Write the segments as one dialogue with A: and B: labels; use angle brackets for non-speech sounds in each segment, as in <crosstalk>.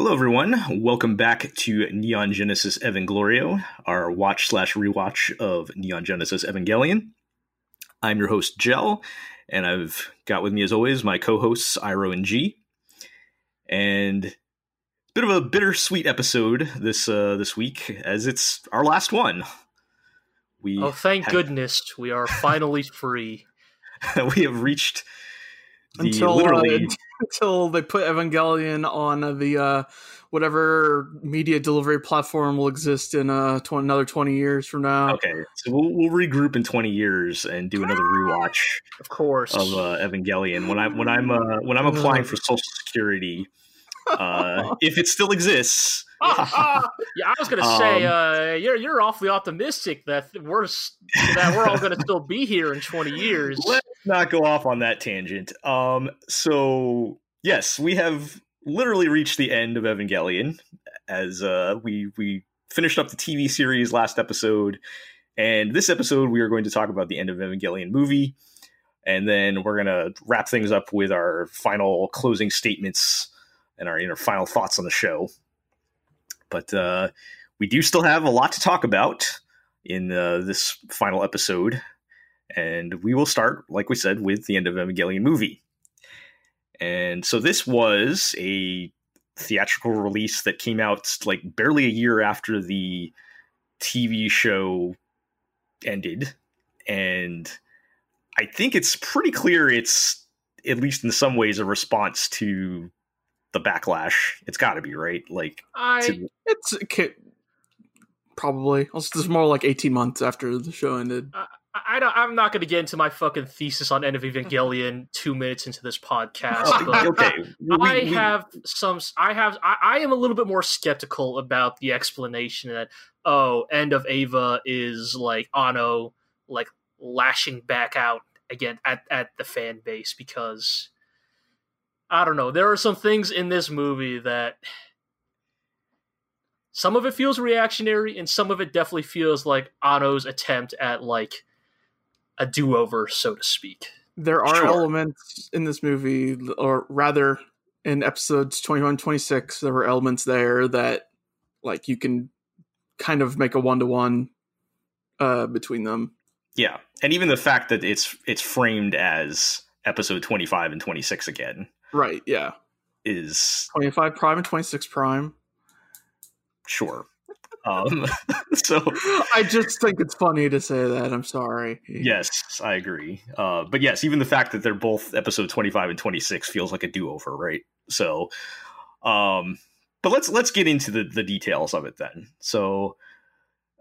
A: Hello, everyone. Welcome back to Neon Genesis EvanGLORIO, our watch slash rewatch of Neon Genesis Evangelion. I'm your host, Gel, and I've got with me, as always, my co hosts, Iro and G. And it's a bit of a bittersweet episode this uh, this week, as it's our last one.
B: We oh, thank have, goodness, we are finally free. <laughs>
A: we have reached
C: until literally uh, <laughs> until they put Evangelion on the uh, whatever media delivery platform will exist in uh, tw- another twenty years from now.
A: Okay, so we'll, we'll regroup in twenty years and do another rewatch,
B: of course,
A: of uh, Evangelion. When I when I'm uh, when I'm applying <laughs> for Social Security, uh, <laughs> if it still exists.
B: yeah, I was gonna say um, uh, you're you're awfully optimistic that we're that we're all gonna still be here in 20 years.
A: Not go off on that tangent. Um, so yes, we have literally reached the end of Evangelion as uh, we we finished up the TV series last episode, and this episode we are going to talk about the end of Evangelion movie, and then we're gonna wrap things up with our final closing statements and our you know final thoughts on the show. But uh, we do still have a lot to talk about in uh, this final episode. And we will start, like we said, with the end of Evangelion movie. And so this was a theatrical release that came out like barely a year after the TV show ended. And I think it's pretty clear it's, at least in some ways, a response to the backlash. It's got to be right. Like
C: I, to, it's it probably. It's more like eighteen months after the show ended.
B: Uh, I, I am not going to get into my fucking thesis on End of Evangelion <laughs> two minutes into this podcast. Oh, but okay, we, I we, have some. I have. I, I am a little bit more skeptical about the explanation that oh, End of Eva is like Anno like lashing back out again at at the fan base because I don't know. There are some things in this movie that some of it feels reactionary and some of it definitely feels like Anno's attempt at like a do-over, so to speak.
C: There are sure. elements in this movie or rather in episodes 21 26 there were elements there that like you can kind of make a one-to-one uh between them.
A: Yeah. And even the fact that it's it's framed as episode 25 and 26 again
C: Right, yeah.
A: Is
C: 25 prime and 26 prime.
A: Sure. Um, <laughs> so
C: I just think it's funny to say that. I'm sorry.
A: Yes, I agree. Uh, but yes, even the fact that they're both episode 25 and 26 feels like a do-over, right? So, um, but let's let's get into the the details of it then. So,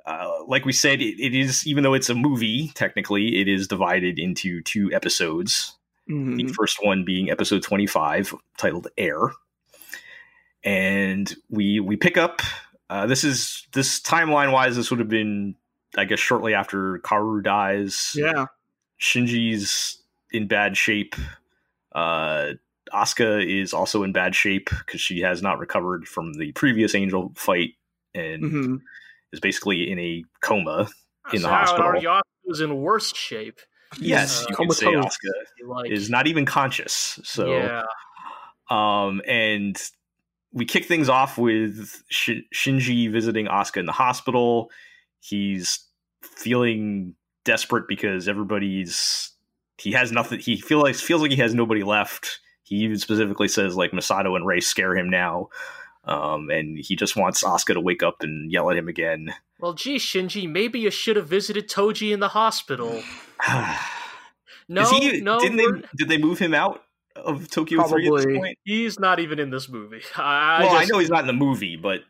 A: uh, like we said, it, it is even though it's a movie, technically, it is divided into two episodes. Mm-hmm. The first one being episode 25, titled Air. And we we pick up uh, this is this timeline wise, this would have been I guess shortly after Kaworu dies.
C: Yeah.
A: Shinji's in bad shape. Uh Asuka is also in bad shape because she has not recovered from the previous Angel fight and mm-hmm. is basically in a coma in the hospital.
B: Asuka was in worse shape.
A: Yes, uh, you can say Asuka like, is not even conscious. So,
B: yeah.
A: Um, and we kick things off with Sh- Shinji visiting Asuka in the hospital. He's feeling desperate because everybody's he has nothing. He feel like feels like he has nobody left. He even specifically says like Misato and Rei scare him now, um, and he just wants Asuka to wake up and yell at him again.
B: Well, gee, Shinji, maybe you should have visited Toji in the hospital. <sighs>
A: no, he, no. Didn't they? Did they move him out of Tokyo Probably. Three at this point?
B: He's not even in this movie. <laughs> I,
A: well, I, just, I know he's not in the movie, but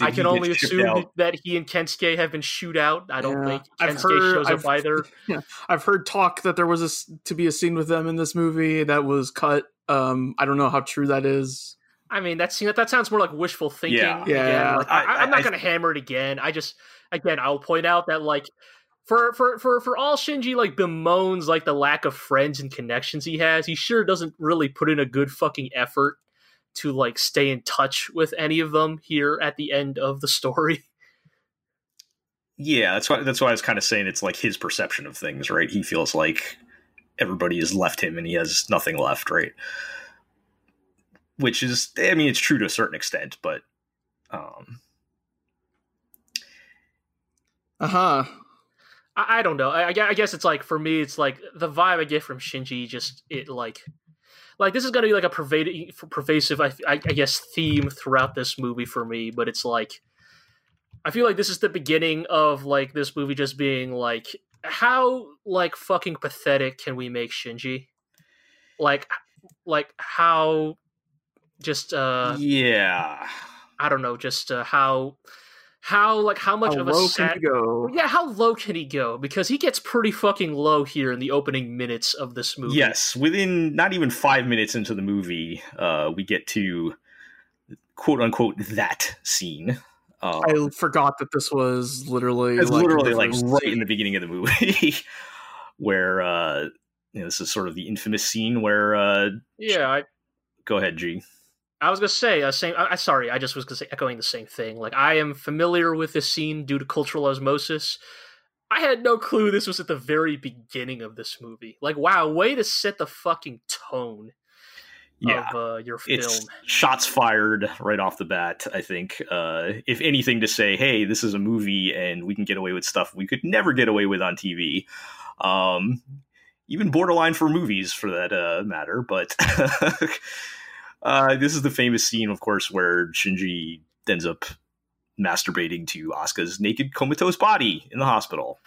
B: I can only assume out? that he and Kensuke have been shoot out. I don't yeah. think Kensuke heard, shows I've, up either. <laughs>
C: Yeah, I've heard talk that there was a, to be a scene with them in this movie that was cut. Um, I don't know how true that is.
B: I mean, that that sounds more like wishful thinking.
C: Yeah, yeah.
B: Like, I, am not going to hammer it again. I just again, I'll point out that like for for for for all Shinji like bemoans like the lack of friends and connections he has, he sure doesn't really put in a good fucking effort to like stay in touch with any of them here at the end of the story. <laughs>
A: Yeah, that's why that's why I was kind of saying it's like his perception of things, right? He feels like everybody has left him and he has nothing left, right? which is I mean it's true to a certain extent, but um
C: uh huh.
B: I, I, don't know. I, I guess it's like for me, it's like the vibe I get from Shinji. Just it like like this is going to be like a pervasive, pervasive I, I, guess theme throughout this movie for me but it's like i feel like this is the beginning of like this movie just being like how like fucking pathetic can we make shinji like like how just uh
A: yeah
B: i don't know just uh, how how like how much
C: how
B: of a
C: low
B: sad...
C: can he go?
B: Yeah, how low can he go? Because he gets pretty fucking low here in the opening minutes of this movie.
A: Yes, within not even five minutes into the movie, uh, we get to quote unquote that scene.
C: Uh, I forgot that this was literally
A: it's like literally like right in the beginning of the movie, <laughs> where uh, you know, this is sort of the infamous scene where uh,
B: yeah. I...
A: Go ahead, G.
B: I was gonna say, uh, same. I, I sorry, I just was gonna say, echoing the same thing. Like I am familiar with this scene due to cultural osmosis. I had no clue this was at the very beginning of this movie. Like, wow, way to set the fucking tone yeah, of uh, your film. It's
A: shots fired right off the bat. I think, uh, if anything, to say, hey, this is a movie and we can get away with stuff we could never get away with on TV. Um, even borderline for movies, for that uh, matter. But <laughs> Uh, this is the famous scene, of course, where Shinji ends up masturbating to Asuka's naked comatose body in the hospital.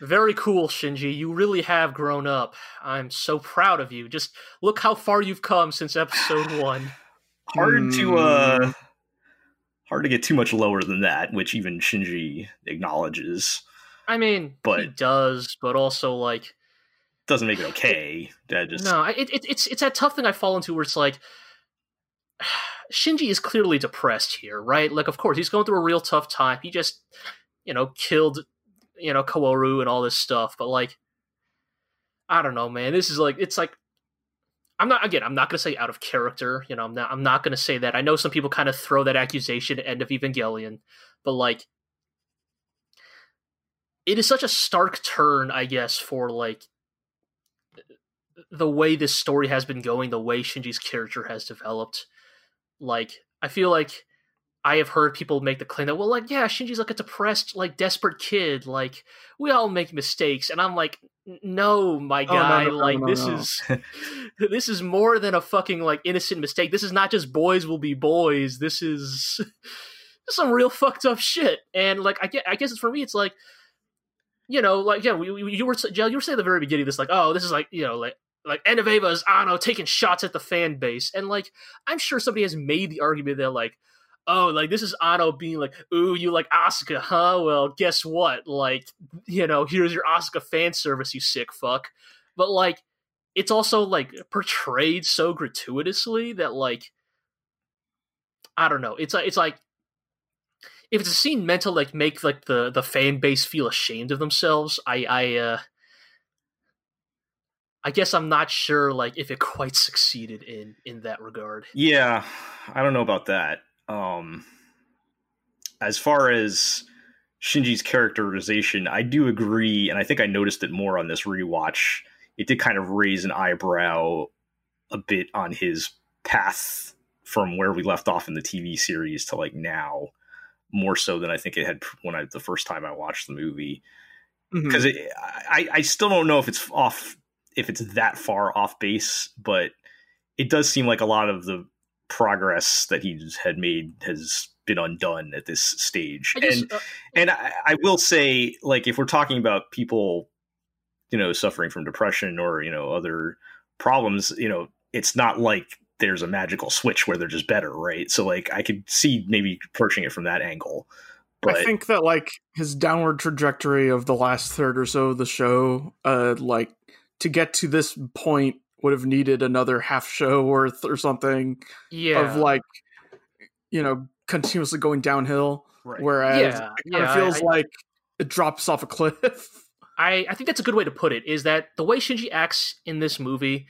B: Very cool, Shinji. You really have grown up. I'm so proud of you. Just look how far you've come since episode <sighs> one.
A: hard mm. to uh hmm. hard to get too much lower than that, which even Shinji acknowledges.
B: I mean, but he does, but also like
A: doesn't make it okay. That just
B: no. It, it, it's it's that tough thing I fall into where it's like Shinji is clearly depressed here, right? Like, of course, he's going through a real tough time. He just, you know, killed, you know, Kaworu and all this stuff. But like, I don't know, man. This is like, it's like, I'm not again. I'm not going to say out of character. You know, I'm not. I'm not going to say that. I know some people kind of throw that accusation at end of Evangelion, but like, it is such a stark turn, I guess, for like the way this story has been going, the way Shinji's character has developed like I feel like I have heard people make the claim that well, like yeah, Shinji's like a depressed, like desperate kid. Like we all make mistakes, and I'm like, no, my oh, guy, oh, no, no, like no, this is <laughs> <laughs> this is more than a fucking like innocent mistake. This is not just boys will be boys. This is <laughs> some real fucked up shit. And like I get, I guess it's for me, it's like you know, like yeah, we, we, you were you were saying at the very beginning this like oh this is like you know like like of is know taking shots at the fan base, and like I'm sure somebody has made the argument that like, oh, like this is Anno being like, ooh, you like Asuka, huh? Well, guess what? Like, you know, here's your Asuka fan service, you sick fuck. But like, it's also like portrayed so gratuitously that like, I don't know. It's like it's like if it's a scene meant to like make like the the fan base feel ashamed of themselves, I I uh I guess I'm not sure like if it <laughs> quite succeeded in in that regard.
A: Yeah, I don't know about that. Um as far as Shinji's characterization, I do agree and I think I noticed it more on this rewatch. It did kind of raise an eyebrow a bit on his path from where we left off in the TV series to like now, more so than I think it had when I the first time I watched the movie. Because mm-hmm. I, I still don't know if it's off if it's that far off base, but it does seem like a lot of the progress that he had made has been undone at this stage. and uh, and I, I, will say, like, if we're talking about people, you know, suffering from depression or you know other problems, you know, it's not like there's a magical switch where they're just better, right? So like, I could see maybe approaching it from that angle.
C: But... I think that like his downward trajectory of the last third or so of the show, uh, like to get to this point would have needed another half show worth or something
B: yeah.
C: of like you know continuously going downhill right. whereas yeah. it kind yeah, of feels I, like it drops off a cliff <laughs>
B: I, I think that's a good way to put it is that the way shinji acts in this movie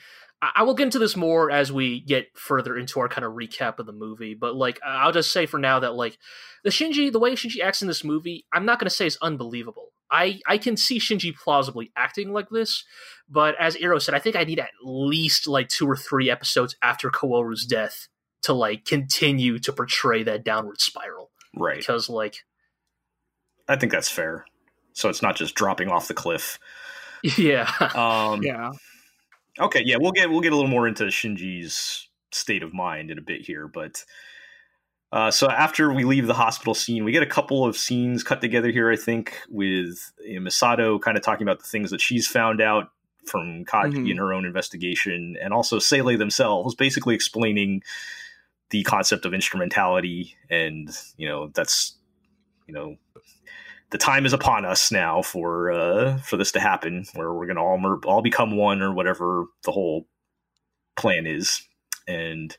B: I will get into this more as we get further into our kind of recap of the movie, but like I'll just say for now that like the Shinji, the way Shinji acts in this movie, I'm not going to say is unbelievable. I I can see Shinji plausibly acting like this, but as Iro said, I think I need at least like two or three episodes after Kaworu's death to like continue to portray that downward spiral.
A: Right.
B: Because like
A: I think that's fair. So it's not just dropping off the cliff. <laughs>
B: Yeah.
A: Um
C: Yeah.
A: Okay, yeah, we'll get we'll get a little more into Shinji's state of mind in a bit here, but uh, so after we leave the hospital scene, we get a couple of scenes cut together here. I think with you know, Misato kind of talking about the things that she's found out from Kaji
C: Mhm.
A: in her own investigation, and also Seele themselves, basically explaining the concept of instrumentality, and you know that's you know the time is upon us now for uh, for this to happen, where we're gonna all mer- all become one, or whatever the whole plan is, and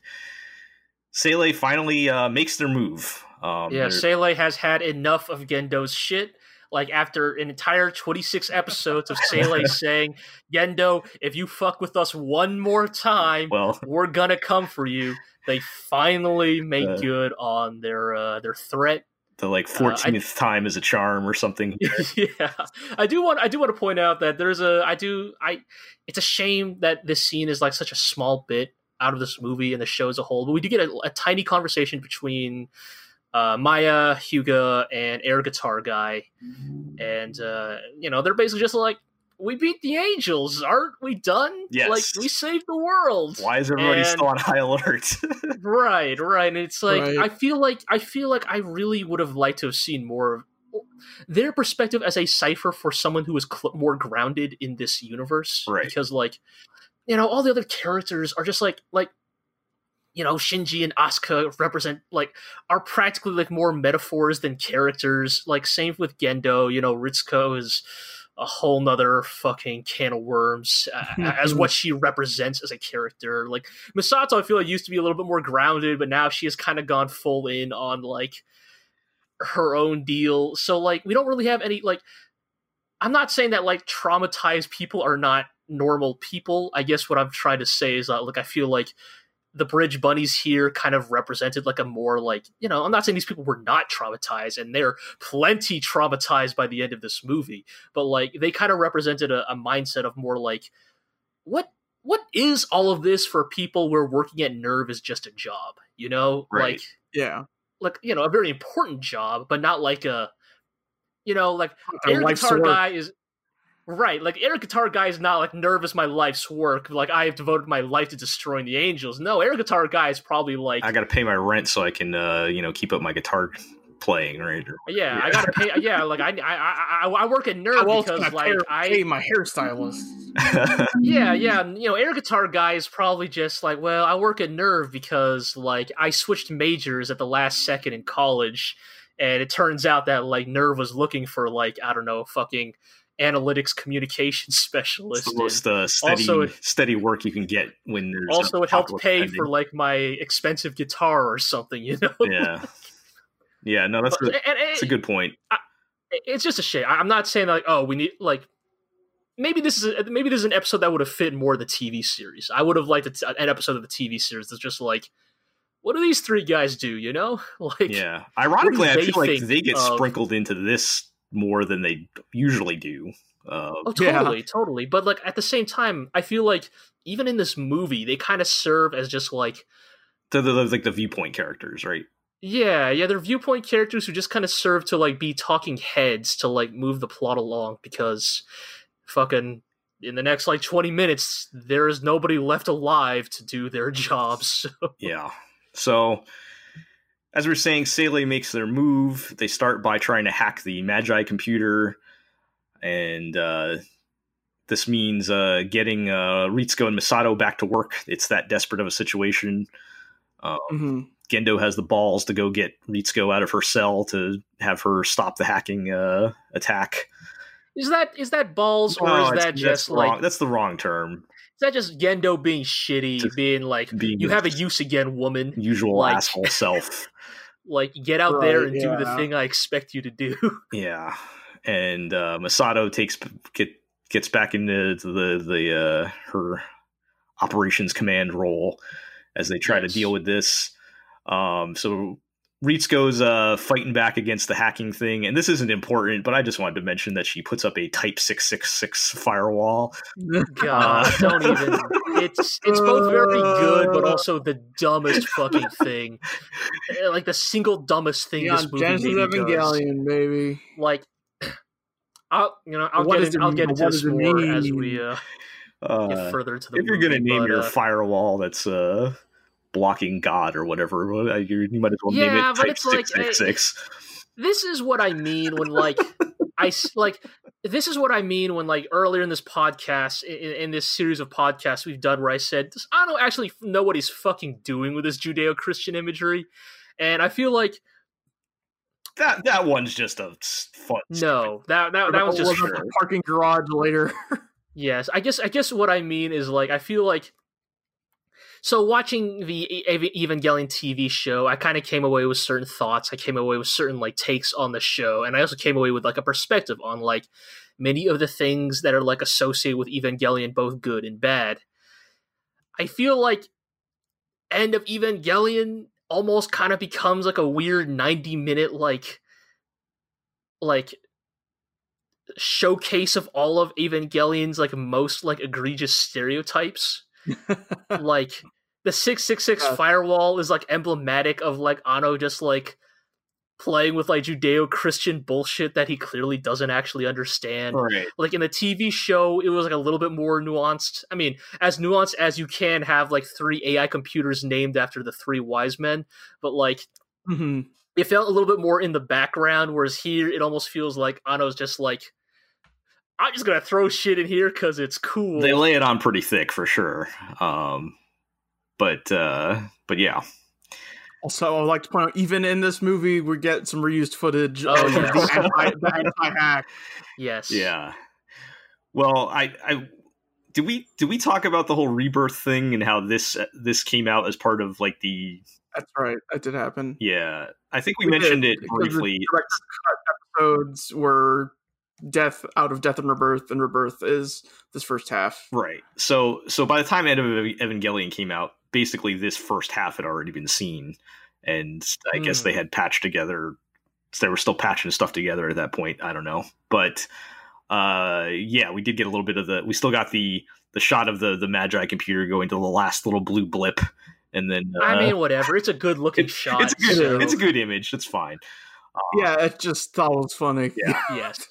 A: Seele finally uh, makes their move. Um,
B: yeah, Seele has had enough of Gendo's shit. Like after an entire 26 episodes of Seele <laughs> saying, "Gendo, if you fuck with us one more time,
A: well,
B: we're gonna come for you." They finally make
A: Uh,
B: good on their uh, their threat.
A: the like
B: Uh, I-
A: fourteenth time is a charm or something. <laughs>
B: yeah, I do want I do want to point out that there's a I do I. It's a shame that this scene is like such a small bit out of this movie and the show as a whole, but we do get a, a tiny conversation between uh, Maya, Hyuga, and air guitar guy, and uh, you know they're basically just like, "We beat the angels, aren't we done?
A: Yes.
B: like we saved the world."
A: Why is everybody
B: And-
A: still on high alert? <laughs>
B: right right and it's like
C: Right.
B: i feel like i feel like i really would have liked to have seen more of their perspective as a cipher for someone who is cl- more grounded in this universe
A: Right.
B: because like you know all the other characters are just like like you know shinji and asuka represent like are practically like more metaphors than characters like same with gendo you know ritsuko is a whole nother fucking can of worms uh, as <laughs> what she represents as a character like Misato, I feel like used to be a little bit more grounded, but now she has kind of gone full in on like her own deal. So like we don't really have any like I'm not saying that like traumatized people are not normal people. I guess what I'm trying to say is that like I feel like the bridge bunnies here kind of represented like a more like you know i'm not saying these people were not traumatized and they're plenty traumatized by the end of this movie but like they kind of represented a, a mindset of more like what what is all of this for people where working at NERV is just a job you know
A: Right.
B: like
C: Yeah.
B: like you know a very important job but not like a you know like
C: Their
B: air guitar
C: work.
B: guy is right like air guitar guy is not like nervous my life's work like i have devoted my life to destroying the angels no air guitar guy is probably like
A: I got to pay my rent so I can, uh, you know, keep up my guitar playing, right? Or-
B: yeah, I gotta pay. Yeah, like I, I, I, I work at NERV
C: How
B: because
C: can I
B: like
C: pay, pay
B: I,
C: my hairstylist? <laughs>
B: yeah, yeah, you know, air guitar guy is probably just like, well, I work at NERV because like I switched majors at the last second in college, and it turns out that like NERV was looking for like I don't know, fucking analytics communication <laughs> specialist.
A: It's
B: the
A: most uh, steady,
B: also it-
A: steady work you can get when there's
B: also, it helped pay
A: pending.
B: for like my expensive guitar or something, you know.
A: yeah, yeah. No, that's
B: But-
A: a,
B: and- and-
A: that's a good point.
B: it's just a shame. I- I'm not saying like, oh, we need like maybe this is a, maybe this is an episode that would have fit more of the TV series. I would have liked t- an episode of the TV series that's just like, what do these three guys do? You know, <laughs> like
A: Yeah. Ironically, I feel like they get
B: of-
A: sprinkled into this more than they usually do. Uh,
B: oh,
C: Yeah.
B: totally, totally. But like at the same time, I feel like even in this movie, they kind of serve as just like.
A: the, the, the- like the viewpoint characters, right?
B: Yeah, yeah, they're viewpoint characters who just kind of serve to like be talking heads to like move the plot along because fucking in the next like 20 minutes there is nobody left alive to do their <laughs> jobs.
A: Yeah. So, as we are saying, Seele makes their move. They start by trying to hack the Magi computer, and uh, this means uh, getting uh, Ritsuko and Misato back to work. It's that desperate of a situation. Uh,
C: hmm
A: Gendo has the balls to go get Ritsuko out of her cell to have her stop the hacking uh, attack.
B: is that is that balls or
A: No,
B: is that just
A: wrong.
B: like
A: that's the wrong term?
B: Is that just Gendo being shitty,
A: Just
B: being like
A: Being
B: you have a use again woman,
A: usual
B: like-
A: asshole self. <laughs>
B: like get out there
C: Right,
B: and do the thing I expect you to do. <laughs>
A: Yeah, and uh, Misato takes get gets back into the the uh, her operations command role as they try
B: Yes.
A: to deal with this. Um, so Ritsuko's uh, fighting back against the hacking thing, and this isn't important, but I just wanted to mention that she puts up a Type six six six firewall.
B: God, uh, don't even. <laughs> It's it's both very good, but also the dumbest fucking <laughs> thing. Eh, like the single dumbest thing yeah, this movie Genesis Evangelion,
C: does. baby.
B: Like, <clears throat> I'll you know I'll what get in, I'll get into this more as we uh, uh, get further into the.
A: If you're gonna name
B: but,
A: your
B: uh,
A: firewall, that's uh blocking God or whatever. Uh, you, you might as well
B: Yeah,
A: name it
B: but
A: Type
B: it's like,
A: six six six.
B: this is what I mean when like I <laughs> like this is what I mean when like earlier in this podcast in, in this series of podcasts we've done where I said I don't actually know what he's fucking doing with this Judeo-Christian imagery, and I feel like
A: That that one's just a fun.
B: no that that that was just
C: Wasn't parking garage later. <laughs>
B: Yes, I guess I guess what I mean is like I feel like so watching the Evangelion TV show, I kind of came away with certain thoughts. I came away with certain like takes on the show, and I also came away with like a perspective on like many of the things that are like associated with Evangelion, both good and bad. I feel like end of Evangelion almost kind of becomes like a weird 90 minute like like showcase of all of Evangelion's like most like egregious stereotypes. <laughs> like the 666
C: Yeah.
B: firewall is like emblematic of like Anno just like playing with like Judeo-Christian bullshit that he clearly doesn't actually understand.
A: Right.
B: Like in the TV show, it was like a little bit more nuanced. I mean, as nuanced as you can have like three AI computers named after the three wise men, but like
C: hmm
B: it felt a little bit more in the background, whereas here it almost feels like Anno's just like, I'm just gonna throw shit in here because it's cool.
A: They lay it on pretty thick for sure. Um, but uh, but yeah,
C: Also, I would like to point out, even in this movie, we get some reused footage
B: Oh,
C: of
B: yes.
C: the anti- the anti-hack.
B: yes.
A: yeah. Well, I I did we did we talk about the whole rebirth thing and how this this came out as part of like the
C: That's right. That did happen.
A: yeah I think we,
C: We did,
A: mentioned it briefly.
C: cut episodes were death out of death and rebirth, and rebirth is this first half.
A: Right. So so by the time End of Evangelion came out, basically this first half had already been seen, and I guess
B: Hmm.
A: they had patched together. They were still patching stuff together at that point. I don't know, but uh, yeah, we did get a little bit of the. We still got the the shot of the the Magi computer going to the last little blue blip, and then uh,
B: I mean, whatever. It's a good <laughs> looking
A: it-
B: shot.
A: it's a good
B: so-
A: it's a good image. That's fine.
C: Yeah, it just thought it was funny.
A: Yeah. <laughs>
B: yes.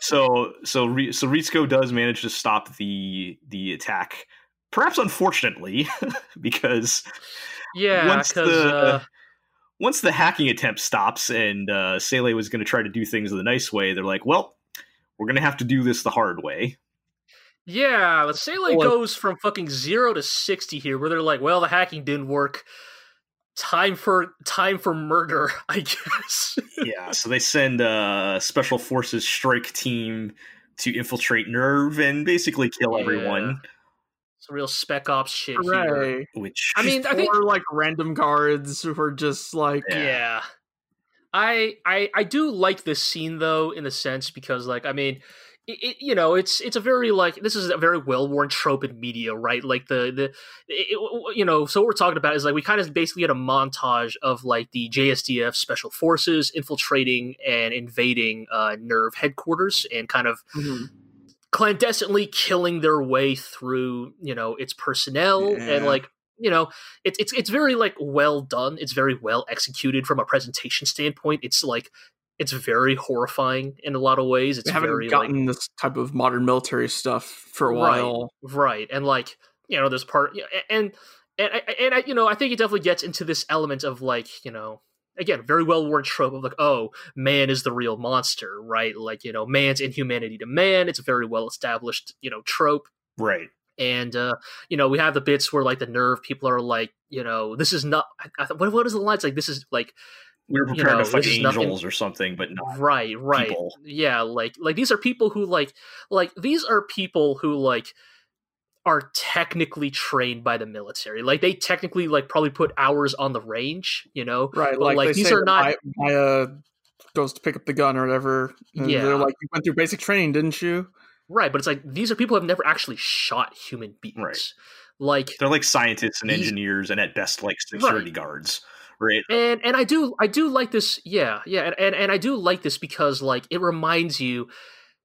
A: So so so Ritsuko does manage to stop the the attack. Perhaps unfortunately, <laughs> because
B: Yeah,
A: Once the-
B: uh,
A: once the hacking attempt stops and uh, Seele was going to try to do things the nice way, they're like, well, we're going to have to do this the hard way.
B: yeah, but Seele
C: Well,
B: goes from fucking zero to sixty here, where they're like, well, the hacking didn't work. Time for time for murder, <laughs> I guess.
A: yeah, so they send a special forces strike team to infiltrate NERV and basically kill
B: Yeah.
A: everyone.
B: Some real spec ops shit here.
A: Which
B: I mean, I think
C: Or like random guards who are just like,
A: Yeah.
B: yeah. I I I do like this scene though in the sense because like I mean it, it, you know it's it's a very like this is a very well worn trope in media right like the the it, you know so what we're talking about is like we kind of basically had a montage of like the JSDF special forces infiltrating and invading uh NERV headquarters and kind of
C: mhm.
B: Clandestinely killing their way through you know its personnel
C: Yeah.
B: and like you know it's it's it's very like well done it's very well executed from a presentation standpoint it's like it's very horrifying in a lot of ways it's
C: they haven't
B: very
C: gotten this type of modern military stuff for a while.
B: like right and like you know this part yeah, and and and, and I, you know i think it definitely gets into this element of like you know again very well worn trope of like oh man is the real monster right like you know man's inhumanity to man it's a very well established you know trope
A: right.
B: and uh you know we have the bits where like the NERV people are like you know this is not I, I, what, what is the line it's like this is like
A: We were
B: You know,
A: to fight
B: is nothing-
A: angels or something, but not.
B: right right
A: people.
B: yeah like like these are people who like like these are people who like are technically trained by the military like they technically like probably put hours on the range you know
C: Right.
B: But,
C: Like,
B: like, these are
C: that
B: not-
C: Maya, Maya uh, goes to pick up the gun or whatever. And
B: Yeah.
C: They're like, you went through basic training, didn't you?
B: right but it's like these are people who have never actually shot human beings
A: Right.
B: like
A: They're like scientists and
B: These-
A: engineers, and at best, like security guards. right
B: and and i do i do like this yeah yeah and, and and i do like this because like it reminds you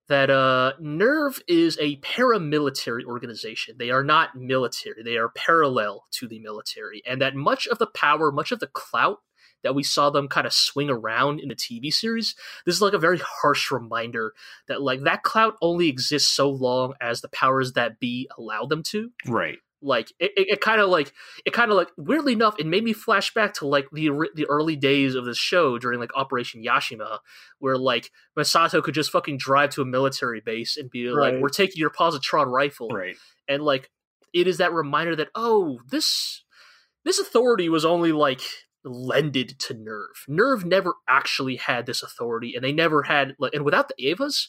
B: that uh NERV is a paramilitary organization they are not military they are parallel to the military and that much of the power much of the clout that we saw them kind of swing around in the TV series. This is like a very harsh reminder that like that clout only exists so long as the powers that be allow them to.
A: Right
B: like it, it, kind of like it kind of like weirdly enough it made me flash back to like the the early days of this show during like operation yashima where like misato could just fucking drive to a military base and be right. like we're taking your positron rifle.
A: Right.
B: And like it is that reminder that oh this this authority was only like lended to NERV. NERV never actually had this authority and they never had like and without the evas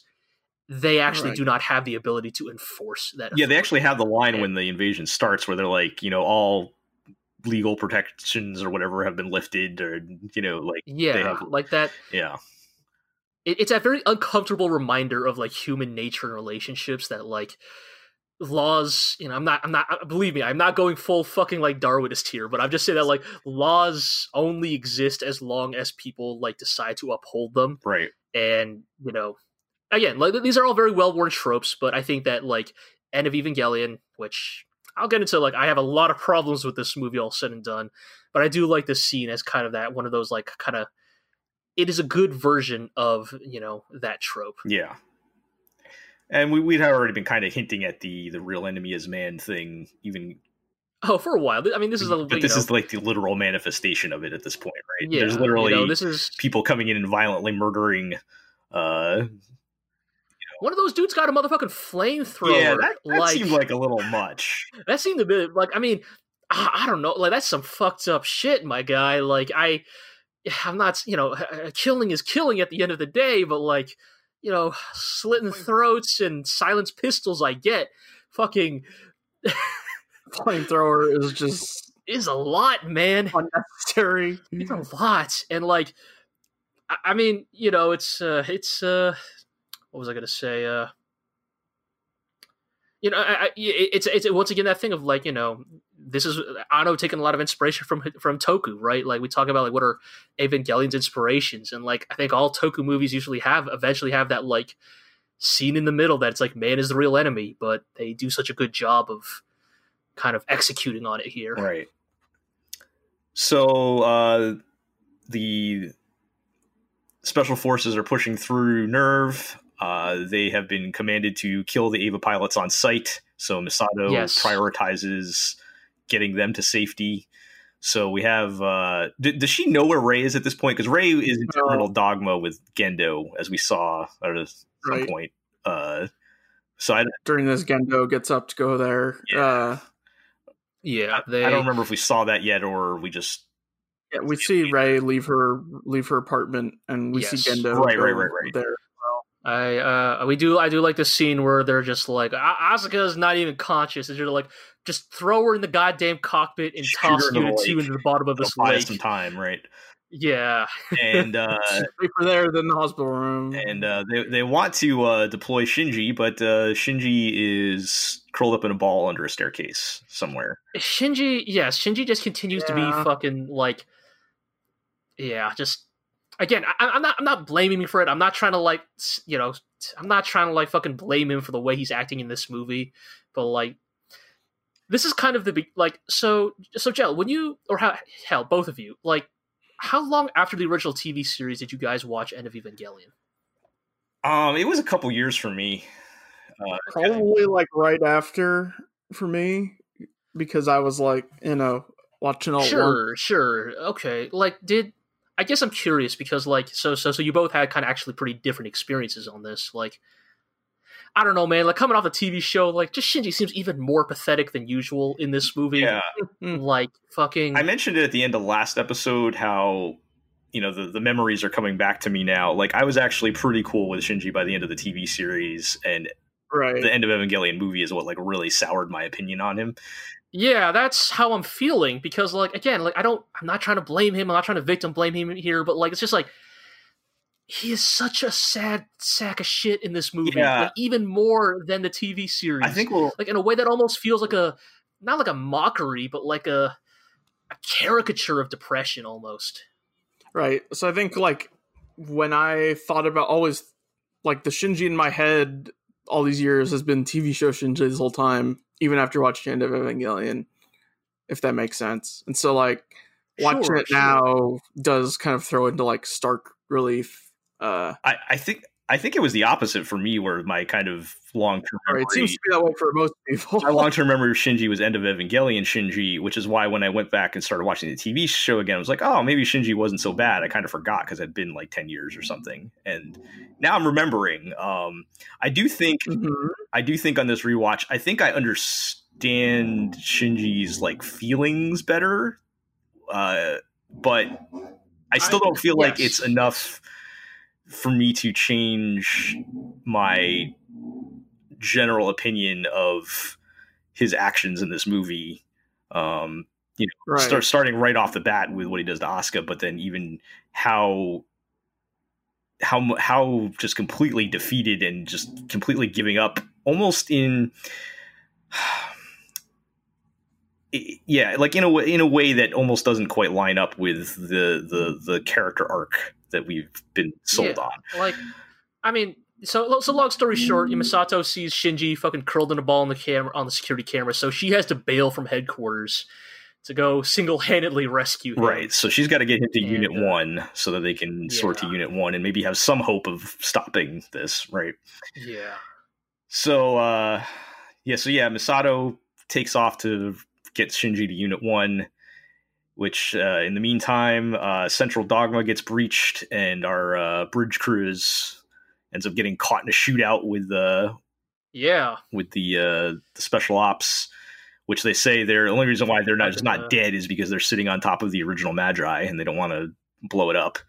B: they actually right. do not have the ability to enforce that.
A: Yeah, they actually have the line and, when the invasion starts where they're like, you know, all legal protections or whatever have been lifted, or you know, like
B: yeah, have, like that.
A: Yeah,
B: it, it's a very uncomfortable reminder of like human nature and relationships that like laws you know i'm not i'm not uh, believe me i'm not going full fucking like darwinist here but i'm just saying that like laws only exist as long as people like decide to uphold them
A: right
B: and you know again, like these are all very well worn tropes, but I think that like End of Evangelion, which I'll get into, like I have a lot of problems with this movie all said and done, but I do like this scene as kind of that one of those like kind of it is a good version of you know that trope.
A: Yeah. And we, we'd already been kind of hinting at the the real enemy is man thing, even
B: Oh, for a while. I mean, this is a.
A: But this
B: know,
A: is like the literal manifestation of it at this point, right? Yeah, There's literally you know, this is people coming in and violently murdering uh,
B: one of those dudes got a motherfucking flamethrower.
A: Yeah, that, that like, seemed like a little much. <laughs>
B: That seemed a bit like I mean, I, I don't know, like that's some fucked up shit, my guy. Like I, <sighs> I'm not, you know, killing is killing at the end of the day, but like, you know, slitting throats and silenced pistols, I get. Fucking <laughs>
C: flamethrower is just
B: is a lot, man.
C: Unnecessary.
B: It's a lot, and like, I mean, you know, it's uh, it's uh, what was I going to say? Uh, you know, I, I, it's it's once again that thing of like you know this is Anno taking a lot of inspiration from from Toku, right? Like we talk about like what are Evangelion's inspirations, and like I think all Toku movies usually have eventually have that like scene in the middle that it's like man is the real enemy, but they do such a good job of kind of executing on it here,
A: right? So uh, the special forces are pushing through NERV. Uh, they have been commanded to kill the Eva pilots on site, So Misato yes. prioritizes getting them to safety. So we have. Uh, d- does she know where Rei is at this point? Because Rei is in terminal dogma with Gendo, as we saw at some right. point. Uh, so I,
C: during this, Gendo gets up to go there.
B: Yeah, uh, yeah.
A: They, I don't remember if we saw that yet or we just.
C: Yeah, we see Rei leave her leave her apartment, and we yes. see Gendo
A: right, right, right, right.
B: there I uh we do I do like the scene where they're just like Asuka is not even conscious and you're like just throw her in the goddamn cockpit and Shoot toss Unit Two into the bottom of this lake.
A: Some time, right?
B: Yeah,
A: and <laughs> uh,
C: safer there than the hospital room.
A: And uh, they they want to uh, deploy Shinji, but uh, Shinji is curled up in a ball under a staircase somewhere.
B: Shinji, yes, Shinji just continues yeah. to be fucking like, yeah, just again, I, am not I'm not blaming me for it. I'm not trying to like you know I'm not trying to like fucking blame him for the way he's acting in this movie, but like this is kind of the like so so Gel, when you or how hell both of you like how long after the original TV series did you guys watch End of Evangelion?
A: Um, it was a couple years for me.
C: Uh, Probably like right after for me because I was like you know watching all.
B: Sure, sure, okay. Like, did I guess I'm curious because like so so so you both had kind of actually pretty different experiences on this. Like I don't know, man. Like coming off the TV show, like just Shinji seems even more pathetic than usual in this movie.
A: Yeah, hmm.
B: like fucking.
A: I mentioned it at the end of last episode how you know the the memories are coming back to me now. Like I was actually pretty cool with Shinji by the end of the TV series, and
C: right.
A: the end of Evangelion movie is what like really soured my opinion on him
B: yeah that's how i'm feeling because like again like i don't i'm not trying to blame him i'm not trying to victim blame him here but like it's just like he is such a sad sack of shit in this movie yeah. like, even more than the tv series
A: i think we'll
B: like in a way that almost feels like a not like a mockery but like a a caricature of depression almost.
C: Right. So I think like when I thought about always like the Shinji in my head all these years has been TV show Shinji this whole time, even after watching End of Evangelion, if that makes sense. And so like watching sure, it sure. now does kind of throw into like stark relief. Uh
A: I, I think I think it was the opposite for me, where my kind of long term memory.
C: It seems to be that way for most people.
A: my <laughs> long term memory of Shinji was End of Evangelion Shinji, which is why when I went back and started watching the TV show again, I was like, oh, maybe Shinji wasn't so bad. I kind of forgot because it had been like 10 years or something. And now I'm remembering. Um, I do think, mm-hmm. I do think on this rewatch, I think I understand Shinji's like feelings better. Uh, but I still don't feel yes. like it's enough for me to change my general opinion of his actions in this movie. Um, you know, right. start starting right off the bat with what he does to Asuka, but then even how how how just completely defeated and just completely giving up, almost in <sighs> yeah, like in a way in a way that almost doesn't quite line up with the the the character arc that we've been sold yeah, on.
B: Like, I mean, so so long story short, Misato sees Shinji fucking curled in a ball on the camera on the security camera, so she has to bail from headquarters to go single handedly rescue him.
A: Right. So she's got to get him to and, Unit uh, One so that they can yeah. sort to Unit One and maybe have some hope of stopping this. Right.
B: Yeah.
A: So uh, yeah. So yeah, Misato takes off to get Shinji to Unit One which uh, in the meantime, uh, Central Dogma gets breached, and our uh, bridge crews ends up getting caught in a shootout with the uh,
B: yeah
A: with the uh, the special ops, which they say they're the only reason why they're not just not dead is because they're sitting on top of the original Magi and they don't want to blow it up.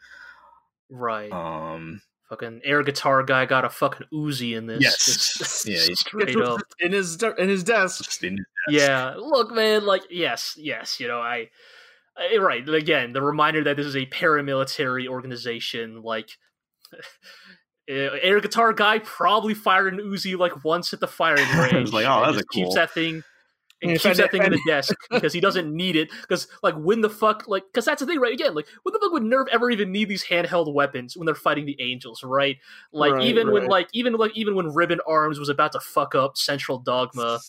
B: Right.
A: Um.
B: Fucking air guitar guy got a fucking Uzi in this.
A: Yes. <laughs> yeah. <laughs>
C: Straight up <laughs> in his in his desk. In his desk.
B: Yeah. Look, man. Like, yes, yes. You know, I Uh, eh, right again the reminder that this is a paramilitary organization like <laughs> eh, eh, air guitar guy probably fired an Uzi like once at the firing <laughs> range.
A: like, oh, that's cool.
B: Keeps that thing <laughs> and keeps that thing in the desk because he doesn't need it. Because like, when the fuck, like, because that's the thing, right? Again, like, when the fuck would NERV ever even need these handheld weapons when they're fighting the Angels, right? Like, right, even right. when like even like even when Ribbon Arms was about to fuck up Central Dogma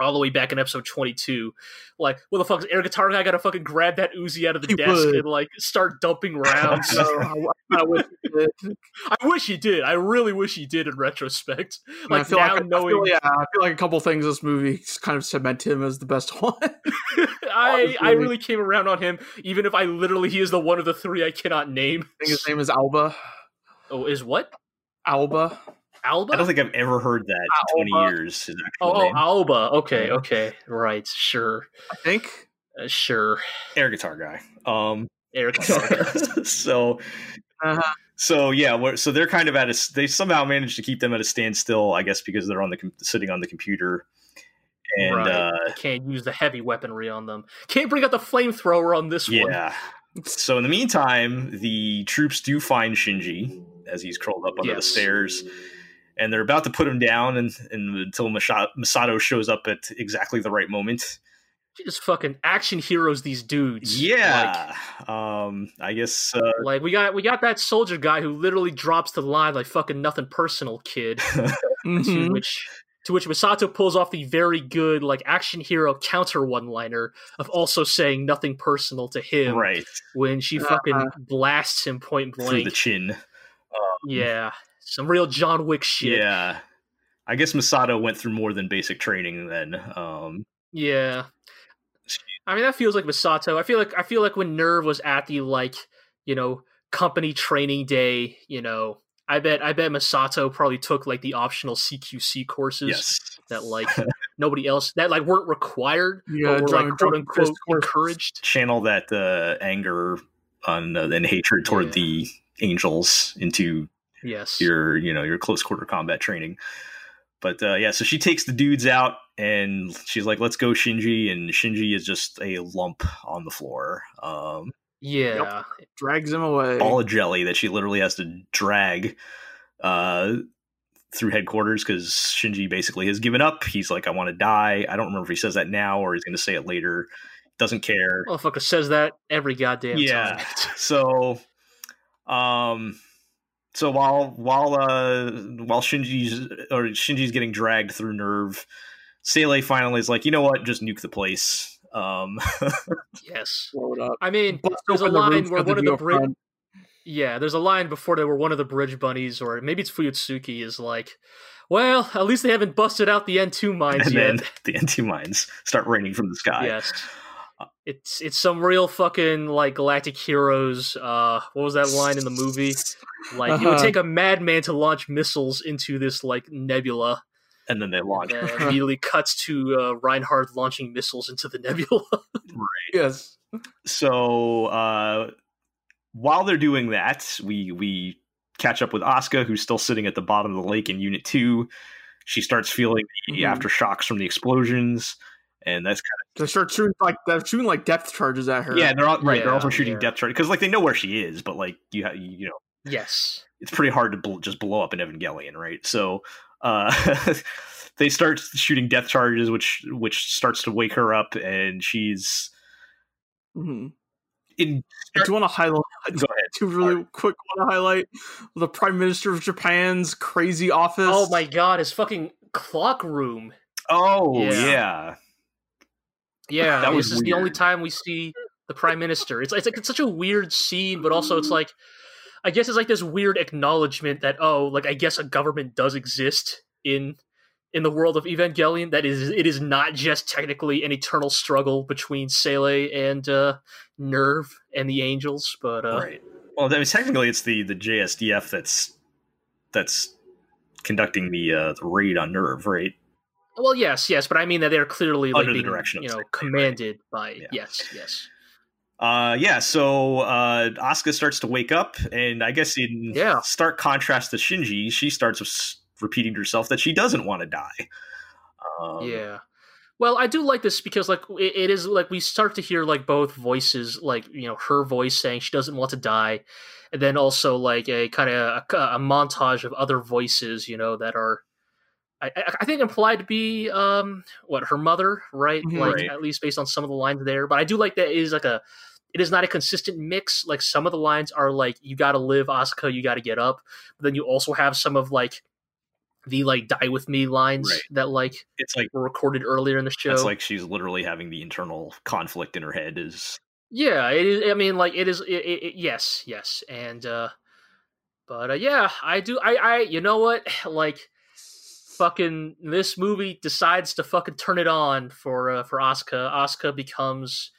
B: all the way back in episode 22. Like, what the fuck is air guitar guy got to fucking grab that Uzi out of the he desk would. and like start dumping rounds? <laughs> I, I, wish he did. <laughs> I wish he did. I really wish he did in retrospect. Like now
C: like,
B: knowing,
C: I feel, yeah, I feel like a couple things this movie kind of cement him as the best one. <laughs>
B: I I really came around on him, even if I literally he is the one of the three I cannot name.
C: I think his name is Aoba.
B: Oh, is what?
C: Aoba.
B: Aoba?
A: I don't think I've ever heard that in 20 years.
B: oh, oh Aoba. Okay, okay. Right, sure.
C: I think.
B: Uh, sure.
A: Air guitar guy. Um,
B: Air <laughs> guitar
A: guy. so, uh-huh. so yeah, so they're kind of at a, they somehow managed to keep them at a standstill, I guess, because they're on the, sitting on the computer. And right. uh,
B: can't use the heavy weaponry on them. Can't bring out the flamethrower on this
A: yeah.
B: one.
A: Yeah. So in the meantime, the troops do find Shinji as he's curled up under yes. the stairs and they're about to put him down and, and until Misato shows up at exactly the right moment.
B: Just fucking action heroes, these dudes.
A: Yeah, like, um, I guess uh,
B: like we got we got that soldier guy who literally drops the line like fucking nothing personal, kid. <laughs> mm-hmm. To which to which Misato pulls off the very good like action hero counter one liner of also saying nothing personal to him.
A: Right
B: when she fucking uh, blasts him point blank
A: through the chin. Um,
B: yeah, some real John Wick shit.
A: Yeah, I guess Misato went through more than basic training then. Um,
B: yeah, I mean that feels like Misato. I feel like I feel like when NERV was at the like you know company training day, you know, I bet I bet Misato probably took like the optional CQC courses
A: yes.
B: that like <laughs> nobody else that like weren't required, yeah, but were like quote unquote encouraged.
A: Channel that uh, anger on uh, and hatred toward yeah. the angels into
B: yes.
A: your you know your close quarter combat training. But uh, yeah so she takes the dudes out and she's like let's go shinji. And shinji is just a lump on the floor. Um,
B: yeah. Yep.
C: drags him away.
A: All a jelly that she literally has to drag uh, through headquarters because shinji basically has given up. He's like i want to die. I don't remember if he says that now or he's going to say it later. Doesn't care.
B: Motherfucker says that every goddamn
A: yeah.
B: time. <laughs>
A: so, um, so while while uh while Shinji's or Shinji's getting dragged through NERV, Seele finally is like, you know what, just nuke the place. Um, <laughs>
B: yes.
C: Blow it up.
B: I mean,
C: Bust
B: there's a
C: open the
B: line where one of the
C: Geo
B: bridge. Yeah, there's a line before they were one of the bridge bunnies, or maybe it's Fuyutsuki, is like, well, at least they haven't busted out the N2 mines
A: and
B: yet.
A: then the N2 mines start raining from the sky.
B: Yes. It's it's some real fucking like galactic heroes. Uh, what was that line in the movie? Like it would
C: Uh-huh.
B: take a madman to launch missiles into this like nebula.
A: And then they launch.
B: And then <laughs> immediately cuts to uh, Reinhard launching missiles into the <laughs> nebula.
C: Yes.
A: So uh, while they're doing that, we we catch up with Asuka, who's still sitting at the bottom of the lake in Unit Two. She starts feeling the
C: Mhm.
A: aftershocks from the explosions, and that's kind of
C: They start shooting like they're shooting like depth charges at her.
A: yeah. They're all, right. they're
B: Yeah,
A: also shooting
B: yeah.
A: depth charge because like they know where she is, but like you ha- you know
B: yes.
A: it's pretty hard to bl- just blow up an Evangelion, right? So uh, <laughs> they start shooting death charges, which which starts to wake her up, and she's
C: hmm
A: in.
C: I do want to highlight. <laughs>
A: Go ahead.
C: Two really quick want to highlight the Prime Minister of Japan's crazy office.
B: Oh my god, his fucking clock room.
A: Oh
B: Yeah.
A: yeah.
B: Yeah,
A: That was
B: this is the only time we see the prime minister. It's it's like it's such a weird scene, but also it's like I guess it's like this weird acknowledgement that oh, like I guess a government does exist in in the world of Evangelion. That is, it is not just technically an eternal struggle between Seele and uh, NERV and the Angels, but uh,
A: right. Well, I mean, technically, it's the the JSDF that's that's conducting the uh, the raid on NERV, right?
B: Well, yes, yes, but I mean that they're clearly like
A: Under the
B: being,
A: direction of
B: you know
A: Seele, right.
B: commanded by
A: Yeah.
B: yes, yes.
A: Uh, yeah. So uh, Asuka starts to wake up, and I guess in
B: Yeah.
A: stark contrast to Shinji, she starts repeating to herself that she doesn't want to die. Um,
B: yeah well i do like this because like it, it is like we start to hear like both voices like you know her voice saying she doesn't want to die and then also like a kind of a, a montage of other voices you know that are I, I- I think implied to be um what her mother right
C: Mhm.
B: like
A: Right.
B: at least based on some of the lines there but i do like that it is like a it is not a consistent mix like some of the lines are like you gotta live asuka you gotta get up but then you also have some of like the like die with me lines
A: Right.
B: that like
A: It's like
B: were recorded earlier in the show.
A: it's like she's literally having the internal conflict in her head. Is
B: yeah, it is. I mean, like it is. It, it, it- yes, yes, and uh but uh, yeah, I do. I, I, you know what? <sighs> Like, fucking, this movie decides to fucking turn it on for uh, for Asuka. Asuka becomes.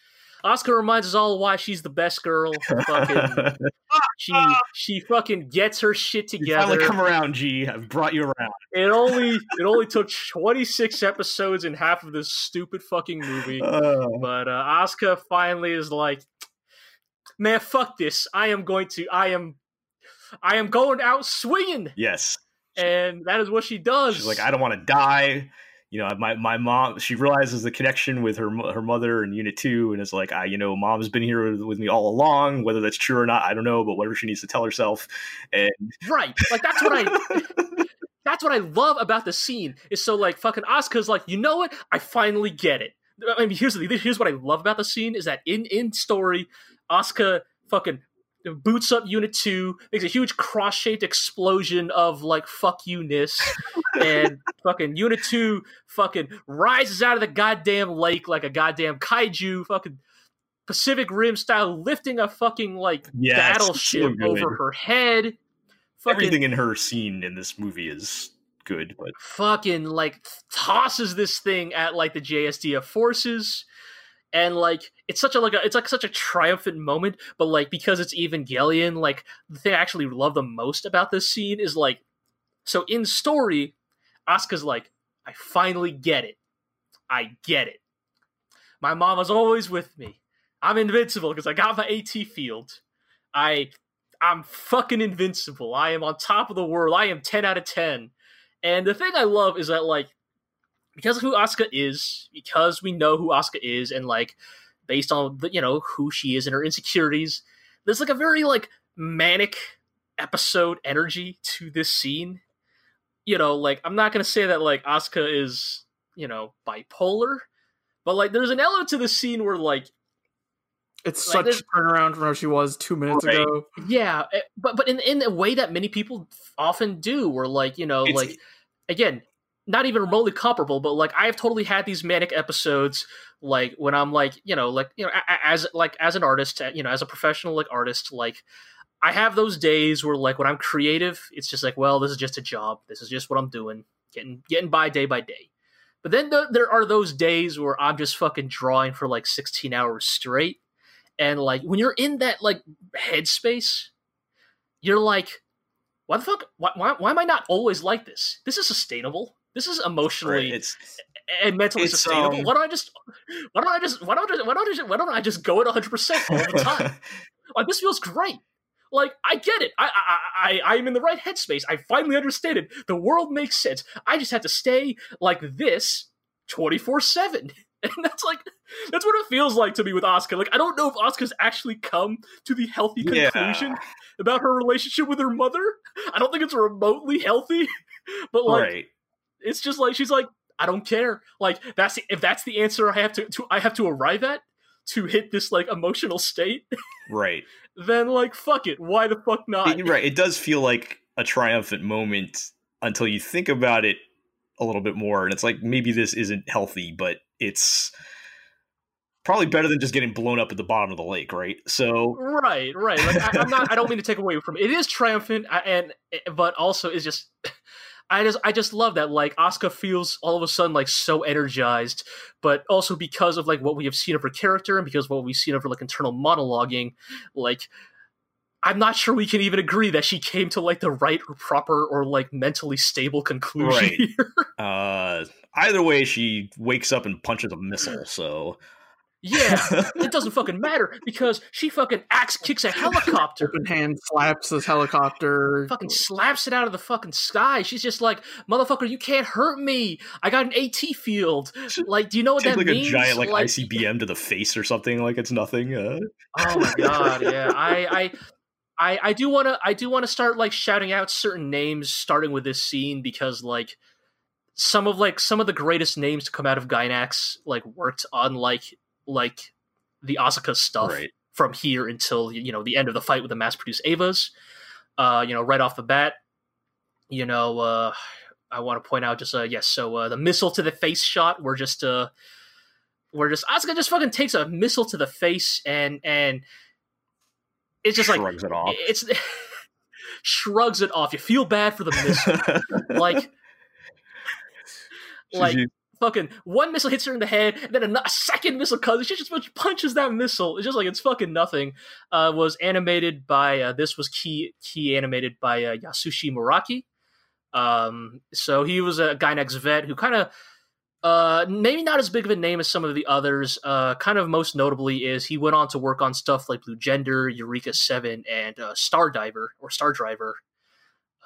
B: Asuka reminds us all why she's the best girl. Fucking, <laughs> she she fucking gets her shit
A: you
B: together.
A: finally come around, G. I've brought you around.
B: it only it only took twenty six episodes and half of this stupid fucking movie.
A: Uh,
B: But uh, Asuka finally is like, man, fuck this. I am going to. I am. I am going out swinging,
A: yes,
B: and that is what she does.
A: she's like, I don't want to die. You know, my my mom. She realizes the connection with her her mother in Unit Two, and is like, I, you know, mom's been here with, with me all along. Whether that's true or not, I don't know. But whatever she needs to tell herself, and
B: right. Like that's what I. <laughs> that's what I love about the scene. Is so like fucking Asuka's like, you know what? I finally get it. I mean, here's the here's what I love about the scene is that in in story, Asuka fucking boots up Unit Two, makes a huge cross shaped explosion of like fuck you ness, and fucking Unit Two fucking rises out of the goddamn lake like a goddamn kaiju, fucking Pacific Rim style, lifting a fucking like
A: Yes,
B: battleship
A: so
B: over her head. Fucking
A: everything in her scene in this movie is good. But
B: fucking like tosses this thing at like the JSDF forces and like it's such a like a, it's like such a triumphant moment but like because it's Evangelion like the thing I actually love the most about this scene is like so in story Asuka's like I finally get it. I get it. My mom mama's always with me. I'm invincible because I got my AT field. I I'm fucking invincible. I am on top of the world. I am 10 out of 10 and the thing I love is that like because of who Asuka is, because we know who Asuka is, and like based on the, you know who she is and her insecurities, there's like a very like manic episode energy to this scene. You know, like I'm not gonna say that like Asuka is you know bipolar, But like, there's an element to the scene where like
C: it's like, such a turnaround from how she was two minutes right. ago.
B: Yeah, eh, but but in in a way that many people often do, where like you know, it's, like again, not even remotely comparable, but like I have totally had these manic episodes, like when I'm like you know, like you know, as like as an artist, you know, as a professional like artist, like I have those days where like when I'm creative, it's just like, well, this is just a job. This is just what I'm doing, getting getting by day by day. But then the, there are those days where I'm just fucking drawing for like 16 hours straight and like when you're in that like headspace you're like why the fuck why, why, why am i not always like this this is sustainable this is emotionally right, it's, and mentally it's, sustainable um, why don't i just why don't i just why don't I, why don't I just, why don't i just go at 100% all the time <laughs> like this feels great like I get it. I I I I'm in the right headspace. I finally understand it. The world makes sense. I just have to stay like this 24/7. <laughs> And that's like that's what it feels like to me with Asuka. Like I don't know if Asuka's actually come to the healthy conclusion yeah. about her relationship with her mother. I don't think it's remotely healthy. <laughs> But like right. It's just like she's like, I don't care. Like that's if that's the answer I have to, to I have to arrive at to hit this like emotional state. <laughs>
A: Right.
B: then like fuck it. Why the fuck not?
A: It, right. It does feel like a triumphant moment until you think about it a little bit more and it's like maybe this isn't healthy, but it's probably better than just getting blown up at the bottom of the lake, right? So
B: right, right. Like I, am not. I don't mean to take away from it. It is triumphant, and eh, but also is just. <laughs> I just I just love that like Asuka feels all of a sudden like so energized, but also because of like what we have seen of her character and because what we've seen of her like internal monologuing, like I'm not sure we can even agree that she came to like the right or proper or like mentally stable conclusion.
A: Right. <laughs> uh, either way, she wakes up and punches a missile. So
B: yeah, <laughs> it doesn't fucking matter because she fucking axe kicks a helicopter.
C: Open hand slaps this helicopter.
B: Fucking slaps it out of the fucking sky. She's just like, motherfucker, you can't hurt me. I got an AT field. <laughs> Like, do you know what that
A: like
B: means?
A: Like a giant like, like, ICBM to the face or something. Like it's nothing. Uh...
B: Oh my god, <laughs> yeah. I I I, I do want to I do want to start like shouting out certain names starting with this scene because like some of like some of the greatest names to come out of Gainax like worked on like like the Asuka stuff right. from here until you know the end of the fight with the mass produced Evas. Uh, you know, right off the bat, you know, uh, I want to point out just uh, yes, so uh, the missile to the face shot, we're just uh, we're just Asuka just fucking takes a missile to the face and and it's just
A: shrugs
B: like
A: it off.
B: It's <laughs> shrugs it off. You feel bad for the missile, <laughs> like like fucking one missile hits her in the head, and then a, second missile comes. She just punches that missile. It's just like it's fucking nothing. Uh, was animated by uh, this was key key animated by uh, Yasushi Muraki. Um, so he was a Gainax vet who kind of. Uh, maybe not as big of a name as some of the others. Uh, kind of most notably is he went on to work on stuff like Blue Gender, Eureka Seven, and uh, Star Diver or Star Driver.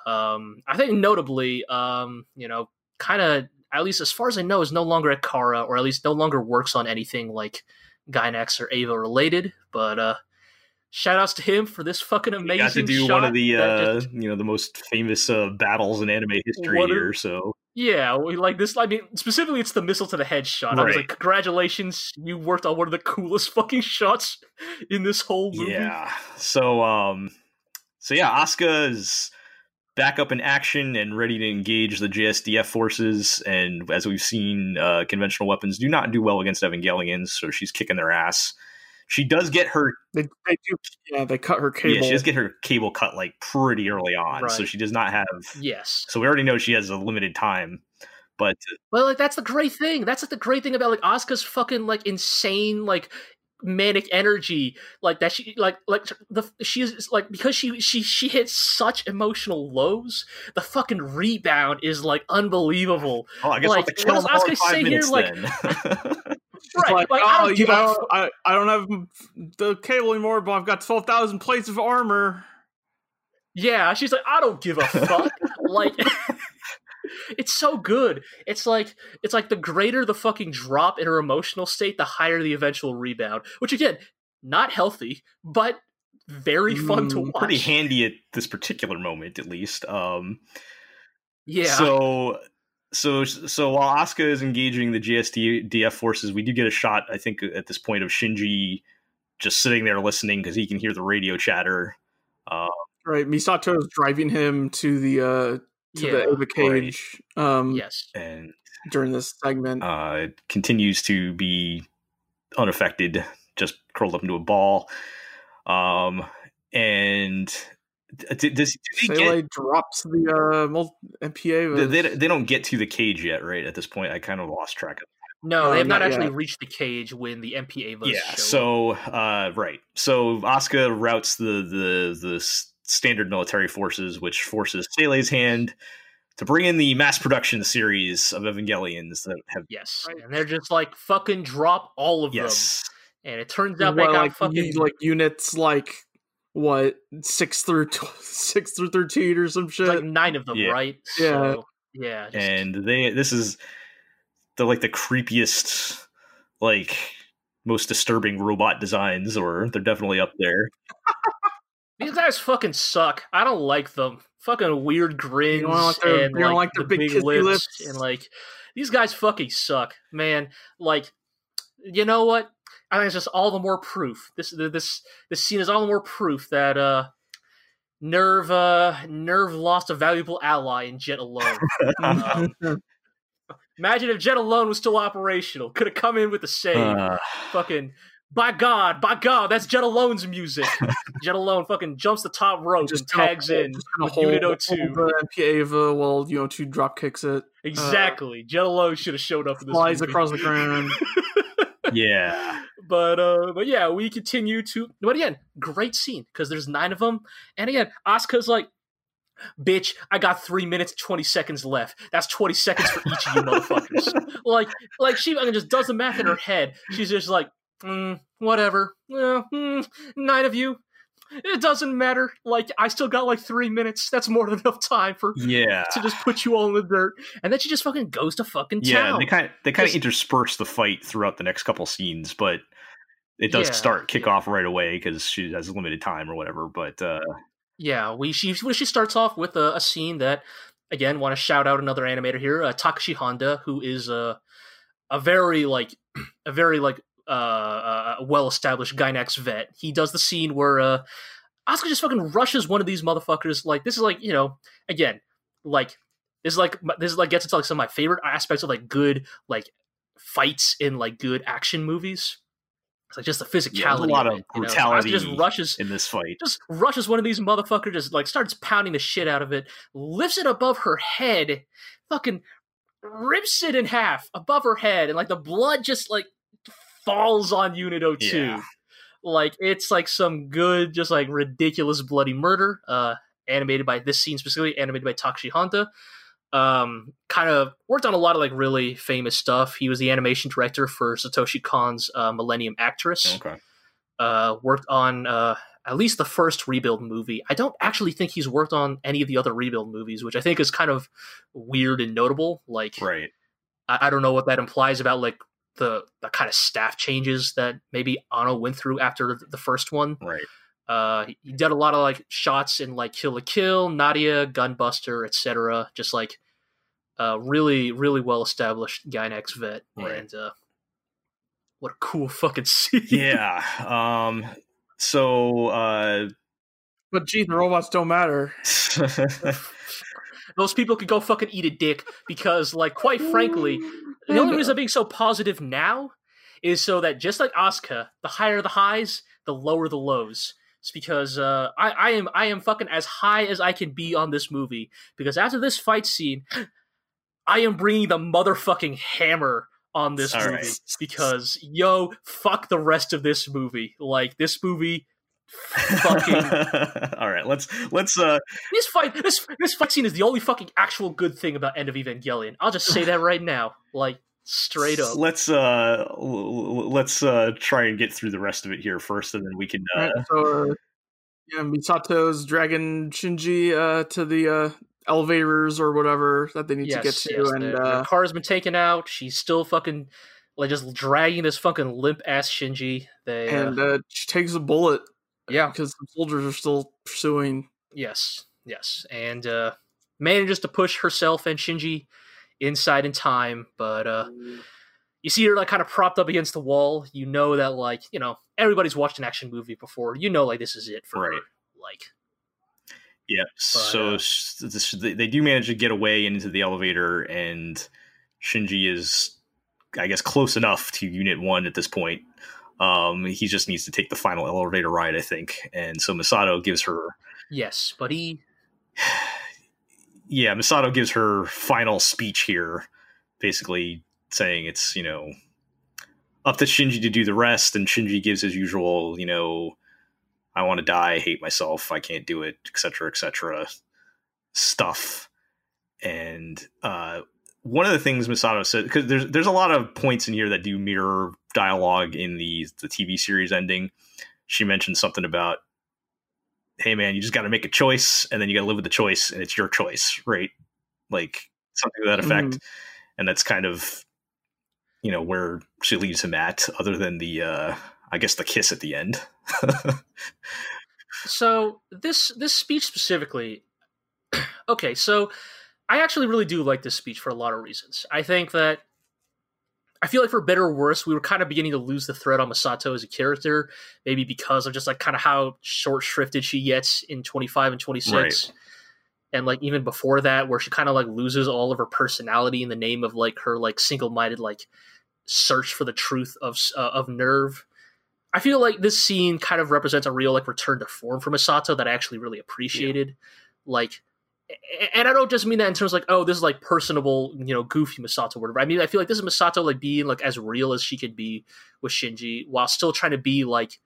B: Um, I think notably, um, you know, kind of at least as far as I know, is no longer at Khara, or at least no longer works on anything like Gainax or Eva related. But uh, shout outs to him for this fucking amazing. got to
A: do one of the uh, just, you know the most famous uh, battles in anime history here. So
B: yeah, we like this. I mean, specifically, it's the missile to the head shot. Right. I was like, congratulations, you worked on one of the coolest fucking shots in this whole movie.
A: Yeah. So um, so yeah, Asuka is back up in action and ready to engage the JSDF forces. And as we've seen, uh, conventional weapons do not do well against Evangelions, so she's kicking their ass. She does get her.
C: They, they do, yeah. They cut her cable.
A: Yeah, she does get her cable cut like pretty early on, right. so she does not have.
B: Yes.
A: So we already know she has a limited time, but
B: well, like that's the great thing. That's like the great thing about like Asuka's fucking like insane like manic energy like that she like like the she's like because she she she hits such emotional lows the fucking rebound is like unbelievable.
A: Oh i guess
B: like
A: what does Asuka say here like <laughs>
B: right like, like, oh, I, don't oh,
C: you know, I, I don't have the cable anymore but i've got 12,000 plates of armor.
B: Yeah she's like i don't give a fuck. <laughs> Like <laughs> it's so good. It's like it's like the greater the fucking drop in her emotional state, the higher the eventual rebound. Which again, not healthy, but very fun mm, to watch.
A: Pretty handy at this particular moment, at least. Um,
B: yeah.
A: So so so while Asuka is engaging the JSDF forces, we do get a shot, I think, at this point of Shinji just sitting there listening because he can hear the radio chatter. Uh,
C: right, Misato is driving him to the uh, to yeah, the Eva cage.
B: Right. Um, yes,
A: and
C: during this segment,
A: uh, it continues to be unaffected, just curled up into a ball. Um, and does, does
C: they get, drops the uh, MPA?
A: They, they don't get to the cage yet, right? At this point, I kind of lost track of.
B: No, they have not, not actually reached the cage when the MPA was.
A: Yeah, so uh, right, so Asuka routes the the the standard military forces, which forces Seele's hand to bring in the mass production series of Evangelions that have.
B: Yes, and they're just like fucking drop all of yes. them. And it turns out well, they got
C: like,
B: fucking
C: like units like what six through <laughs> six through thirteen or some shit.
B: Like nine of them,
A: yeah.
B: right?
C: Yeah, so,
B: yeah. Just...
A: And they this is the like the creepiest, like most disturbing robot designs, or they're definitely up there. <laughs>
B: These guys fucking suck. I don't like them. Fucking weird grins like their, and like, like the big, big lips, lips and like these guys fucking suck, man. Like, you know what? I think it's just all the more proof. This this this scene is all the more proof that uh, NERV uh, NERV lost a valuable ally in Jet alone. um, <laughs> imagine if Jet alone was still operational, could have come in with the same Uh. Fucking by God, by God, that's Jet Alone's music. <laughs> Jet Alone fucking jumps the top rope just and tags in just with hold, Unit 02.
C: The Eva while you know two drop kicks it.
B: Exactly. Uh, Jet Alone should have showed up in this
C: Flies
B: movie.
C: across the ground. <laughs>
A: yeah.
B: But uh, but yeah, we continue to. But again, great scene because there's nine of them, and again, Asuka's like, "Bitch, I got three minutes twenty seconds left. That's twenty seconds for each of you <laughs> motherfuckers." like, like she I just does the math in her head. She's just like, mm, "Whatever, yeah, mm, nine of you, it doesn't matter. Like I still got like three minutes. That's more than enough time for
A: yeah
B: to just put you all in the dirt. And then she just fucking goes to fucking
A: yeah.
B: Town.
A: They kind of they kind of intersperse the fight throughout the next couple scenes, but it does yeah, start kick yeah. off right away because she has limited time or whatever. But uh
B: yeah, we she she starts off with a, a scene that again want to shout out another animator here, uh, Takeshi Honda, who is a a very like <clears throat> a very like uh, uh, well established Gainax vet. He does the scene where uh, Asuka just fucking rushes one of these motherfuckers. Like this is like you know again like this is like this is like gets into like some of my favorite aspects of like good like fights in like good action movies. It's like just the physicality. Yeah, a
A: lot
B: of,
A: it, brutality.
B: You know? just rushes
A: in this fight.
B: Just rushes one of these motherfuckers. Just like starts pounding the shit out of it. Lifts it above her head. Fucking rips it in half above her head, and like the blood just like falls on Unit 02. Yeah. Like it's like some good, just like ridiculous bloody murder. Uh, animated by this scene specifically, animated by Takeshi Honda. Um, kind of worked on a lot of like really famous stuff. He was the animation director for Satoshi Kon's uh, Millennium Actress.
A: Okay.
B: Uh, worked on uh, at least the first rebuild movie. I don't actually think he's worked on any of the other rebuild movies, which I think is kind of weird and notable. Like,
A: right.
B: I, I don't know what that implies about like the the kind of staff changes that maybe Anno went through after the first one.
A: Right.
B: Uh, he did a lot of like shots in like Kill la Kill, Nadia, Gunbuster, etc. Just like uh, really, really well established Gainax vet, right. and uh, what a cool fucking <laughs> scene.
A: Yeah. Um. So. Uh.
C: But gee, the robots don't matter. <laughs>
B: Those people could go fucking eat a dick because, like, quite frankly, the only reason I'm being so positive now is so that just like Asuka, the higher the highs, the lower the lows. It's because uh, I, I am I am fucking as high as I can be on this movie because after this fight scene, <gasps> I am bringing the motherfucking hammer on this All movie right. because yo, fuck the rest of this movie. Like this movie fucking <laughs>
A: all right let's let's uh
B: this fight this this fight scene is the only fucking actual good thing about end of evangelion. I'll just say that right now like straight up.
A: Let's uh let's uh try and get through the rest of it here first and then we can uh...
C: Right, so, uh, yeah misato's dragging shinji uh to the uh elevators or whatever that they need yes, to get to yes, and the, uh,
B: car's been taken out. She's still fucking like just dragging this fucking limp ass shinji. They
C: and uh, she takes a bullet
B: yeah,
C: because the soldiers are still pursuing.
B: Yes, yes, and uh, manages to push herself and Shinji inside in time, but uh, you see her like kind of propped up against the wall. You know that like you know everybody's watched an action movie before. You know like this is it for right. her. Like
A: yeah. But, so uh, they do manage to get away into the elevator, and Shinji is, I guess, close enough to Unit One at this point. Um, he just needs to take the final elevator ride, I think, and so Misato gives her.
B: Yes, but he.
A: yeah, Misato gives her final speech here, basically saying it's you know up to Shinji to do the rest, and Shinji gives his usual, you know, I want to die, I hate myself, I can't do it, etc., etc. stuff. And uh, one of the things Misato said, because there's there's a lot of points in here that do mirror dialogue in the the TV series ending. She mentioned something about, "Hey man, you just got to make a choice, and then you got to live with the choice, and it's your choice, right?" Like something to that effect. Mm. And that's kind of, you know, where she leaves him at, other than the uh, I guess the kiss at the end. <laughs>
B: so this this speech specifically, <clears throat> okay, so I actually really do like this speech for a lot of reasons. I think that I feel like for better or worse, we were kind of beginning to lose the thread on Misato as a character, maybe because of just like kind of how short shrifted she gets in 25 and 26. Right. And like even before that, where she kind of like loses all of her personality in the name of like her like single minded like search for the truth of uh, of NERV. I feel like this scene kind of represents a real like return to form for Misato that I actually really appreciated. Yeah. Like, and I don't just mean that in terms of like, oh, this is like personable, you know, goofy Misato whatever. I mean, I feel like this is Misato like being like as real as she could be with Shinji while still trying to be like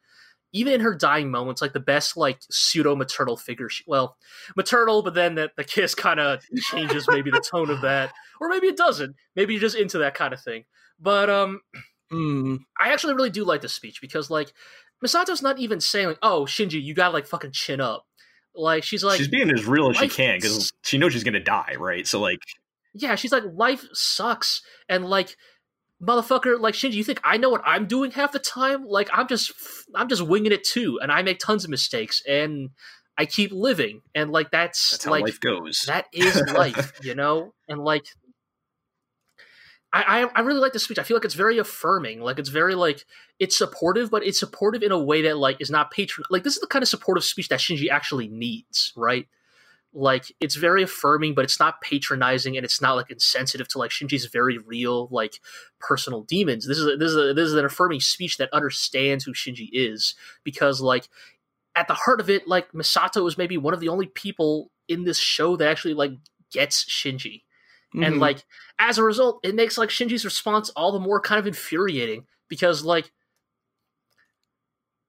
B: even in her dying moments, like the best like pseudo maternal figure. She, well, maternal, but then that the kiss kind of changes maybe the tone of that, or maybe it doesn't. Maybe you're just into that kind of thing. But um, <clears throat> Mm. I actually really do like this speech because like Misato's not even saying like, "Oh, Shinji, you gotta like fucking chin up." Like she's like
A: she's being as real as she can because she knows she's gonna die, right? So like,
B: yeah, she's like, life sucks, and like, motherfucker, like Shinji, you think I know what I'm doing half the time? Like I'm just I'm just winging it too, and I make tons of mistakes, and I keep living, and like that's,
A: that's
B: like
A: life goes.
B: That is life, <laughs> you know, and like I, I really like the speech. I feel like it's very affirming. Like it's very like it's supportive, but it's supportive in a way that like is not patron. Like this is the kind of supportive speech that Shinji actually needs, right? Like it's very affirming, but it's not patronizing, and it's not like insensitive to like Shinji's very real like personal demons. This is a, this is a, this is an affirming speech that understands who Shinji is because like at the heart of it, like Misato is maybe one of the only people in this show that actually like gets Shinji Mm-hmm. And like as a result, it makes like Shinji's response all the more kind of infuriating because like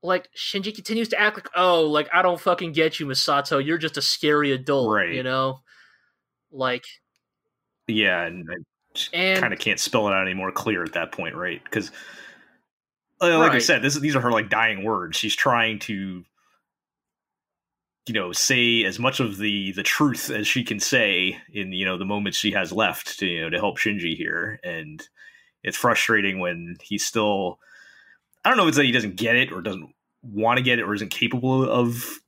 B: like Shinji continues to act like, oh, like I don't fucking get you, Misato. You're just a scary adult, right? You know, like
A: yeah, and, and kind of can't spell it out any more clear at that point, right? Because like right. I said, this these are her like dying words. She's trying to you know say as much of the the truth as she can say in you know the moments she has left to you know to help Shinji here and it's frustrating when he's still I don't know if it's that he doesn't get it or doesn't want to get it or isn't capable of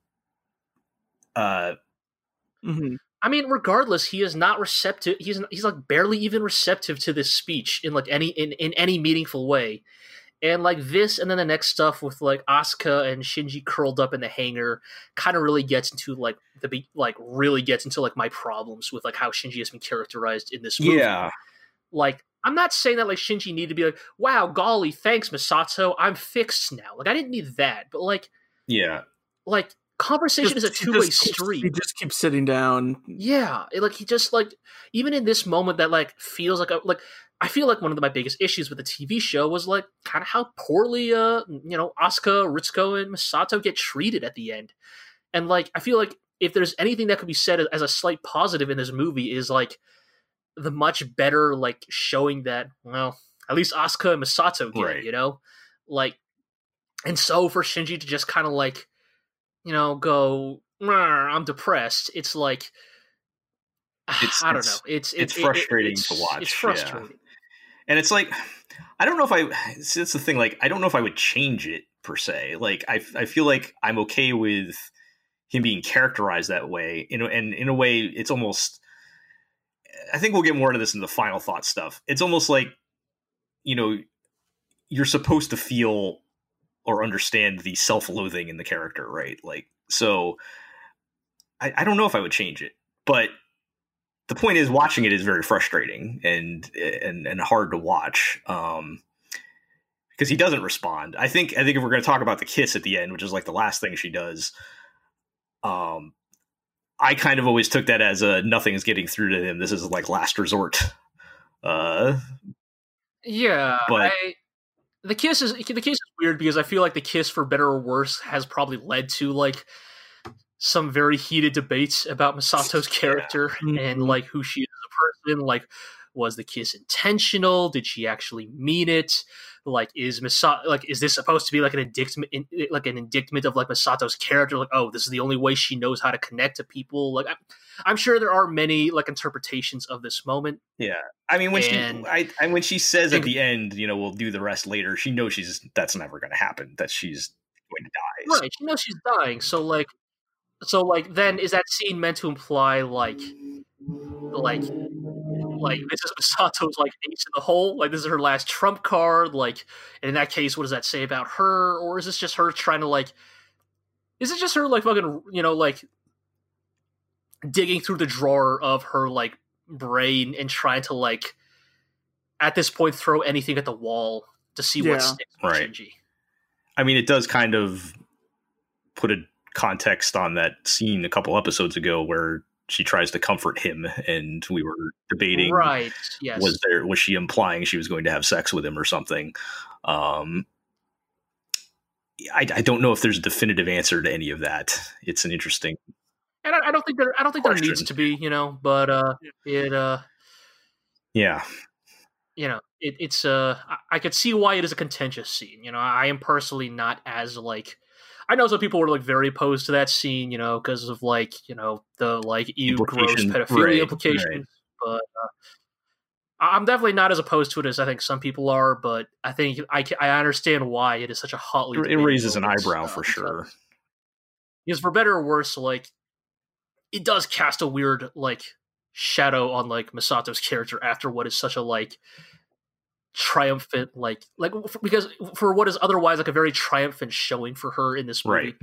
A: uh
B: mm-hmm. I mean, regardless, he is not receptive. He's he's like barely even receptive to this speech in like any in, in any meaningful way. And like this, and then the next stuff with like Asuka and Shinji curled up in the hangar, kind of really gets into like the be like really gets into like my problems with like how Shinji has been characterized in this movie.
A: Yeah,
B: like I'm not saying that like Shinji need to be like, wow, golly, thanks Misato, I'm fixed now. Like I didn't need that, but like,
A: yeah,
B: like conversation just, is a two way street.
C: He just keeps sitting down.
B: Yeah, it, like he just like even in this moment that like feels like a like I feel like one of my biggest issues with the TV show was like kind of how poorly, uh, you know, Asuka, Ritsuko, and Misato get treated at the end. And like, I feel like if there's anything that could be said as a slight positive in this movie is like the much better like showing that well, at least Asuka and Misato get, right. you know, like, and so for Shinji to just kind of like, you know, go, I'm depressed. It's like. <sighs> It's, I don't know. It's
A: it's, it's frustrating
B: it, it's,
A: to watch.
B: It's frustrating.
A: And it's like I don't know if I. It's the thing. Like I don't know if I would change it per se. Like I, I feel like I'm okay with him being characterized that way. You know, and in a way, it's almost I think we'll get more into this in the final thought stuff. It's almost like, you know, you're supposed to feel or understand the self-loathing in the character, right? Like, so I, I don't know if I would change it, but the point is, watching it is very frustrating and and and hard to watch. Um, because he doesn't respond. I think I think if we're going to talk about the kiss at the end, which is like the last thing she does, um, I kind of always took that as a nothing is getting through to him. This is like last resort. Uh,
B: yeah, but I, the kiss is the kiss is weird because I feel like the kiss, for better or worse, has probably led to like some very heated debates about Misato's <laughs> character yeah. and mm-hmm. like who she is as a person. Like, was the kiss intentional? Did she actually mean it? Like, is Misato like is this supposed to be like an indictment, like an indictment of like Misato's character? Like, oh, this is the only way she knows how to connect to people. Like, I'm, I'm sure there are many like interpretations of this moment.
A: Yeah, I mean, when and, she, I, I, when she says and, at the end, you know, we'll do the rest later. She knows she's that's never going to happen. That she's going to die.
B: Right, she knows she's dying. So like, so like, then is that scene meant to imply like, like like this is Misato's like ace in the hole, like this is her last trump card, like and in that case, what does that say about her? Or is this just her trying to like is it just her like fucking you know, like digging through the drawer of her like brain and trying to like at this point throw anything at the wall to see yeah. what sticks right. Shinji.
A: I mean it does kind of put a context on that scene a couple episodes ago where she tries to comfort him and we were debating
B: right yes.
A: was there was she implying she was going to have sex with him or something. Um I, I don't know if there's a definitive answer to any of that. It's an interesting
B: and I, I don't think there i don't think question. there needs to be you know but uh it uh
A: yeah.
B: you know it, it's uh I, I could see why it is a contentious scene you know i am personally not as like I know some people were like very opposed to that scene, you know, because of like you know the like EU gross pedophilia right, implications. Right. But uh, I'm definitely not as opposed to it as I think some people are. But I think I I understand why it is such a hotly.
A: It raises an eyebrow for sure.
B: because for better or worse, like it does cast a weird like shadow on like Misato's character after what is such a like triumphant like like because for what is otherwise like a very triumphant showing for her in this
A: movie.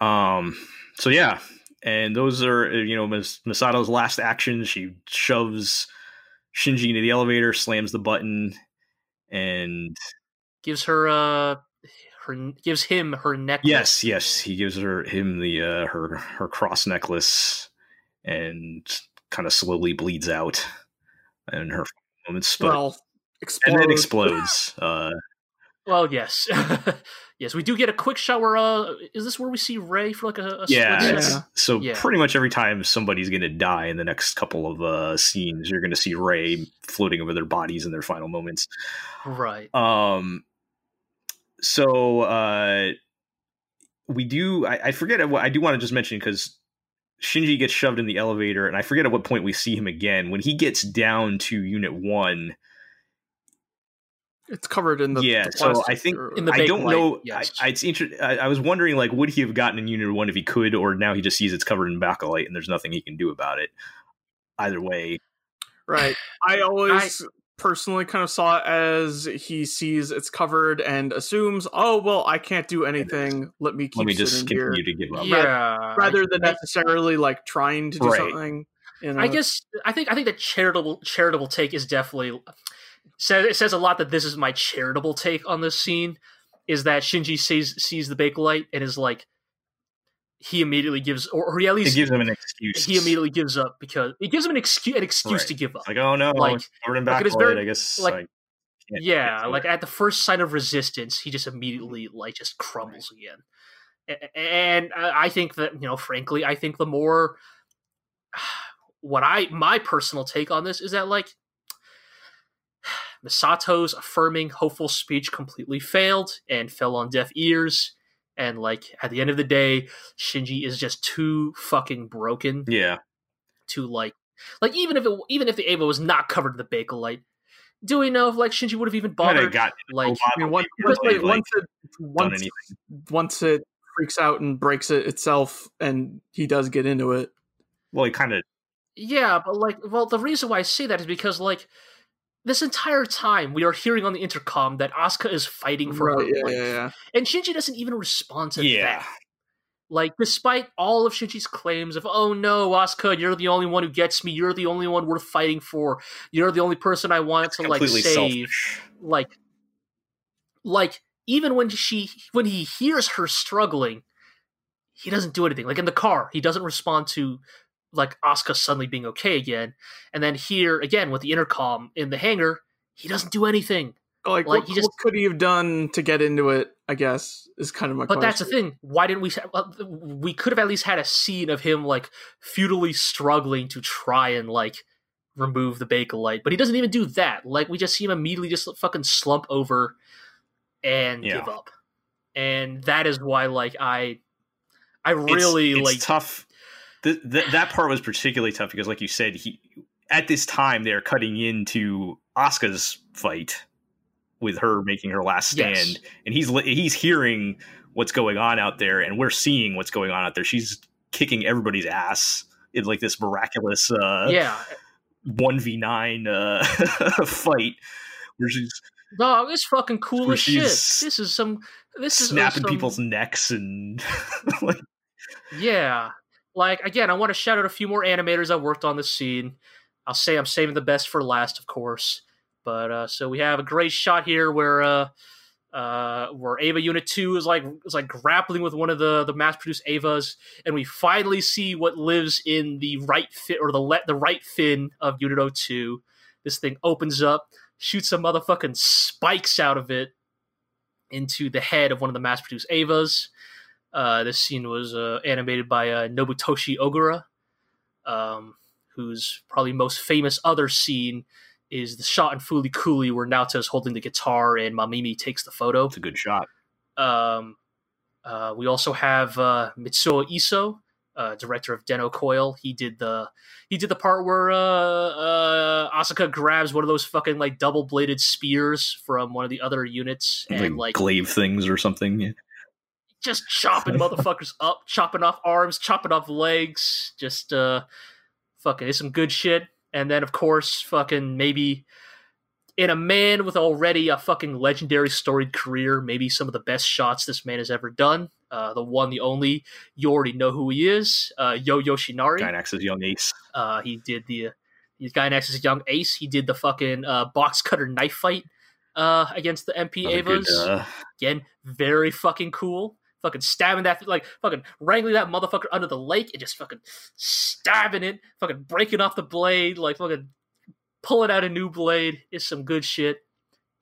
A: Right. Um so yeah, and those are you know Mis- Misato's last action. She shoves Shinji into the elevator, slams the button, and
B: gives her uh her gives him her necklace.
A: Yes, yes, he gives her him the uh her her cross necklace, and kind of slowly bleeds out, and her moments, but well, explode. and it explodes. Uh,
B: well, yes, <laughs> yes, we do get a quick shot where uh, is this where we see Rei for like a, a
A: yeah, So yeah. pretty much every time somebody's going to die in the next couple of uh, scenes, you're going to see Rei floating over their bodies in their final moments.
B: Right.
A: Um. So uh, we do. I, I forget. I do want to just mention because Shinji gets shoved in the elevator, and I forget at what point we see him again. When he gets down to Unit One,
C: it's covered in the
A: yeah.
C: The
A: so I think in the I don't light, know. Yes. I, it's inter- I, I, was wondering like, would he have gotten in Unit One if he could, or now he just sees it's covered in bakelite and there's nothing he can do about it. Either way,
C: right. I always I, personally kind of saw it as he sees it's covered and assumes, oh well, I can't do anything. Let me keep let me just continue
A: here. to give up.
B: Yeah,
C: rather than necessarily like trying to do right. something.
B: You know? I guess I think I think the charitable charitable take is definitely says it says a lot that this is my charitable take on this scene. Is that Shinji sees sees the bakelite and is like, he immediately gives, or, or he at least
A: gives him an excuse.
B: He immediately gives up because it gives him an excuse, an excuse right. to give up.
A: Like, oh no, like, covered back very, I guess.
B: Like, like yeah, like at the first sign of resistance, he just mm-hmm. immediately like just crumbles right. again. And I think that you know, frankly, I think the more <sighs> what I my personal take on this is that like <sighs> Misato's affirming, hopeful speech completely failed and fell on deaf ears and like at the end of the day shinji is just too fucking broken
A: yeah.
B: to like like even if it even if the eva was not covered in the bakelite do we know if like shinji would have even bothered got like I mean, once,
C: like, once, it once, once it freaks out and breaks it itself and he does get into it.
A: Well he kind of
B: Yeah, but like, well, the reason why I say that is because like this entire time we are hearing on the intercom that Asuka is fighting for
C: Right,
B: her
C: yeah,
B: life,
C: yeah, yeah.
B: and Shinji doesn't even respond to
A: Yeah.
B: that. Like, despite all of Shinji's claims of, "Oh no, Asuka, you're the only one who gets me. You're the only one worth fighting for. You're the only person I want to like save."
A: selfish.
B: Like, like even when she when he hears her struggling, he doesn't do anything. Like in the car, he doesn't respond to like Asuka suddenly being okay again. And then here again with the intercom in the hangar, he doesn't do anything.
C: Like,
B: Like,
C: what,
B: he just-
C: what could he have done to get into it? I guess is kind of my
B: But
C: question.
B: that's the thing. Why didn't we? uh, We could have at least had a scene of him like futilely struggling to try and like remove the Bakelite, but he doesn't even do that. Like we just see him immediately just fucking slump over and
A: Yeah.
B: give up, and that is why like I, I
A: It's-
B: really
A: it's,
B: like
A: tough. Th- th- that part was particularly tough because, like you said, he at this time they're cutting into Asuka's fight with her making her last stand,
B: Yes.
A: and he's he's hearing what's going on out there, and we're seeing what's going on out there. She's kicking everybody's ass in like this miraculous uh,
B: yeah.
A: one v nine uh, <laughs> fight where she's
B: Dog, it's fucking cool as shit. This is some. This is
A: snapping people's necks and <laughs> like
B: Yeah. Like again, I want to shout out a few more animators I worked on this scene. I'll say I'm saving the best for last, of course. But uh so we have a great shot here where uh uh where Eva Unit 2 is like is like grappling with one of the the mass produced Evas and we finally see what lives in the right fit or the le- the right fin of Unit 02. This thing opens up, shoots some motherfucking spikes out of it into the head of one of the mass produced Evas. Uh, this scene was uh, animated by uh, Nobutoshi Ogura, um, whose probably most famous other scene is the shot in Fooly Cooly where Naota is holding the guitar and Mamimi takes the photo.
A: it's a good shot.
B: Um, uh, we also have uh, Mitsuo Iso, uh, director of Dennou Coil. He did the he did the part where uh, uh, Asuka grabs one of those fucking like double bladed spears from one of the other units and
A: like,
B: like
A: glaive things or something.
B: Just chopping motherfuckers <laughs> up, chopping off arms, chopping off legs, just uh fucking it's some good shit. And then of course, fucking maybe in a man with already a fucking legendary storied career, maybe some of the best shots this man has ever done. Uh, the one, the only, you already know who he is. Uh, Yoh Yoshinari.
A: Gainax's young ace.
B: Uh, he did the he's Gainax's young ace. He did the fucking uh, box cutter knife fight uh, against the MP Evas
A: uh,
B: again very fucking cool fucking stabbing that like fucking wrangling that motherfucker under the lake and just fucking stabbing it fucking breaking off the blade like fucking pulling out a new blade. Is some good shit.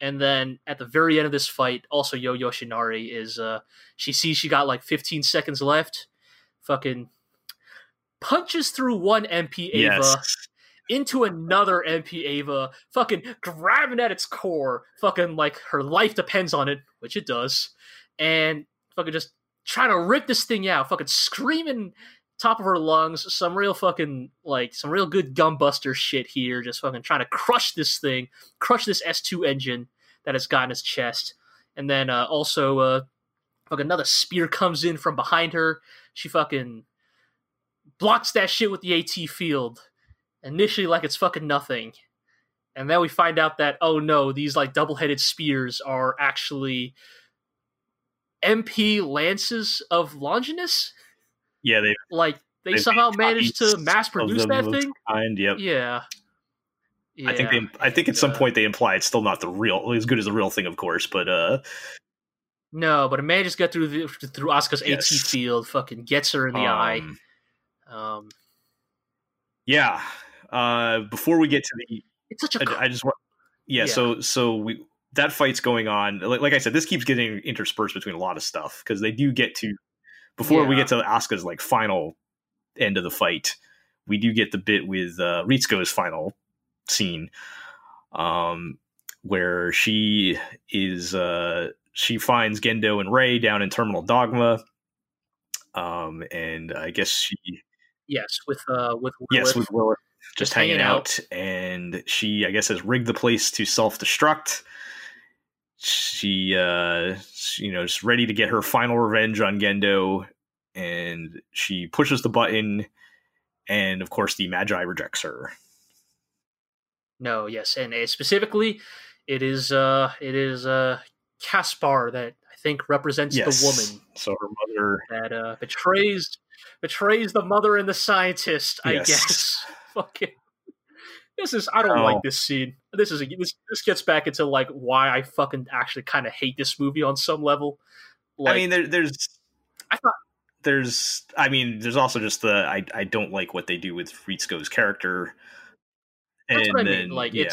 B: And then at the very end of this fight also yoh yoshinari is uh she sees she got like 15 seconds left. Fucking punches through one mp eva
A: yes.
B: into another MP Eva, fucking grabbing at its core, fucking like her life depends on it, which it does, and fucking just trying to rip this thing out, fucking screaming top of her lungs, some real fucking like some real good Gunbuster shit here, just fucking trying to crush this thing, crush this S2 engine that has gotten his chest, and then uh, also uh, fucking another spear comes in from behind her. She fucking blocks that shit with the AT field initially like it's fucking nothing. And then we find out that oh no, these like double-headed spears are actually MP lances of Longinus.
A: Yeah, they
B: Like they somehow managed to mass produce that thing.
A: kind. Yep.
B: Yeah.
A: I think they. I think at some
B: Uh,
A: point they imply it's still not the real, as good as the real thing, of course. But uh,
B: No, but it manages to get through the, through Asuka's
A: Yes.
B: AT field. Fucking gets her in the eye.
A: um,
B: Um,
A: Yeah. Uh, before we get to the,
B: it's such a
A: I, I just want. Yeah,
B: Yeah.
A: So so we that fight's going on. Like, like I said, this keeps getting interspersed between a lot of stuff because they do get to before we get to Asuka's like final end of the fight. We do get the bit with uh, Ritsuko's final scene, um, where she is uh, she finds Gendo and Ray down in Terminal Dogma, um, and I guess she
B: yes with uh with
A: yes with Lilith just,
B: Just
A: hanging
B: hanging
A: out. and she i guess has rigged the place to self-destruct she uh she, you know is ready to get her final revenge on gendo and she pushes the button and of course the Magi rejects her.
B: No, yes, and uh, specifically, it is uh, it is uh, Casper that I think represents yes. the woman.
A: So her mother
B: that uh, betrays betrays the mother and the scientist. I yes. guess. <laughs> Fucking. This is I don't oh. like this scene. This is a, this this gets back into like why I fucking actually kind of hate this movie on some level.
A: Like, I mean, there, there's
B: I thought
A: there's I mean, there's also just the I I don't like what they do with Ritsuko's character.
B: That's and what I then, mean. Like, yeah.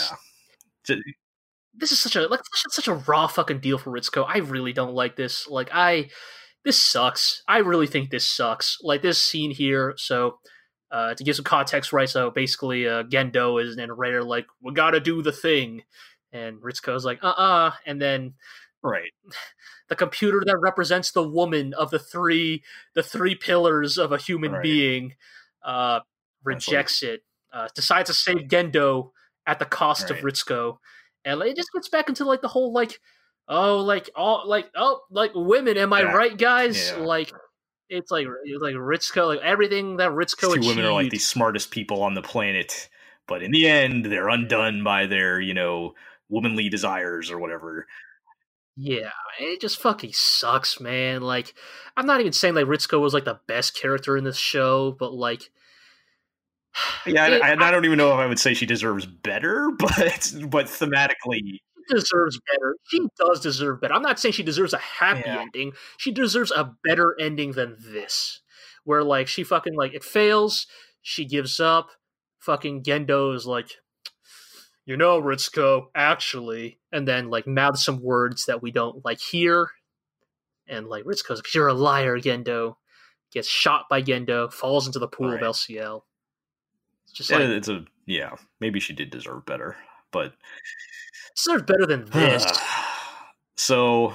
B: this is such a like such a raw fucking deal for Ritsuko. I really don't like this. Like, I this sucks. I really think this sucks. Like this scene here. So, uh, to give some context, right? So basically, uh, Gendo is in a narrator like, "We gotta do the thing," and Ritsuko's like, "Uh, uh," uh and then
A: right
B: the computer that represents the woman of the three the three pillars of a human right. being uh, rejects it uh, decides to save Gendo at the cost right. of Ritsuko, and it just gets back into like the whole like oh like all like oh like women am I yeah. right guys yeah. like it's like it's like Ritsuko like everything that Ritsuko
A: two women are like the smartest people on the planet, but in the end they're undone by their you know womanly desires or whatever.
B: Yeah, it just fucking sucks, man. Like, I'm not even saying like Ritsuko was like the best character in this show, but like, <sighs>
A: yeah, it, I, I, don't even know if I would say she deserves better, <laughs> but but thematically,
B: deserves better. She does deserve better. I'm not saying she deserves a happy yeah. ending. She deserves a better ending than this, where like she fucking like it fails, she gives up. Fucking Gendo is like, you know, Ritsuko, actually, and then like mouths some words that we don't like hear, and like Ritsuko's like, you're a liar, Gendo. Gets shot by Gendo, falls into the pool right. of LCL.
A: It's just like it's a yeah. Maybe she did deserve better, but
B: deserved better than this. <sighs>
A: so,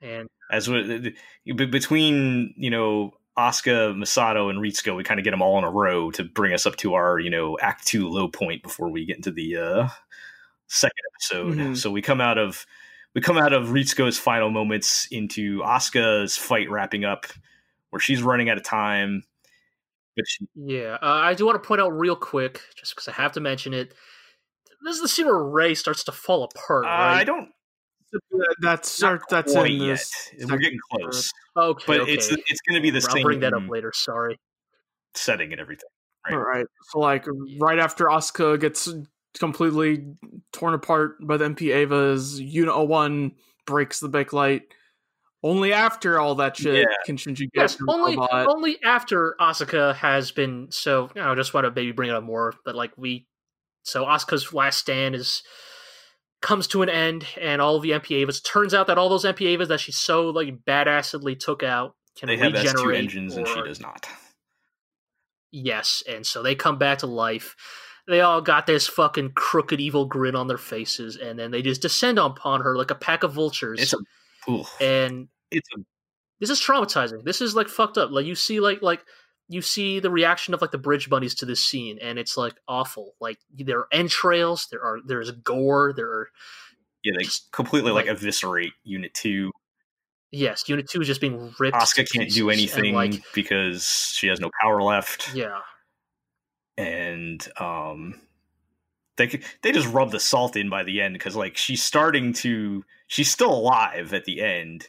B: and
A: as we, between you know Asuka, Misato, and Ritsuko, we kind of get them all in a row to bring us up to our, you know, Act Two low point before we get into the uh, second episode. Mm-hmm. So we come out of we come out of Ritsuko's final moments into Asuka's fight wrapping up, where she's running out of time.
B: But she, yeah, uh, I do want to point out real quick, just because I have to mention it. This is the scene where Rei starts to fall apart. Uh, right?
A: I don't
C: that's that's in this.
A: Yet. We're getting close.
B: Okay,
A: but
B: okay.
A: it's it's going to be the
B: I'll
A: same.
B: bring that up later. Sorry.
A: Setting and everything. Right?
C: All right. So like right after Asuka gets completely torn apart by the MP Eva's Unit 01 breaks the bakelite. Only after all that shit yeah. can Shinji get yes,
B: only
C: robot.
B: only after Asuka has been so you know, I just want to maybe bring it up more, but like we so Asuka's last stand is comes to an end and all the MP Evas. Turns out that all those MP Evas that she so like badassedly took out can
A: they
B: regenerate.
A: have S2 engines or, and she does not.
B: Yes, and so they come back to life. They all got this fucking crooked evil grin on their faces, and then they just descend upon her like a pack of vultures.
A: It's a, oof.
B: and
A: it's a,
B: this is traumatizing. This is like fucked up. Like you see, like like you see the reaction of like the bridge bunnies to this scene and it's like awful. Like there are entrails there are there's gore there are
A: yeah they just, completely like, like, eviscerate unit 2
B: yes unit 2 is just being ripped
A: Asuka can't do anything like, because she has no power left.
B: Yeah.
A: And um they they just rub the salt in by the end because like she's starting to she's still alive at the end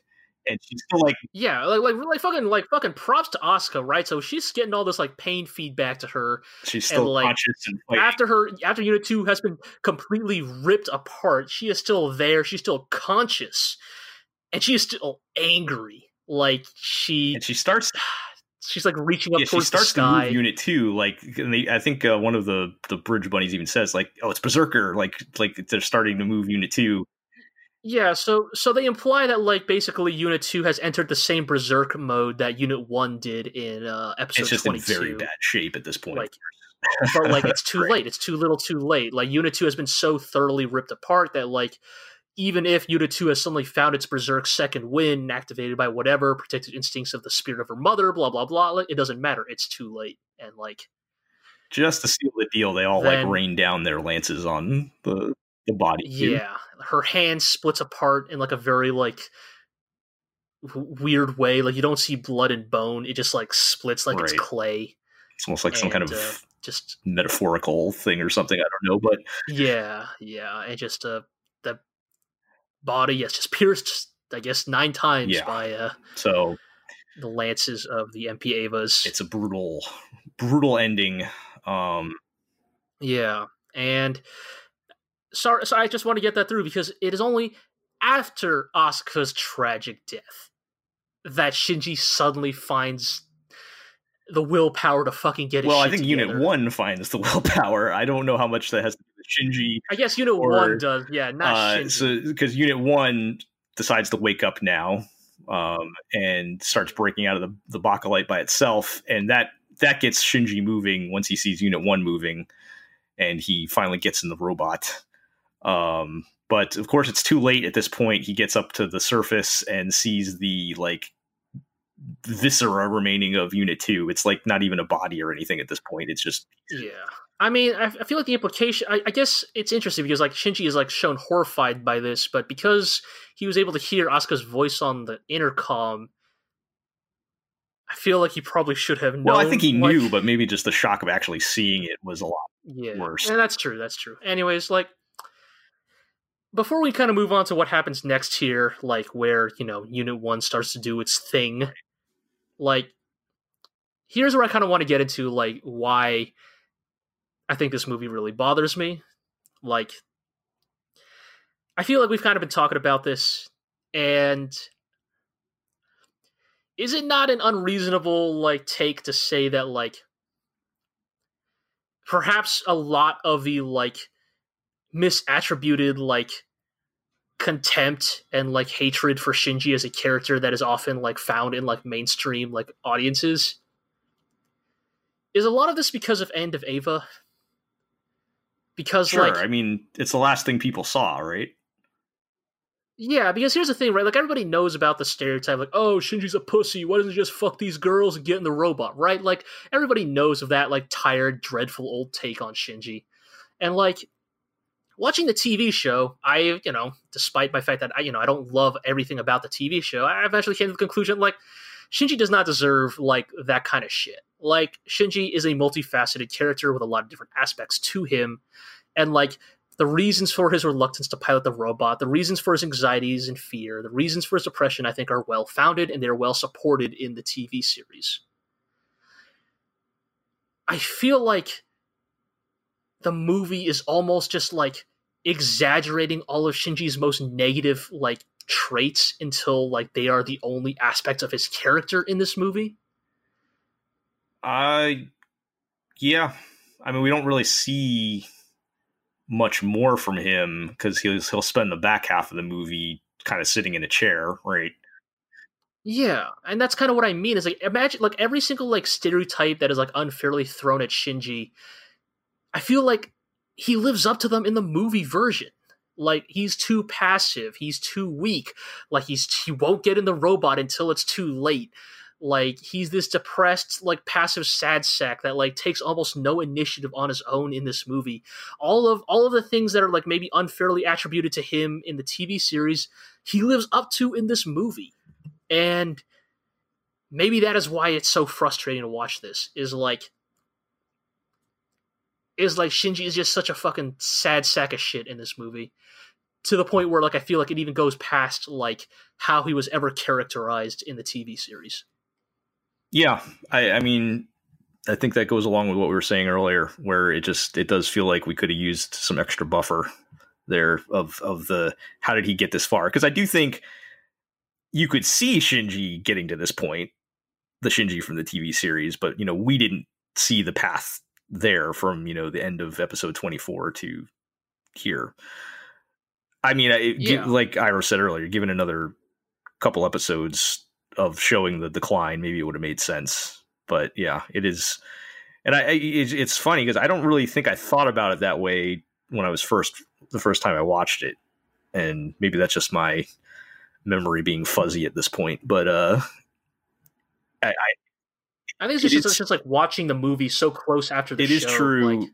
A: and she's still like
B: yeah like, like like fucking like fucking props to Asuka right so she's getting all this like pain feedback to her
A: she's still and, like, conscious and fighting.
B: after her after unit 2 has been completely ripped apart she is still there she's still conscious and she is still angry like she
A: and she starts <sighs>
B: she's like reaching up yeah, towards she starts the sky.
A: to move unit 2 like they, i think uh, one of the the bridge bunnies even says like oh it's berserker like like they're starting to move unit 2
B: yeah, so so they imply that like basically Unit Two has entered the same berserk mode that Unit One did in uh, episode.
A: It's just
B: 22.
A: in very bad shape at this point.
B: Like, but like it's <laughs> too right. late. It's too little, too late. Like Unit Two has been so thoroughly ripped apart that like even if Unit Two has suddenly found its berserk second wind, activated by whatever protected instincts of the spirit of her mother, blah blah blah, like, it doesn't matter. It's too late, and like
A: just to seal the deal, they all then, like rain down their lances on the the body.
B: Yeah, her hand splits apart in like a very like weird way. Like you don't see blood and bone; it just like splits like right. it's clay.
A: It's almost like and, some kind of uh, just metaphorical thing or something. I don't know, but
B: yeah, yeah, and just uh, the body, yes, just <laughs> pierced, I guess, nine times yeah. by uh,
A: so
B: the lances of the MP Evas.
A: It's a brutal, brutal ending. Um,
B: yeah, and sorry, so I just want to get that through because it is only after Asuka's tragic death that Shinji suddenly finds the willpower to fucking get.
A: Well, I think together. Unit One finds the <laughs> willpower. I don't know how much that has to do with Shinji.
B: I guess Unit or, One does. Yeah, not uh, Shinji.
A: So because Unit One decides to wake up now um, and starts breaking out of the the Bakelite by itself, and that that gets Shinji moving once he sees Unit One moving, and he finally gets in the robot. Um, but of course, it's too late at this point. He gets up to the surface and sees the like viscera remaining of Unit Two. It's like not even a body or anything at this point. It's just
B: yeah. I mean, I, I feel like the implication. I, I, guess it's interesting because like Shinji is like shown horrified by this, but because he was able to hear Asuka's voice on the intercom, I feel like he probably should have known.
A: Well, I think he like, knew, but maybe just the shock of actually seeing it was a lot yeah, worse.
B: And that's true. That's true. Anyways, like before we kind of move on to what happens next here, like where you know Unit One starts to do its thing, like here's where I kind of want to get into like why I think this movie really bothers me. Like, I feel like we've kind of been talking about this, and is it not an unreasonable like take to say that like perhaps a lot of the like misattributed like contempt and like hatred for Shinji as a character that is often like found in like mainstream like audiences is a lot of this because of End of Eva because
A: sure,
B: like
A: I mean, it's the last thing people saw, right?
B: Yeah, because here's the thing, right? Like everybody knows about the stereotype, like, oh, Shinji's a pussy. Why doesn't he just fuck these girls and get in the robot, right? Like everybody knows of that, like tired, dreadful old take on Shinji, and like watching the TV show, I, you know, despite my fact that I, you know, I don't love everything about the TV show, I eventually came to the conclusion like Shinji does not deserve like that kind of shit. Like Shinji is a multifaceted character with a lot of different aspects to him, and like the reasons for his reluctance to pilot the robot, the reasons for his anxieties and fear, the reasons for his depression, I think are well founded and they're well supported in the TV series. I feel like the movie is almost just like exaggerating all of Shinji's most negative like traits until like they are the only aspects of his character in this movie.
A: Uh yeah. I mean we don't really see much more from him because he'll he'll spend the back half of the movie kind of sitting in a chair, right?
B: Yeah, and that's kind of what I mean. Is like imagine like every single like stereotype that is like unfairly thrown at Shinji. I feel like he lives up to them in the movie version. Like he's too passive, he's too weak. Like he's he won't get in the robot until it's too late. Like he's this depressed, like passive sad sack that like takes almost no initiative on his own in this movie. All of all of the things that are like maybe unfairly attributed to him in the TV series, he lives up to in this movie. And maybe that is why it's so frustrating to watch this. Is like is like Shinji is just such a fucking sad sack of shit in this movie to the point where like I feel like it even goes past like how he was ever characterized in the TV series.
A: Yeah, I, I mean, I think that goes along with what we were saying earlier, where it just it does feel like we could have used some extra buffer there of of the how did he get this far? Because I do think you could see Shinji getting to this point, the Shinji from the TV series, but you know we didn't see the path there from you know the end of episode twenty four to here. I mean, it, yeah. like Ira said earlier, given another couple episodes of showing the decline, maybe it would have made sense. But yeah, it is, and I, it's funny because I don't really think I thought about it that way when I was first the first time I watched it, and maybe that's just my memory being fuzzy at this point. But uh, I, I,
B: I think it's just, it's just like watching the movie so close after the
A: it
B: show.
A: It is true. Like,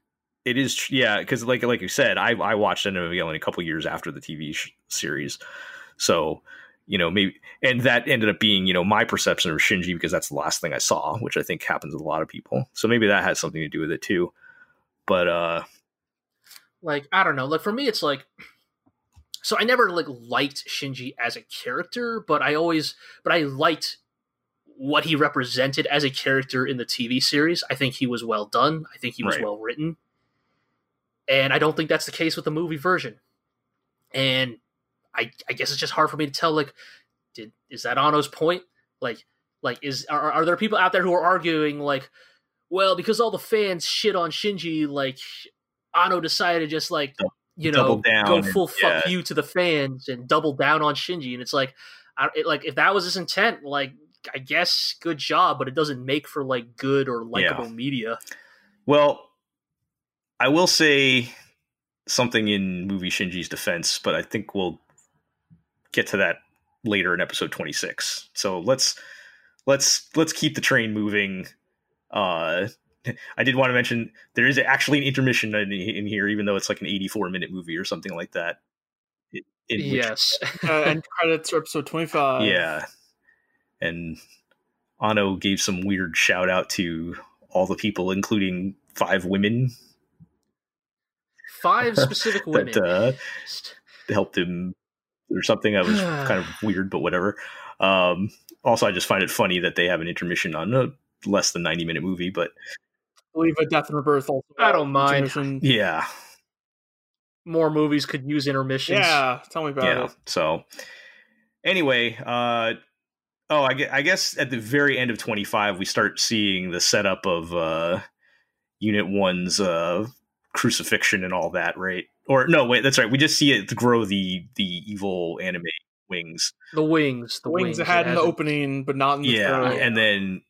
A: it is yeah because like like you said i i watched End of Evangelion a couple years after the tv sh- series so you know, maybe, and that ended up being, you know, my perception of Shinji because that's the last thing I saw, which I think happens with a lot of people. So maybe that has something to do with it too. But, uh,
B: like, I don't know. Like, for me, it's like, so I never like liked Shinji as a character, but I always, but I liked what he represented as a character in the TV series. I think he was well done. I think he was right. well written. And I don't think that's the case with the movie version. And I, I guess it's just hard for me to tell. Like, did is that Anno's point? Like, like is are, are there people out there who are arguing like, well, because all the fans shit on Shinji, like Anno decided to just like you know go full fuck yeah. you to the fans and double down on Shinji, and it's like, I, it, like if that was his intent, like I guess good job, but it doesn't make for like good or likable yeah. media.
A: Well, I will say something in movie Shinji's defense, but I think we'll get to that later in episode 26. So let's let's let's keep the train moving. Uh <laughs> I did want to mention there is actually an intermission in, in here, even though it's like an 84 minute movie or something like that.
B: In, in yes.
C: Which, <laughs> uh, end credits for episode 25.
A: Yeah. And Anno gave some weird shout out to all the people, including five women.
B: Five <laughs> specific women. that uh,
A: helped him or something. That was <sighs> kind of weird, but whatever. Um, also, I just find it funny that they have an intermission on a less than 90 minute movie, but.
C: I believe a Death and Rebirth also.
B: I don't mind.
A: Yeah.
B: More movies could use intermissions.
C: Yeah, tell me about yeah, it.
A: So, anyway, uh, oh, I, I guess at the very end of 25, we start seeing the setup of uh, Unit 1's uh, crucifixion and all that, right? Or no, wait, that's right. We just see it grow the the evil anime wings.
B: The wings, the,
C: wings,
B: wings
C: it had in the opening, but not in the
A: yeah,
C: throat.
A: and then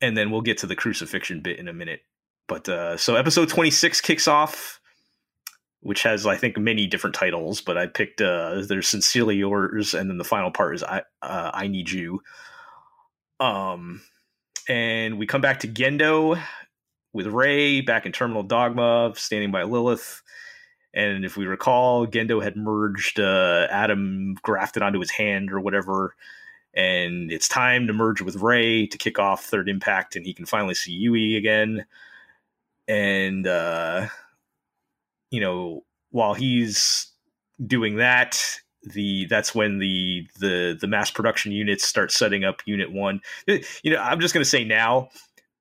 A: and then we'll get to the crucifixion bit in a minute. But uh, so episode 26 kicks off, which has I think many different titles, but I picked uh, there's sincerely yours, and then the final part is I uh, I need you. Um, and we come back to Gendo with Rei back in Terminal Dogma, standing by Lilith. And if we recall, Gendo had merged uh, Adam grafted onto his hand or whatever. And it's time to merge with Rei to kick off Third Impact, and he can finally see Yui again. And, uh, you know, while he's doing that, the that's when the the the mass production units start setting up unit one you know i'm just going to say now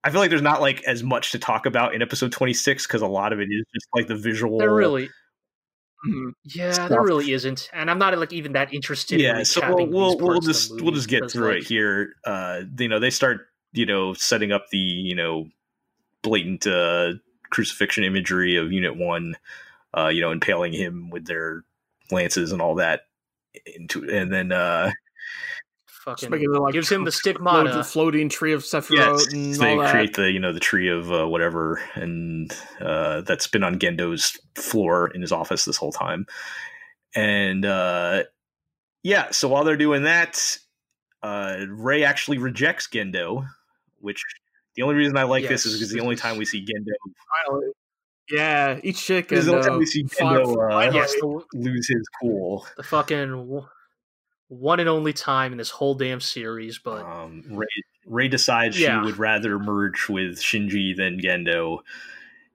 A: I feel like there's not like as much to talk about in episode 26 because a lot of it is just like the visual.
B: There really, mm-hmm. yeah, stuff. there really isn't, and I'm not like even that interested.
A: Yeah, in so we'll we'll, we'll just we'll just get through like, it here. Uh, you know, they start you know setting up the you know blatant uh, crucifixion imagery of Unit One, uh, you know, impaling him with their lances and all that into, and then uh,
B: fucking like gives him the stigmata,
C: the floating tree of Sephiroth. Yes,
A: they
C: create
A: the you know the tree of uh, whatever, and uh, that's been on Gendo's floor in his office this whole time. And uh, yeah, so while they're doing that, uh, Rei actually rejects Gendo, which the only reason I like yes, this is because the only time we see Gendo.
C: Finally. Yeah, each chick
A: is the only time we see Gendo uh, yes, lose his cool.
B: The fucking one and only time in this whole damn series. But
A: um, Rei, Rei decides yeah. she would rather merge with Shinji than Gendo,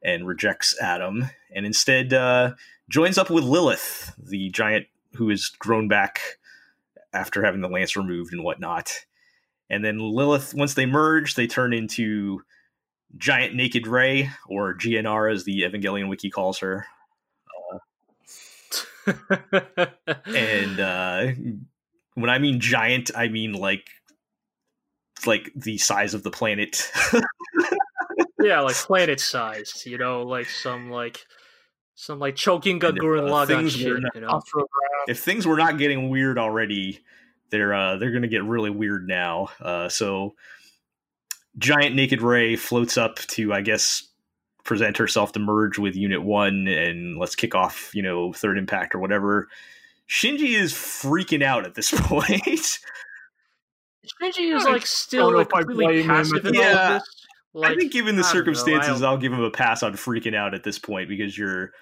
A: and rejects Adam, and instead uh, joins up with Lilith, the giant who has grown back after having the lance removed and whatnot. And then Lilith, once they merge, they turn into Giant Naked Rei, or GNR as the Evangelion wiki calls her. Uh, and <laughs> uh, when I mean giant, I mean like like the size of the planet. <laughs>
B: yeah, like planet sized. You know, like some like some like choking uh, Lagann shit. Not, you know?
A: If things were not getting weird already, they're uh, they're gonna get really weird now. Uh, so, giant naked Rei floats up to, I guess, present herself to merge with Unit One, and let's kick off, you know, Third Impact or whatever. Shinji is freaking out at this <laughs> point.
B: Shinji is like still like completely passive in yeah, all of this.
A: Like, I think, given the circumstances, I'll give him a pass on freaking out at this point because you're.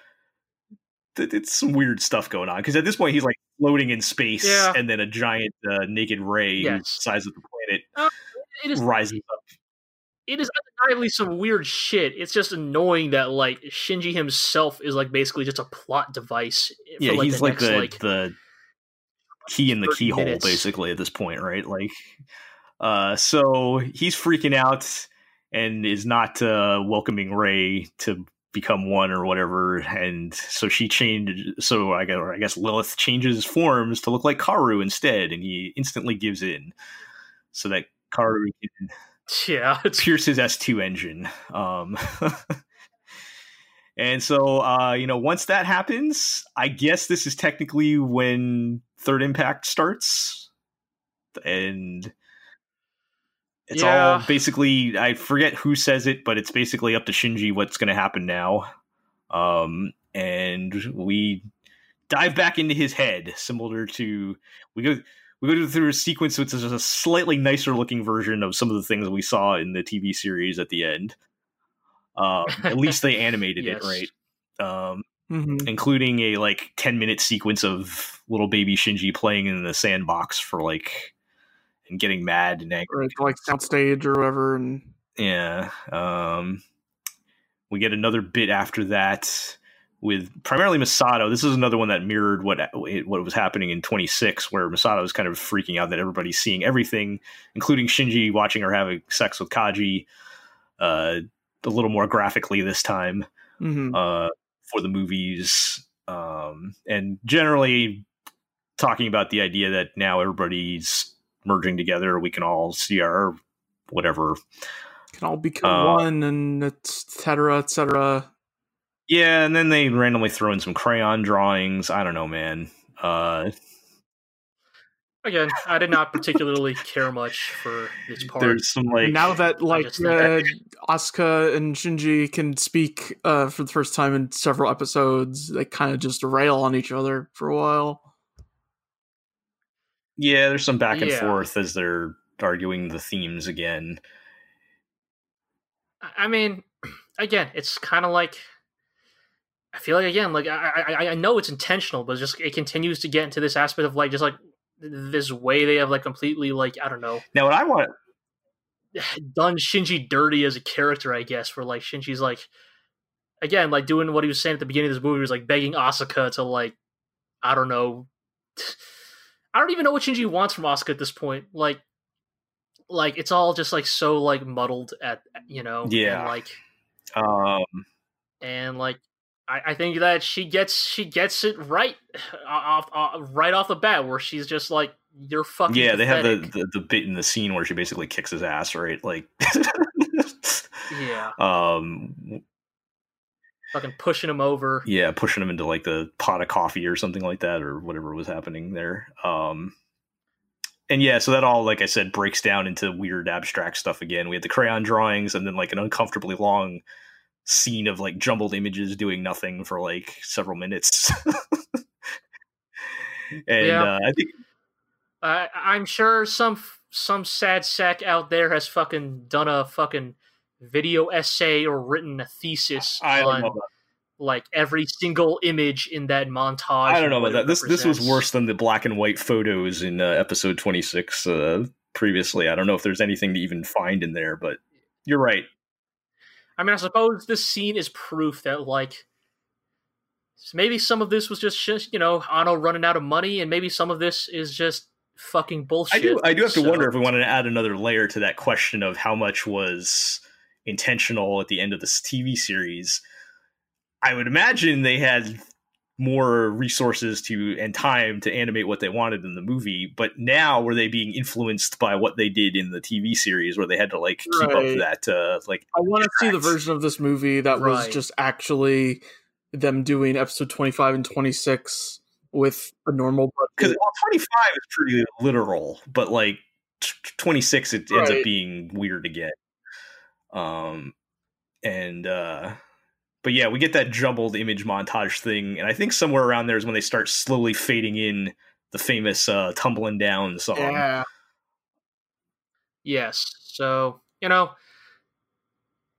A: It's some weird stuff going on because at this point he's like floating in space,
B: Yeah.
A: and then a giant uh, naked Rei
B: Yes.
A: the size of the planet
B: Uh, it is
A: rises up.
B: it is undeniably some weird shit. It's just annoying that like Shinji himself is like basically just a plot device. For,
A: Yeah,
B: like,
A: he's
B: the
A: like
B: next,
A: the
B: like
A: the key in the keyhole,
B: minutes.
A: basically at this point, right? Like, uh, so he's freaking out and is not uh, welcoming Rei to become one or whatever, and so she changed. So I guess, or I guess Lilith changes forms to look like Kaworu instead, and he instantly gives in, so that Kaworu can
B: yeah, <laughs> it's
A: pierce his S2 engine. Um, <laughs> and so, uh, you know, once that happens, I guess this is technically when Third Impact starts. And it's all basically, I forget who says it, but it's basically up to Shinji what's going to happen now. Um, and we dive back into his head, similar to, we go, we go through a sequence which is a slightly nicer looking version of some of the things we saw in the TV series at the end. Um, at <laughs> least they animated
B: Yes.
A: it right, um,
C: Mhm.
A: including a like ten minute sequence of little baby Shinji playing in the sandbox for like and getting mad and angry.
C: Or like soundstage or whatever, and
A: Yeah. Um, we get another bit after that with primarily Misato. This is another one that mirrored what what was happening in 26, where Misato is kind of freaking out that everybody's seeing everything, including Shinji watching her having sex with Kaji. Uh, a little more graphically this time
C: Mhm.
A: uh, for the movies, um, and generally talking about the idea that now everybody's merging together. We can all see our whatever
C: can all become
A: uh,
C: one, and et cetera, et cetera.
A: Yeah, and then they randomly throw in some crayon drawings. I don't know, man. Uh,
B: again, I did not particularly care much for this part.
A: there's some like
C: now that like
B: just-
C: uh, Asuka and Shinji can speak uh, for the first time in several episodes, they kind of just rail on each other for a while.
A: Yeah, there's some back and
B: Yeah.
A: forth as they're arguing the themes again.
B: I mean, <clears throat> again, it's kind of like I feel like again, like I, I I know it's intentional, but it's just it continues to get into this aspect of like just like this way they have like completely like I don't know
A: Now, what I want, <sighs>
B: done Shinji dirty as a character, I guess. Where like Shinji's like again like doing what he was saying at the beginning of this movie he was like begging Asuka to like I don't know. I don't even know what Shinji wants from Asuka at this point. Like, like it's all just like so like muddled at you know.
A: Yeah.
B: And, like
A: um,
B: and like I, I think that she gets she gets it right off, off right off the bat where she's just like you're fucking
A: yeah, they have the, the the bit in the scene where she basically kicks his ass, right? Like,
B: yeah <laughs>
A: um,
B: fucking pushing him over
A: yeah, pushing him into like the pot of coffee or something like that, or whatever was happening there. Um, and yeah, so that all, like I said, breaks down into weird abstract stuff again. We had the crayon drawings, and then like an uncomfortably long scene of like jumbled images doing nothing for like several minutes. <laughs> and
B: Yeah.
A: uh, I think
B: I I'm sure some some sad sack out there has fucking done a fucking video essay or written a thesis
A: I
B: on like every single image in that montage.
A: I don't know about that. This this was worse than the black and white photos in uh, episode twenty six uh, previously. I don't know if there's anything to even find in there, but you're right.
B: I mean, I suppose this scene is proof that like maybe some of this was just you know Anno running out of money, and maybe some of this is just fucking bullshit.
A: I do. I do have to wonder if we wanted to add another layer to that question of how much was intentional at the end of this TV series. I would imagine they had more resources to and time to animate what they wanted in the movie, but now were they being influenced by what they did in the TV series, where they had to like keep up that uh, like
C: I want to see the version of this movie that was just actually them doing episode 25 and 26 with a normal
A: because well, 25 is pretty literal but like 26 it ends up being weird again um and uh but yeah we get that jumbled image montage thing and i think somewhere around there is when they start slowly fading in the famous uh tumbling down song
C: Yeah.
B: Yes. So you know,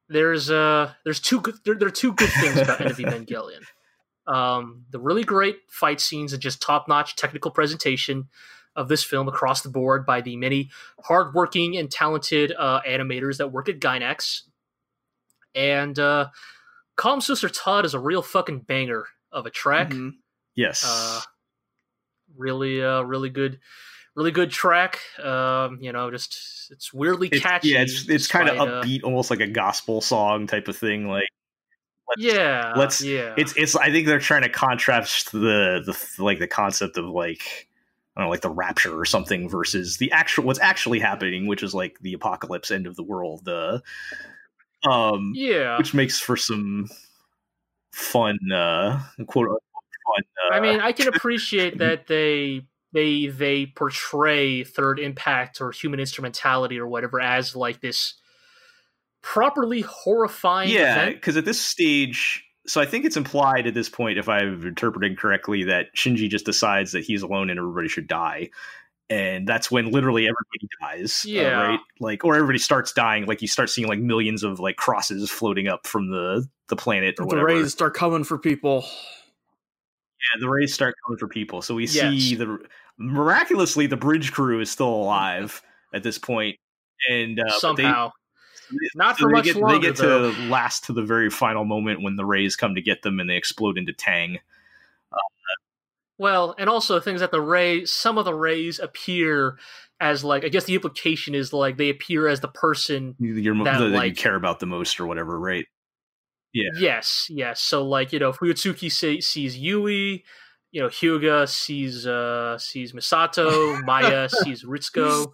B: there's uh, there's two good there, there are two good things about End of <laughs> Evangelion. Um, the really great fight scenes and just top notch technical presentation of this film across the board by the many hardworking and talented uh, animators that work at Gainax. And uh, Komm, Süsser Tod is a real fucking banger of a track. Mm-hmm.
A: Yes. Uh,
B: really, uh, really good, really good track. Um, you know, just it's weirdly
A: it's,
B: catchy.
A: Yeah, it's it's kind of uh, upbeat, almost like a gospel song type of thing. Like,
B: let's, yeah,
A: let's.
B: Yeah,
A: it's it's. I think they're trying to contrast the the like the concept of like. I don't know, like the rapture or something versus the actual what's actually happening, which is like the apocalypse, end of the world. The um,
B: yeah,
A: which makes for some fun, uh, quote unquote fun. Uh,
B: I mean, I can appreciate <laughs> that they they they portray third impact or human instrumentality or whatever as like this properly horrifying
A: yeah because at this stage so i think it's implied at this point if i've interpreted correctly that shinji just decides that he's alone and everybody should die. And that's when literally everybody dies
B: uh, yeah.
A: uh, right? Like or everybody starts dying. Like you start seeing like millions of like crosses floating up from the the planet or
C: the
A: whatever.
C: The rays start coming for people.
A: Yeah the rays start coming for people. So we yes. see the miraculously the bridge crew is still alive <laughs> at this point. And uh,
B: somehow they, not so for much
A: get,
B: longer.
A: They get
B: though.
A: to last to the very final moment when the rays come to get them and they explode into Tang. Uh,
B: well, and also things that the rays, some of the rays appear as like I guess the implication is like they appear as the person
A: you're,
B: that,
A: that
B: like,
A: you care about the most or whatever, right? Yeah.
B: Yes, yes. So like you know, Fuyutsuki sees Yui, you know, Hyuga sees uh sees Misato, Maya <laughs> sees Ritsuko,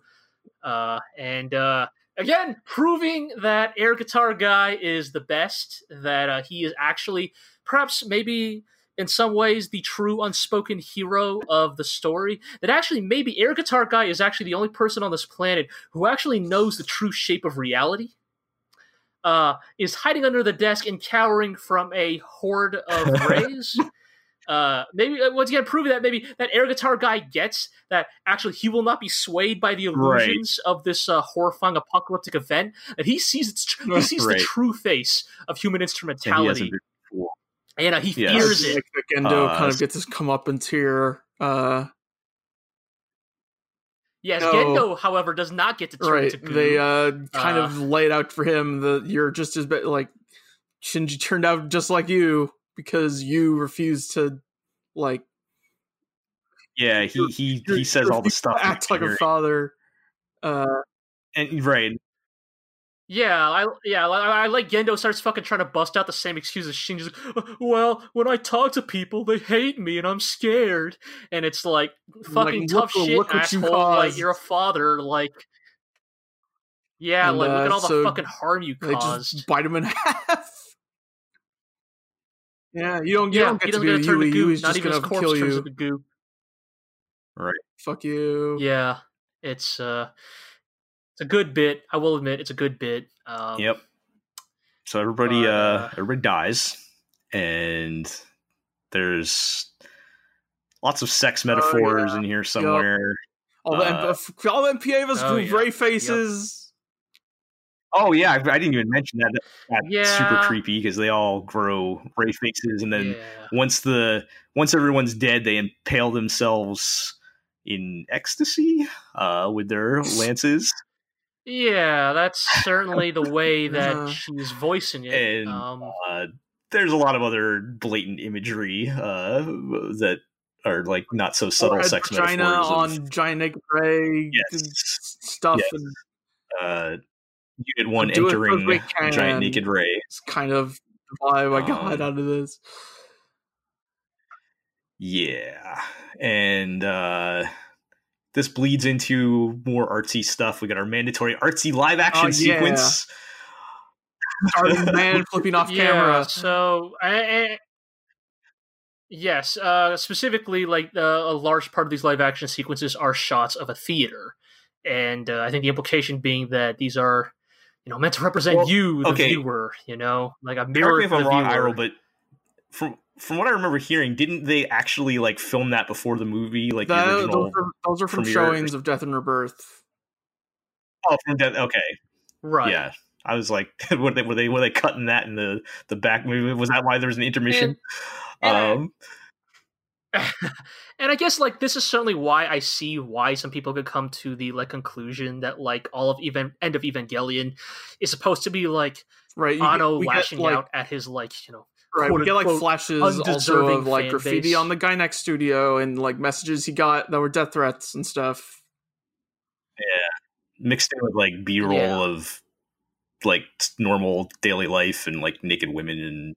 B: uh, and uh, again proving that air guitar guy is the best. That uh, he is actually perhaps maybe in some ways the true unspoken hero of the story. That actually maybe air guitar guy is actually the only person on this planet who actually knows the true shape of reality. Uh, is hiding under the desk and cowering from a horde of <laughs> rays. Uh, maybe uh, once again proving that maybe that air guitar guy gets that actually he will not be swayed by the illusions right. of this uh, horrifying apocalyptic event. That he sees its he sees right. the true face of human instrumentality, and, and uh, he yes. fears it.
C: Like, like Gendo uh, kind of gets his comeuppance here. Uh,
B: Yes, no. Gendo, however, does not get to turn
C: right.
B: to goo.
C: They uh, kind uh, of laid out for him that you're just as bad. Like Shinji turned out just like you because you refuse to like.
A: Yeah, he he he says all the stuff.
C: Act like a father. Uh,
A: and right,
B: yeah, I yeah, I, I, like Gendo starts fucking trying to bust out the same excuses. Shinji's like, well, when I talk to people, they hate me and I'm scared. And it's like fucking like, tough look, shit, look asshole. You like you're a father, like yeah, and, like look uh, at all so the fucking harm you caused.
C: Just bite him in <laughs> half. Yeah, you don't. You yeah, don't get to be turn to goo. Not even his corpse turns you. into
B: goo.
A: Right.
C: Fuck you.
B: Yeah, it's uh it's a good bit. I will admit, it's a good bit. Um,
A: yep. So everybody, uh, uh, everybody dies, and there's lots of sex metaphors oh, yeah. in here somewhere. Yep.
C: All the uh, all the MPA oh, yeah. gray faces.
A: Yep. Oh yeah, I, I, didn't even mention that. That's yeah. super creepy because they all grow gray faces, and then yeah. once the once everyone's dead, they impale themselves in ecstasy uh, with their lances.
B: Yeah, that's certainly the way that uh, she's voicing it.
A: And um, uh, there's a lot of other blatant imagery uh, that are like not so subtle sex
C: China
A: metaphors
C: on giant naked Rei
A: yes.
C: stuff.
A: Yes. And, uh, Unit one entering giant naked Rei.
C: It's kind of the vibe I got um, out of this.
A: Yeah, and uh, this bleeds into more artsy stuff. We got our mandatory artsy live action oh, yeah. sequence. <laughs>
C: man flipping off yeah, camera.
B: So, I, I, yes, uh, specifically, like uh, a large part of these live action sequences are shots of a theater, and uh, I think the implication being that these are, you know, meant to represent well, you, the okay. viewer. You know, like a mirror.
A: Correct me if I'm wrong, Iro, but from from what I remember hearing, didn't they actually like film that before the movie? Like that, the original
C: those, are, those are from premiere? showings of Death and Rebirth.
A: Oh, from Death. Okay,
B: right.
A: Yeah, I was like, <laughs> were they were they were they cutting that in the the back movie? Was that why there was an intermission? um, <laughs>
B: and I guess like this is certainly why I see why some people could come to the like conclusion that like all of even end of Evangelion is supposed to be like
C: right
B: Anno lashing get, like, out at his like you know
C: right we get like flashes also of like graffiti base. on the Gainax studio and like messages he got that were death threats and stuff.
A: Yeah, mixed in with like B roll yeah. of like normal daily life and like naked women and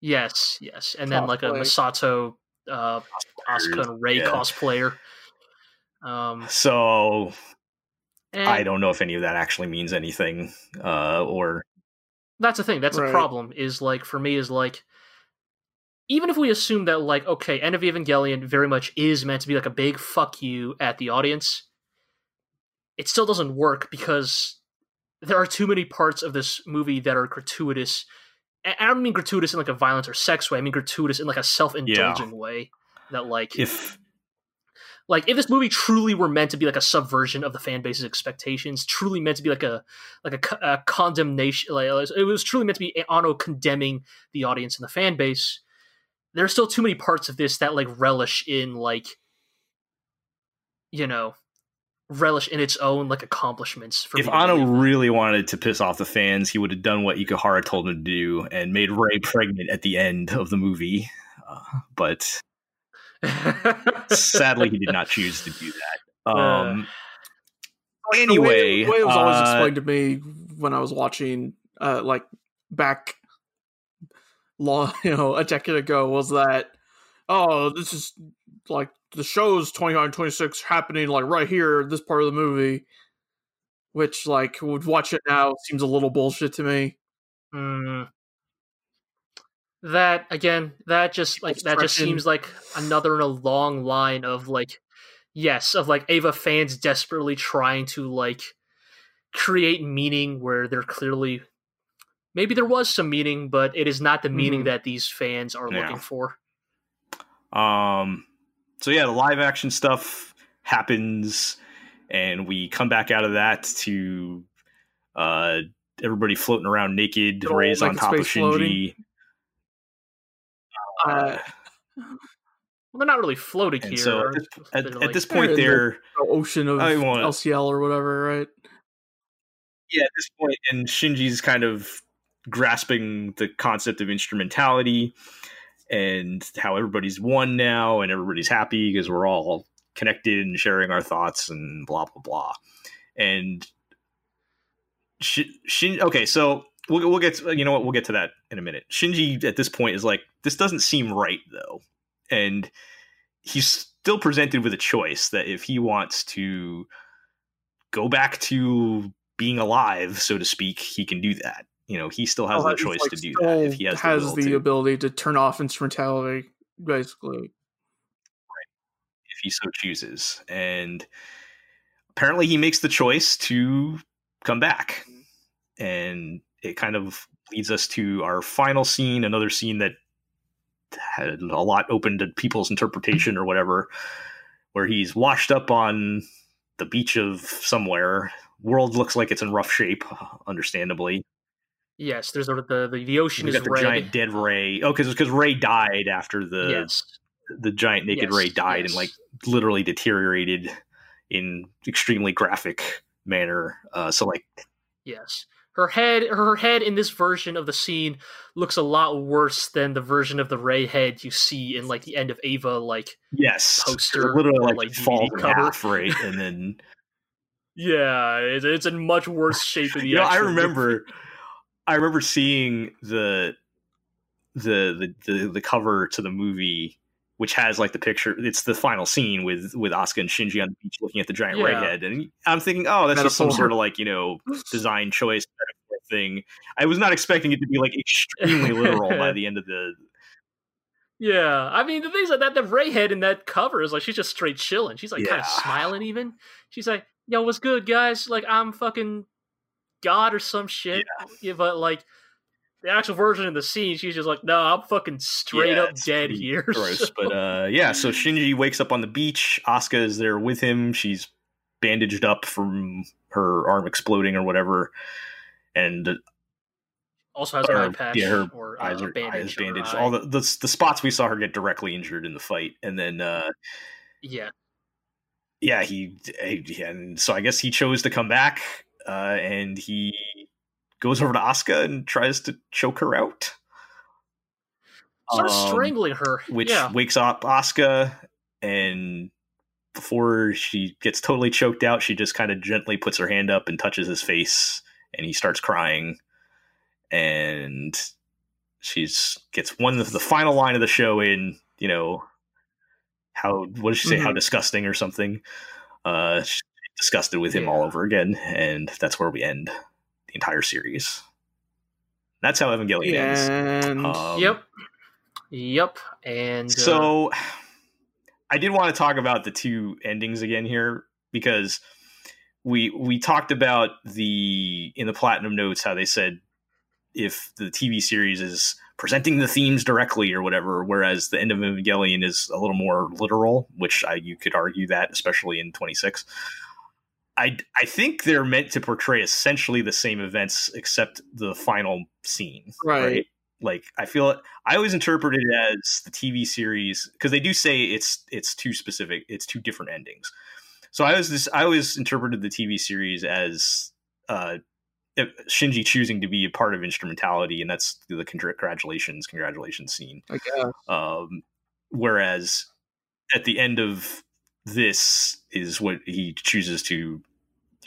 B: yes, yes, and then like a Misato uh, Asuka and Rei yeah. cosplayer. Um,
A: so and I don't know if any of that actually means anything, uh, or
B: that's the thing. That's right. a problem. Is like for me is like even if we assume that like okay, End of Evangelion very much is meant to be like a big fuck you at the audience, it still doesn't work because there are too many parts of this movie that are gratuitous I don't mean gratuitous in like a violence or sex way. I mean gratuitous in like a self indulgent yeah. way. That like
A: if
B: like if this movie truly were meant to be like a subversion of the fan base's expectations, truly meant to be like a like a, a condemnation, like it was truly meant to be Anno condemning the audience and the fan base. There are still too many parts of this that like relish in like you know relish in its own like accomplishments.
A: if Anno really wanted to piss off the fans, he would have done what Ikuhara told him to do and made Rei pregnant at the end of the movie. Uh, but <laughs> sadly, he did not choose to do that. Uh, um, uh, anyway,
C: the way, the way it was always uh, explained to me when I was watching, uh, like back long, <laughs> you know, a decade ago, was that oh, this is like the show's 29 26 happening like right here this part of the movie which like would watch it now seems a little bullshit to me
B: mm. that again that just like that just seems like another in a long line of like yes of like Eva fans desperately trying to like create meaning where they're clearly maybe there was some meaning but it is not the meaning mm-hmm. that these fans are yeah. looking for
A: um so yeah, the live action stuff happens, and we come back out of that to uh, everybody floating around naked, oh, raised like on top of Shinji.
B: Uh, uh, well, they're not really floating here.
A: So at this, at, at this point, they're
C: the ocean of LCL or whatever, right?
A: Yeah, at this point, and Shinji's kind of grasping the concept of instrumentality and how everybody's one now and everybody's happy because we're all connected and sharing our thoughts and blah blah blah. And Shin, okay, so we'll we'll get to, you know what we'll get to that in a minute. Shinji at this point is like this doesn't seem right though, and he's still presented with a choice that if he wants to go back to being alive, so to speak, he can do that you know he still has oh, the choice like to do that if he has,
C: has the, the ability to turn off instrumentality basically.
A: Right. If he so chooses. And apparently he makes the choice to come back. Mm-hmm. And it kind of leads us to our final scene another scene that had a lot open to people's interpretation or whatever where he's washed up on the beach of somewhere. World looks like it's in rough shape understandably
B: Yes, there's the the the ocean is
A: the
B: red.
A: giant dead Rei. Oh, because because Rei died after the yes. the giant naked yes, Rei died yes. and like literally deteriorated in extremely graphic manner. Uh, so like
B: yes, her head her head in this version of the scene looks a lot worse than the version of the Rei head you see in like the end of Eva like
A: yes
B: poster
A: literally like, like fall cover half, right and then <laughs>
B: yeah it's, it's in much worse shape in <laughs> the.
A: you know, I remember. I remember seeing the, the the the the cover to the movie which has like the picture it's the final scene with with Asuka and Shinji on the beach looking at the giant yeah. head and I'm thinking oh that's Metaphor. just some sort of like you know design choice thing I was not expecting it to be like extremely literal by <laughs> the end of the
B: yeah I mean the things like that the Rei head in that cover is like she's just straight chilling she's like yeah. kind of smiling even she's like yo what's good guys like I'm fucking god or some shit. Yeah. but like the actual version of the scene, she's just like, "No, I'm fucking straight yeah, up dead here." <laughs>
A: Gross, so. but uh, yeah. So Shinji wakes up on the beach. Asuka is there with him. She's bandaged up from her arm exploding or whatever, and
B: also has her eye patch.
A: Yeah, her or, eyes uh, are bandage bandaged. All the, the, the spots we saw her get directly injured in the fight, and then uh,
B: yeah,
A: yeah, he, he and so I guess he chose to come back, uh, and he goes over to Asuka and tries to choke her out.
B: Starts um, strangling her,
A: which
B: yeah.
A: wakes up Asuka, and before she gets totally choked out, she just kind of gently puts her hand up and touches his face, and he starts crying and she's gets one of the final line of the show in you know how what did she say mm-hmm. how disgusting or something uh disgusted with him yeah. all over again and that's where we end the entire series that's how evangelion
B: and... ends um, yep yep and
A: uh... so i did want to talk about the two endings again here because we we talked about the in the platinum notes how they said if the TV series is presenting the themes directly or whatever, whereas the end of Evangelion is a little more literal, which I, you could argue that, especially in 26. I, I think they're meant to portray essentially the same events except the final scene.
C: Right. right?
A: Like I feel I always interpret it as the TV series because they do say it's it's too specific, it's two different endings. So I was this I always interpreted the TV series as uh, Shinji choosing to be a part of instrumentality, and that's the congratulations, congratulations scene.
C: I guess.
A: Um, whereas at the end of this is what he chooses to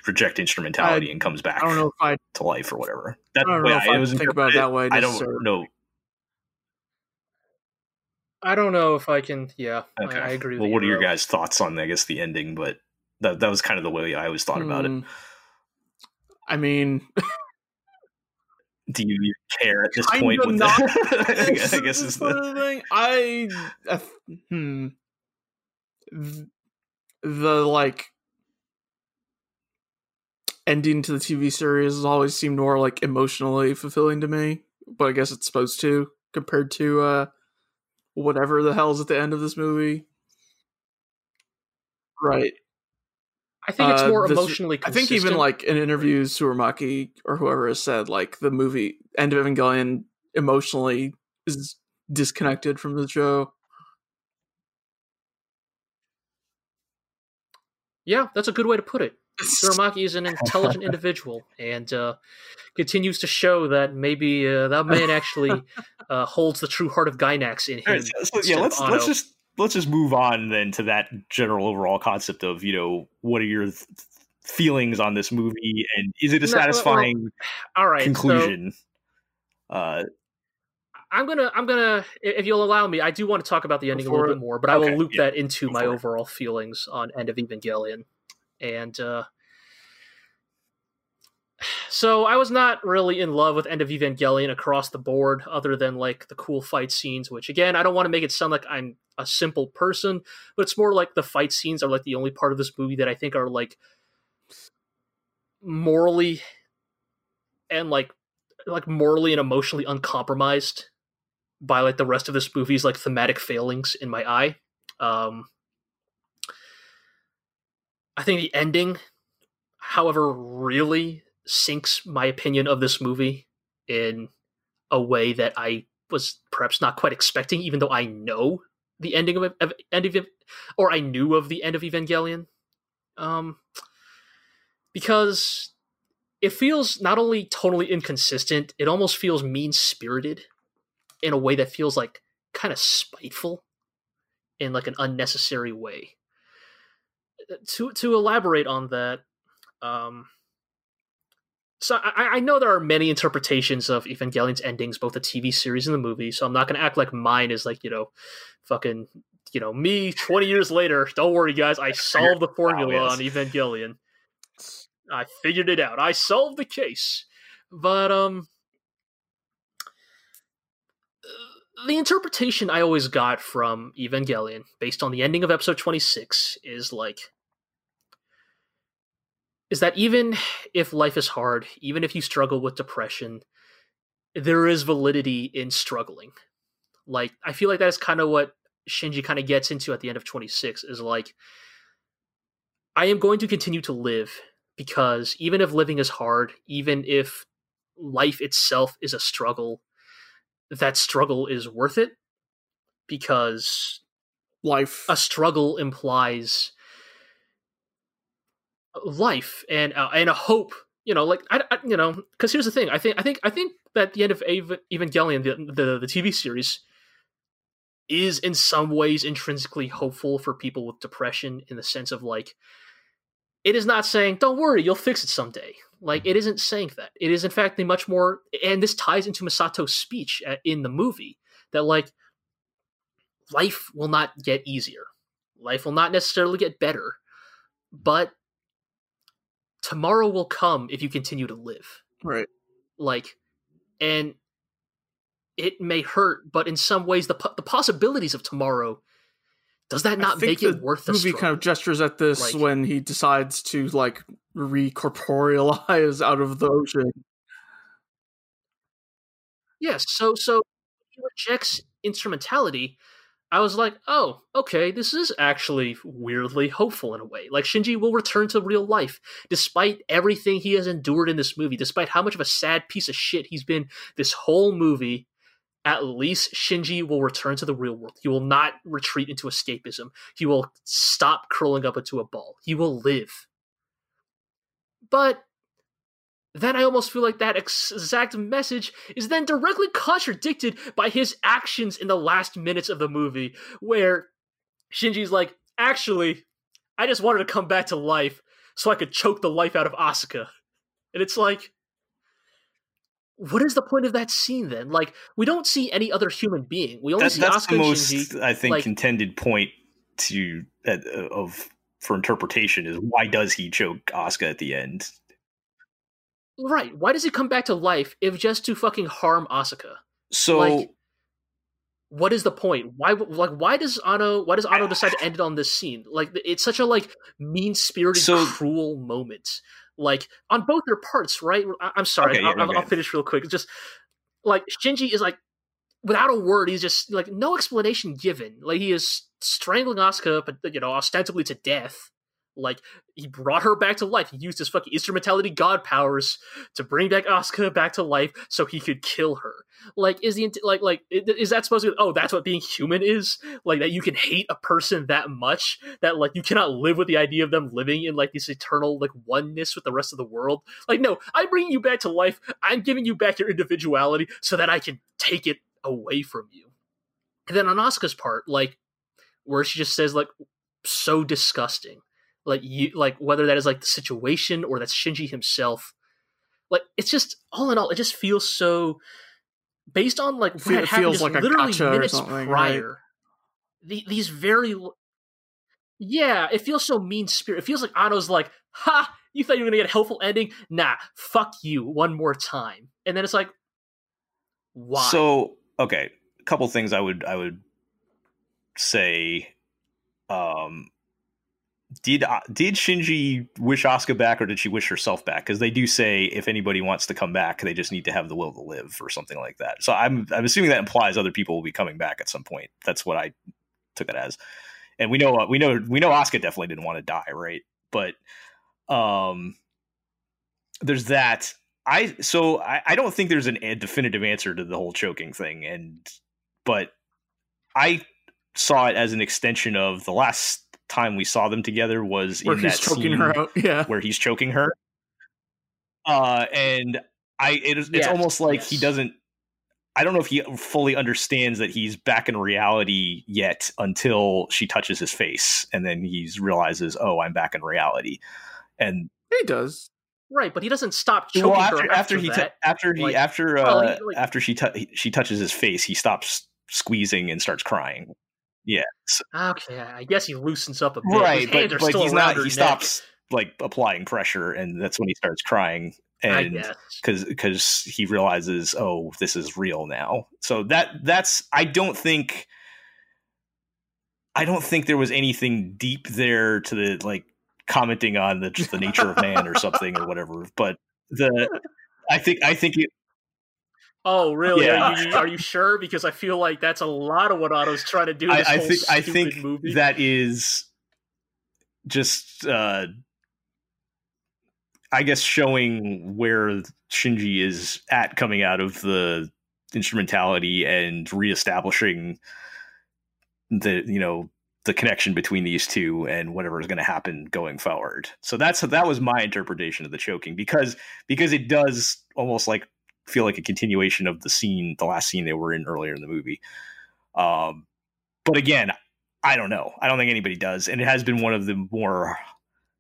A: reject instrumentality I, and comes back.
C: I don't know if I
A: to life or whatever. That's
C: I don't know if I was think about it that way.
A: I don't know.
B: I don't know if I can. Yeah, okay. I, I agree.
A: Well, what are your guys' thoughts on, I guess, the ending? But that that was kind of the way I always thought about it. Hmm.
C: I mean,
A: do you care at this point? With not. The, <laughs> I guess is the
C: thing. I uh, hmm. The like ending to the TV series has always seemed more like emotionally fulfilling to me, but I guess it's supposed to compared to uh whatever the hell's at the end of this movie. Right.
B: I think it's uh, more uh, this, emotionally. Consistent.
C: I think even like in interviews, Tsurumaki or whoever has said like the movie End of Evangelion emotionally is disconnected from the show.
B: Yeah, that's a good way to put it. <laughs> Tsurumaki is an intelligent individual and uh, continues to show that maybe uh, that man actually <laughs> uh, holds the true heart of Gainax in him. Right,
A: so, yeah, let's let's just let's just move on then to that general overall concept of you know what are your th- feelings on this movie and is it a satisfying no, well, all right, conclusion
B: so, uh I'm gonna, I'm gonna, if you'll allow me, I do want to talk about the ending before, a little bit more, but okay, I will loop yeah, that into my overall feelings on End of Evangelion. And uh, so I was not really in love with End of Evangelion across the board, other than like the cool fight scenes. Which again, I don't want to make it sound like I'm a simple person, but it's more like the fight scenes are like the only part of this movie that I think are like morally and like like morally and emotionally uncompromised by like the rest of this movie's like thematic failings in my eye. Um, I think the ending, however, really sinks my opinion of this movie in a way that I was perhaps not quite expecting, even though I know the ending of, of end of or I knew of the end of Evangelion. Um, because it feels not only totally inconsistent, it almost feels mean spirited in a way that feels like kind of spiteful in like an unnecessary way. To to elaborate on that, um, so I, I, know there are many interpretations of Evangelion's endings, both the TV series and the movie. So I'm not going to act like mine is like you know, fucking you know me 20 years later. Don't worry, guys. I <laughs> solved the formula on Evangelion. I figured it out. I solved the case. But um, the interpretation I always got from Evangelion, based on the ending of episode 26, is like is that even if life is hard, even if you struggle with depression, there is validity in struggling. Like I feel like that is kind of what Shinji kind of gets into at the end of 26 is like I am going to continue to live because even if living is hard, even if life itself is a struggle, that struggle is worth it because
C: life.
B: a struggle implies life and uh, and a hope you know like I, I you know because here's the thing i think i think i think that the end of evangelion the, the the tv series is in some ways intrinsically hopeful for people with depression in the sense of like it is not saying don't worry you'll fix it someday like it isn't saying that. It is in fact a much more and this ties into misato's speech uh, in the movie that like life will not get easier. Life will not necessarily get better but tomorrow will come if you continue to live.
C: Right.
B: Like and it may hurt, but in some ways, the the possibilities of tomorrow does that not make it worth the
C: movie kind of gestures at this like, when he decides to like recorporealize out of the ocean
B: yes so so he rejects instrumentality i was like oh okay this is actually weirdly hopeful in a way like shinji will return to real life despite everything he has endured in this movie despite how much of a sad piece of shit he's been this whole movie at least Shinji will return to the real world. He will not retreat into escapism. He will stop curling up into a ball. He will live. But then I almost feel like that exact message is then directly contradicted by his actions in the last minutes of the movie, where Shinji's like, actually, I just wanted to come back to life so I could choke the life out of Asuka. And it's like, what is the point of that scene then? Like, we don't see any other human being. We only that, see that's Asuka the most, Shinji,
A: I think, like, contended point to uh, of for interpretation is why does he choke Asuka at the end?
B: Right. Why does he come back to life if just to fucking harm Asuka?
A: So.
B: Like, what is the point? Why like why does Anno why does Anno <sighs> decide to end it on this scene? Like it's such a like mean spirited, so, cruel moment like on both their parts, right? I- am sorry, okay, I'll, I'll, I'll finish real quick. It's just like Shinji is like without a word, he's just like no explanation given. Like he is strangling Asuka, but uh, you know, ostensibly to death. Like he brought her back to life. He used his fucking instrumentality god powers to bring back Asuka back to life so he could kill her. Like is the like like is that supposed to? Be, oh, that's what being human is. Like that you can hate a person that much that like you cannot live with the idea of them living in like this eternal like oneness with the rest of the world. Like no, I'm bringing you back to life. I'm giving you back your individuality so that I can take it away from you. And then on Asuka's part, like where she just says like so disgusting like you like whether that is like the situation or that's Shinji himself. Like it's just all in all, it just feels so based on like what it feels like literally minutes prior. Right? The, these very yeah, it feels so mean spirit. It feels like Anno's like, ha, you thought you were gonna get a helpful ending? Nah, fuck you one more time. And then it's like, why?
A: So okay, a couple things I would I would say. Um, did uh, did Shinji wish Asuka back, or did she wish herself back? Because they do say if anybody wants to come back, they just need to have the will to live, or something like that. So I'm I'm assuming that implies other people will be coming back at some point. That's what I took it as. And we know uh, we know we know Asuka definitely didn't want to die, right? But um, there's that. I so I, I don't think there's an, a definitive answer to the whole choking thing, and but I saw it as an extension of the last time we saw them together was
C: where
A: in
C: he's
A: that
C: choking
A: scene
C: her out. <laughs> Yeah,
A: where he's choking her. Uh, and I it is, it's yes, almost like yes. he doesn't. I don't know if he fully understands that he's back in reality yet until she touches his face, and then he realizes, "Oh, I'm back in reality." And
C: he does.
B: Right, but he doesn't stop choking well,
A: after,
B: her
A: after, after he t- after he like, after uh, well, he, like, after she t- she touches his face, he stops squeezing and starts crying. Yeah.
B: Okay, I guess he loosens up a bit.
A: Right, but, but he's not. He neck. stops like applying pressure, and that's when he starts crying. And because because he realizes, oh, this is real now. So that that's I don't think I don't think there was anything deep there to the like commenting on the just the nature of man or something or <laughs> whatever. But the I think I think it,
B: Oh, really? Yeah. Are, you, are you sure? Because I feel like that's a lot of what Otto's trying to do. I, I, think I think movie.
A: that is just uh, I guess showing where Shinji is at coming out of the instrumentality and reestablishing the you know the connection between these two and whatever is going to happen going forward. So that's that was my interpretation of the choking because because it does almost like feel like a continuation of the scene, the last scene they were in earlier in the movie. Um, but again, I don't know. I don't think anybody does, and it has been one of the more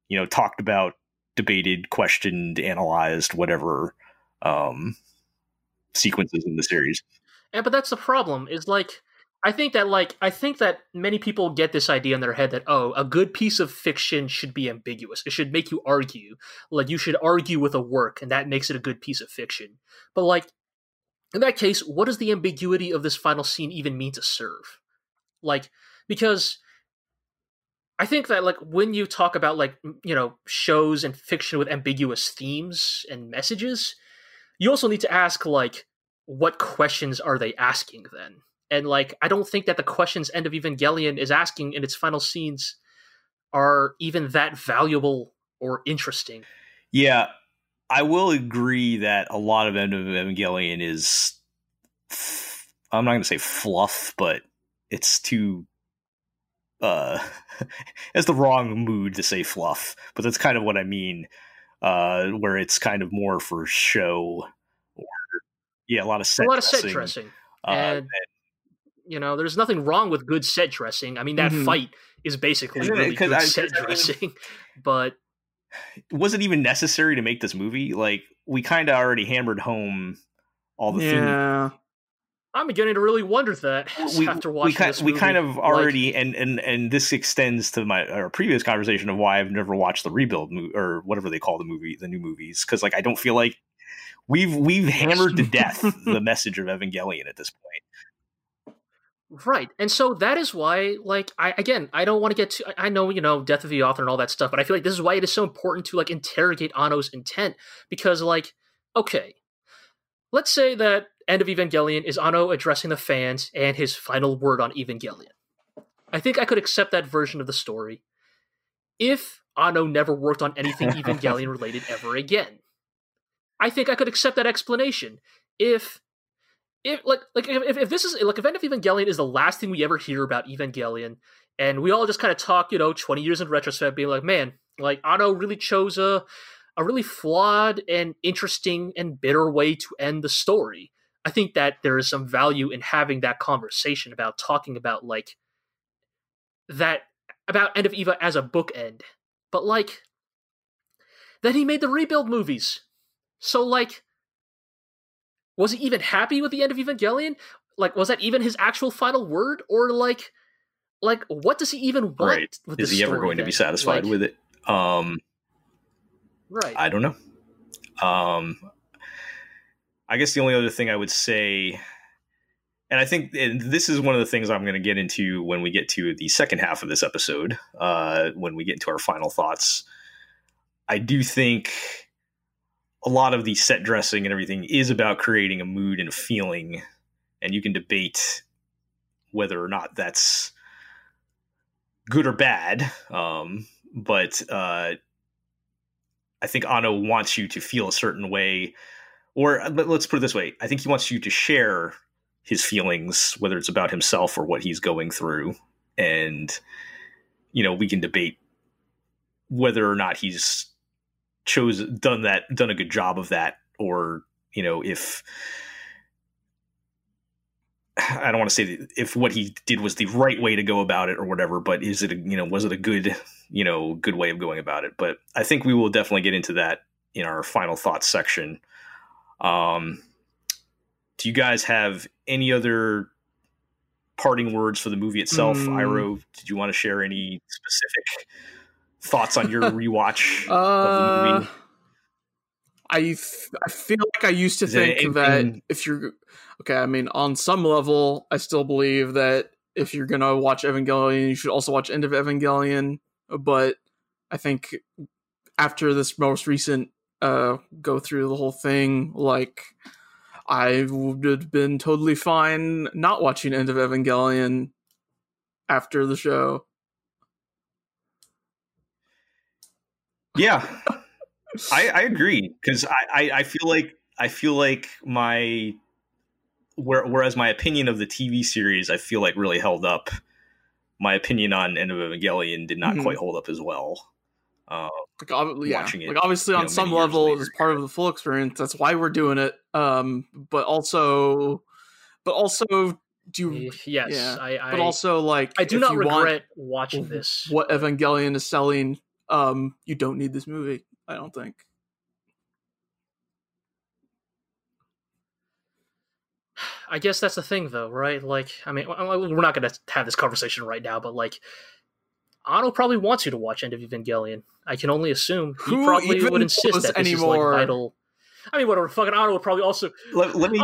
A: you know talked about, debated, questioned, analyzed, whatever um, sequences in the series.
B: And but that's the problem is like I think that like I think that many people get this idea in their head that oh, a good piece of fiction should be ambiguous. It should make you argue. Like you should argue with a work and that makes it a good piece of fiction. But like in that case, what does the ambiguity of this final scene even mean to serve? Like because I think that like when you talk about like you know shows and fiction with ambiguous themes and messages, you also need to ask like what questions are they asking then? And like I don't think that the questions End of Evangelion is asking in its final scenes are even that valuable or interesting.
A: Yeah, I will agree that a lot of End of Evangelion is I'm not going to say fluff, but it's too uh <laughs> it's the wrong mood to say fluff, but that's kind of what I mean uh where it's kind of more for show or yeah, a lot of set
B: a lot
A: dressing.
B: of set dressing. Uh, and, and you know, there's nothing wrong with good set dressing. I mean, that mm-hmm. fight is basically really good I, set <laughs> dressing, <laughs> but
A: was it even necessary to make this movie? Like, we kind of already hammered home all the
C: yeah.
B: I'm beginning to really wonder that we, <laughs> after watching we,
A: this movie. We kind of already, like, and and and this extends to my our previous conversation of why I've never watched the rebuild movie or whatever they call the movie, the new movies, because like I don't feel like we've we've hammered to death the message of Evangelion at this point.
B: Right. And so that is why, like, I again, I don't want to get to I know, you know, death of the author and all that stuff, but I feel like this is why it is so important to like interrogate Anno's intent. Because, like, okay, let's say that End of Evangelion is Anno addressing the fans and his final word on Evangelion. I think I could accept that version of the story if Anno never worked on anything <laughs> Evangelion related ever again. I think I could accept that explanation if if like like if, if this is like End of Evangelion is the last thing we ever hear about Evangelion, and we all just kind of talk, you know, twenty years in retrospect, being like, man, like Anno really chose a a really flawed and interesting and bitter way to end the story. I think that there is some value in having that conversation about talking about like that about End of Eva as a bookend. But like then he made the rebuild movies. So like was he even happy with the end of Evangelion? Like, was that even his actual final word, or like, like what does he even want? Right.
A: Is he ever going then? to be satisfied like, with it? Um,
B: right.
A: I don't know. Um, I guess the only other thing I would say, and I think and this is one of the things I'm going to get into when we get to the second half of this episode, uh, when we get into our final thoughts. I do think a lot of the set dressing and everything is about creating a mood and a feeling, and you can debate whether or not that's good or bad. Um, but uh, I think Anno wants you to feel a certain way, or let's put it this way: I think he wants you to share his feelings, whether it's about himself or what he's going through, and you know we can debate whether or not he's chose done that done a good job of that or you know if I don't want to say if what he did was the right way to go about it or whatever, but is it a, you know was it a good you know good way of going about it? But I think we will definitely get into that in our final thoughts section. Um, do you guys have any other parting words for the movie itself? Mm. Iro, did you want to share any specific thoughts on your <laughs> rewatch uh, of the movie? Uh,
C: I I feel like I used to think that if you're okay, I mean, on some level, I still believe that if you're gonna watch Evangelion, you should also watch End of Evangelion. But I think after this most recent uh go through the whole thing, like I would have been totally fine not watching End of Evangelion after the show.
A: Yeah. I, I agree because I, I, I feel like I feel like my where, whereas my opinion of the TV series I feel like really held up. My opinion on End of Evangelion did not mm-hmm. quite hold up as well. Uh,
C: like, yeah, it, like obviously on know, some level it's part of the full experience. That's why we're doing it. Um, but also, but also do you,
B: yes, yeah,
C: I, I, but also like
B: I do not regret watching this.
C: What Evangelion is selling, um, you don't need this movie. I don't think. <sighs>
B: I guess that's the thing, though, right? Like, I mean, we're not going to have this conversation right now, but like, Anno probably wants you to watch End of Evangelion. I can only assume he Who probably would insist that this anymore? is like vital. I mean, whatever. Fucking Anno would probably also
A: let, let me.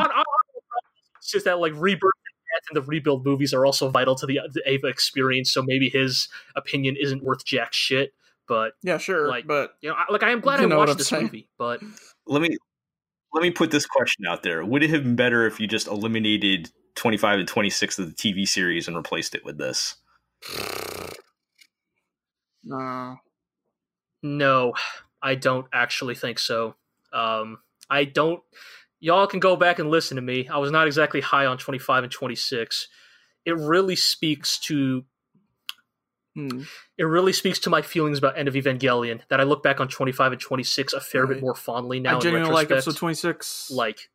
B: insist that like rebirth and the rebuild movies are also vital to the, the Eva experience. So maybe his opinion isn't worth jack shit. But
C: yeah, sure.
B: Like,
C: but
B: you know, like I am glad I watched this saying. movie. But
A: let me let me put this question out there: Would it have been better if you just eliminated twenty five and twenty six of the TV series and replaced it with this?
C: No.
B: No, I don't actually think so. Um, I don't. Y'all can go back and listen to me. I was not exactly high on 25 and 26. It really speaks to. Hmm. It really speaks to my feelings about End of Evangelion that I look back on 25 and 26 a fair right. bit more fondly now. I genuinely like episode
C: 26.
B: Like,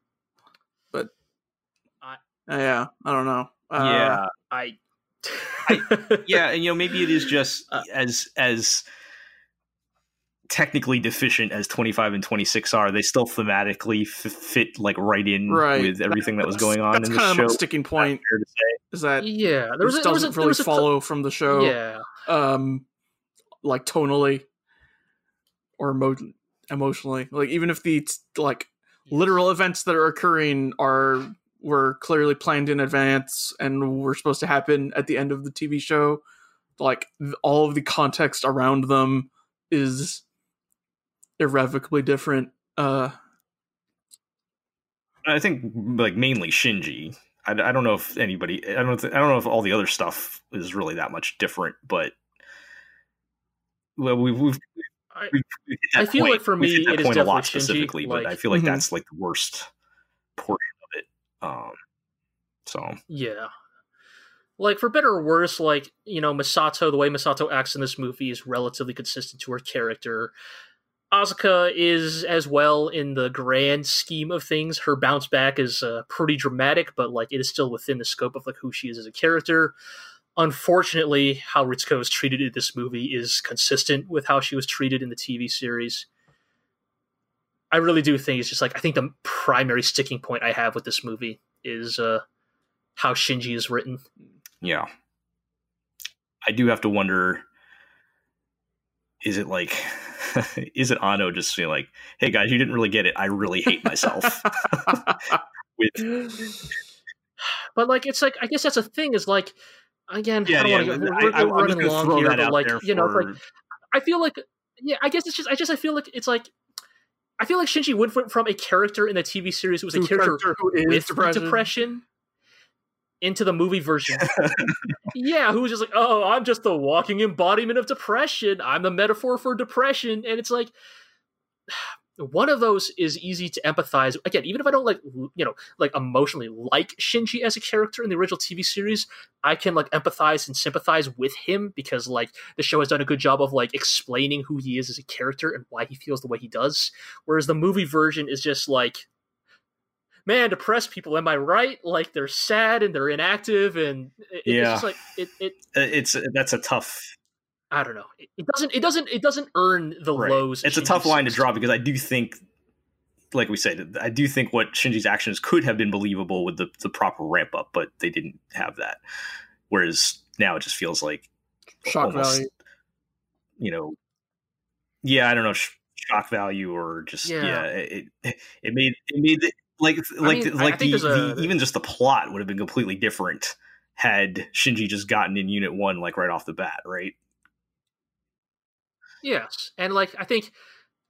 C: but I, yeah, I don't know.
A: Uh, yeah,
B: I
A: I, yeah, and you know maybe it is just <laughs> uh, as as technically deficient as 25 and 26 are they still thematically f- fit like right in right. with everything that, that was going on in the show
C: sticking point is that
B: yeah
C: there was, doesn't a, really follow from the show
B: yeah
C: um like tonally or emo- emotionally like even if the like literal events that are occurring are were clearly planned in advance and were supposed to happen at the end of the TV show. Like all of the context around them is irrevocably different. Uh,
A: I think like mainly Shinji. I, I don't know if anybody. I don't. Th- I don't know if all the other stuff is really that much different. But well, we've. we've
B: I, I feel point. like for me, it is a lot specifically,
A: Shinji, but like, I feel like mm-hmm. that's like the worst portion of it. um, so
B: yeah, like for better or worse, like you know Misato, the way Misato acts in this movie is relatively consistent to her character. Asuka is as well in the grand scheme of things. Her bounce back is uh, pretty dramatic, but like it is still within the scope of like who she is as a character. Unfortunately, how Ritsuko is treated in this movie is consistent with how she was treated in the TV series. I really do think it's just like I think the primary sticking point I have with this movie is uh, how Shinji is written.
A: Yeah, I do have to wonder: is it like, <laughs> is it Anno just being like, "Hey guys, you didn't really get it. I really hate myself." <laughs>
B: With, <sighs> but like, it's like I guess that's a thing. Is like, again, yeah, I don't yeah, want to. We're, I, we're running long here, but like, you know, for... like, I feel like, yeah, I guess it's just, I just, I feel like it's like I feel like Shinji went from a character in the TV series who was a character, character with depression. depression. Into the movie version. <laughs> yeah, who was just like, oh, I'm just the walking embodiment of depression. I'm the metaphor for depression. And it's like, <sighs> one of those is easy to empathize again even if i don't like you know like emotionally like shinji as a character in the original tv series i can like empathize and sympathize with him because like the show has done a good job of like explaining who he is as a character and why he feels the way he does whereas the movie version is just like man depressed people am i right like they're sad and they're inactive and it, yeah it's like it, it
A: uh, it's that's a tough
B: I don't know. It, doesn't. It doesn't. It doesn't earn the right. lows.
A: It's a tough line to draw because I do think, like we said, I do think what Shinji's actions could have been believable with the the proper ramp up, but they didn't have that. Whereas now it just feels like
C: shock almost, value.
A: You know, yeah, I don't know, shock value or just yeah, yeah it it made it made like like mean, like the, the a, even just the plot would have been completely different had Shinji just gotten in Unit One like right off the bat, right?
B: Yes, and like I think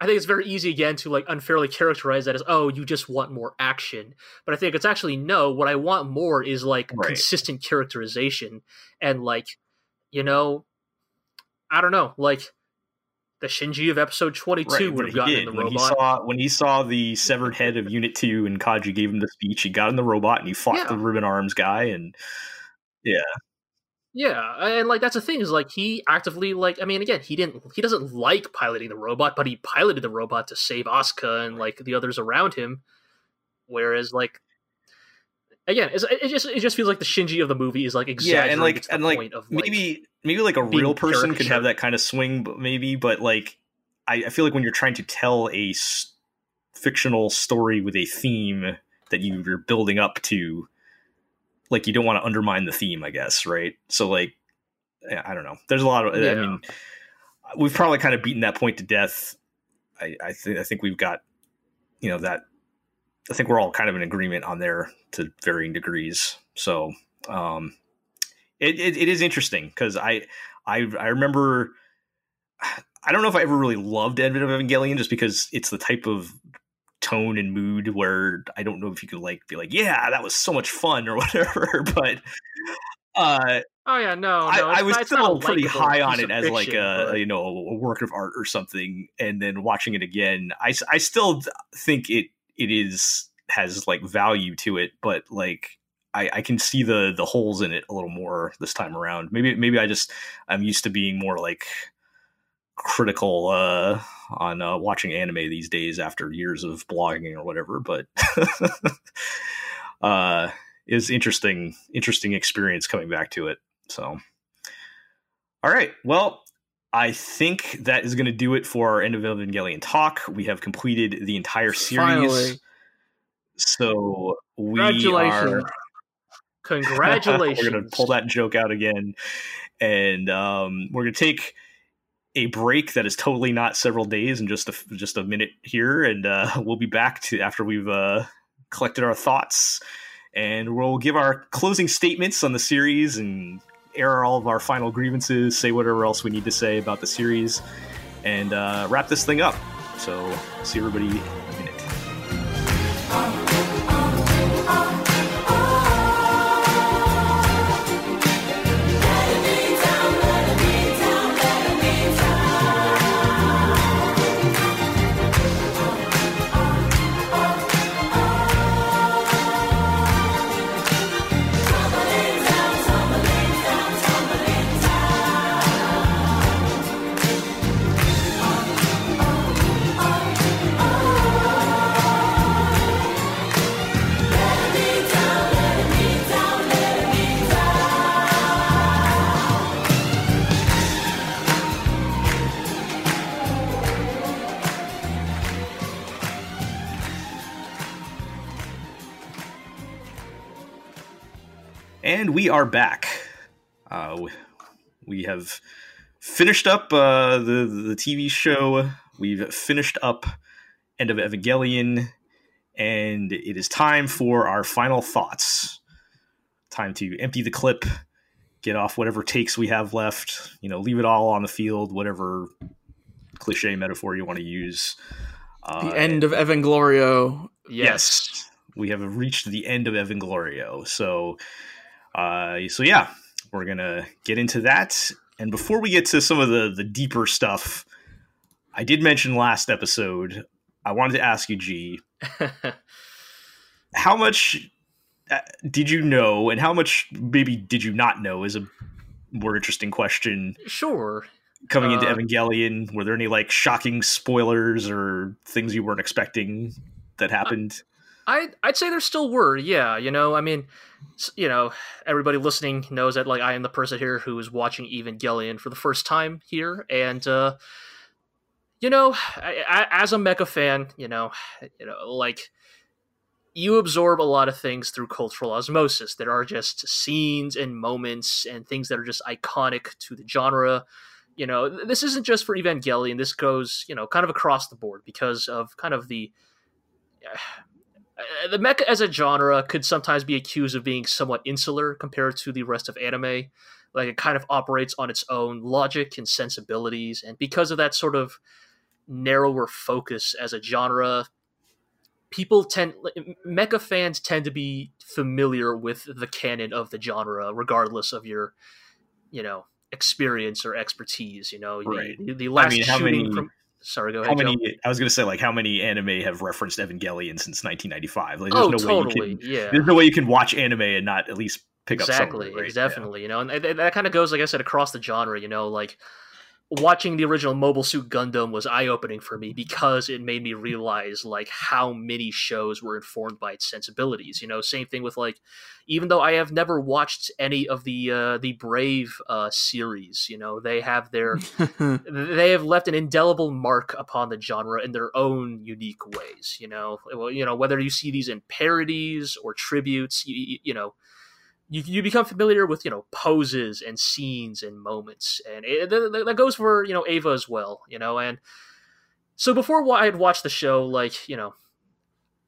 B: I think it's very easy again to like unfairly characterize that as oh you just want more action, but I think it's actually no. What I want more is like right. consistent characterization and like you know I don't know like the Shinji of episode 22 right, would have gotten in the
A: when
B: robot.
A: He saw, when he saw the severed head of Unit 2 and Kaji gave him the speech, he got in the robot and he fought yeah. the Ribbon Arms guy. And yeah.
B: Yeah, and like that's the thing is like he actively like I mean again he didn't he doesn't like piloting the robot, but he piloted the robot to save Asuka and like the others around him. Whereas like again, it just it just feels like the Shinji of the movie is like exaggerated yeah, and like and like, of,
A: like maybe maybe like a real person could have that kind of swing, but maybe, but like I, I feel like when you're trying to tell a s- fictional story with a theme that you're building up to, like you don't want to undermine the theme, I guess, right? So like, I don't know. There's a lot of. Yeah. I mean, we've probably kind of beaten that point to death. I, I think I think we've got, you know, that. I think we're all kind of in agreement on there to varying degrees. So, um, it, it, it is interesting because I, I I remember I don't know if I ever really loved End of Evangelion just because it's the type of tone and mood where I don't know if you could like be like, yeah, that was so much fun or <laughs> whatever. but uh,
B: oh yeah, no,
A: I,
B: no,
A: I was still pretty high on it as fiction, like a but... you know a work of art or something. And then watching it again, I I still think it it is has like value to it, but like I, I, can see the the holes in it a little more this time around. Maybe maybe I just I'm used to being more like critical uh, on uh, watching anime these days after years of blogging or whatever. But <laughs> uh, is interesting interesting experience coming back to it. So, all right, well. I think that is going to do it for our End of Evangelion talk. We have completed the entire series. Finally. So we are <laughs>
B: Congratulations.
A: we're going to pull that joke out again. And um, we're going to take a break that is totally not several days and just a, just a minute here. And uh, <laughs> we'll be back to after we've uh, collected our thoughts. And we'll give our closing statements on the series and air all of our final grievances, say whatever else we need to say about the series, and uh, wrap this thing up. So, see everybody we are back. Uh, we have finished up uh, the the TV show. We've finished up End of Evangelion, and it is time for our final thoughts. Time to empty the clip, get off whatever takes we have left. You know, leave it all on the field, whatever cliche metaphor you want to use.
C: Uh, the end of Evanglorio.
A: Yes. yes. we have reached the end of Evanglorio. So uh, so yeah, we're gonna get into that. And before we get to some of the the deeper stuff, I did mention last episode. I wanted to ask you, G, <laughs> how much uh, did you know, and how much maybe did you not know? Is a more interesting question.
B: Sure.
A: Coming into uh, Evangelion, were there any like shocking spoilers or things you weren't expecting that happened?
B: I I'd say there still were. Yeah, you know, I mean, you know, everybody listening knows that like I am the person here who is watching Evangelion for the first time here, and uh, you know, I, I, as a mecha fan, you know, you know, like you absorb a lot of things through cultural osmosis. There are just scenes and moments and things that are just iconic to the genre. You know, this isn't just for Evangelion. This goes, you know, kind of across the board because of kind of the Uh, the mecha as a genre could sometimes be accused of being somewhat insular compared to the rest of anime. Like it kind of operates on its own logic and sensibilities, and because of that sort of narrower focus as a genre, people tend mecha fans tend to be familiar with the canon of the genre, regardless of your, you know, experience or expertise. You know, right. the, the last I mean, shooting many, from. Sorry, go ahead.
A: How many?
B: Joe.
A: I was going to say, like, how many anime have referenced Evangelion since 1995? Like, there's
B: oh,
A: no
B: totally.
A: way you
B: can. Yeah.
A: There's no way you can watch anime and not at least pick
B: exactly,
A: up exactly, right?
B: definitely. Yeah. You know, and that, that kind of goes, like I said, across the genre. You know, like watching the original Mobile Suit Gundam was eye opening for me because it made me realize like how many shows were informed by its sensibilities. You know, same thing with like, even though I have never watched any of the uh, the Brave uh, series, you know, they have their <laughs> <laughs> they have left an indelible mark upon the genre in their own unique ways. You know, well, you know whether you see these in parodies or tributes, you, you know you, you become familiar with you know poses and scenes and moments and it, that, that goes for you know eva as well you know and so before i had watched the show like you know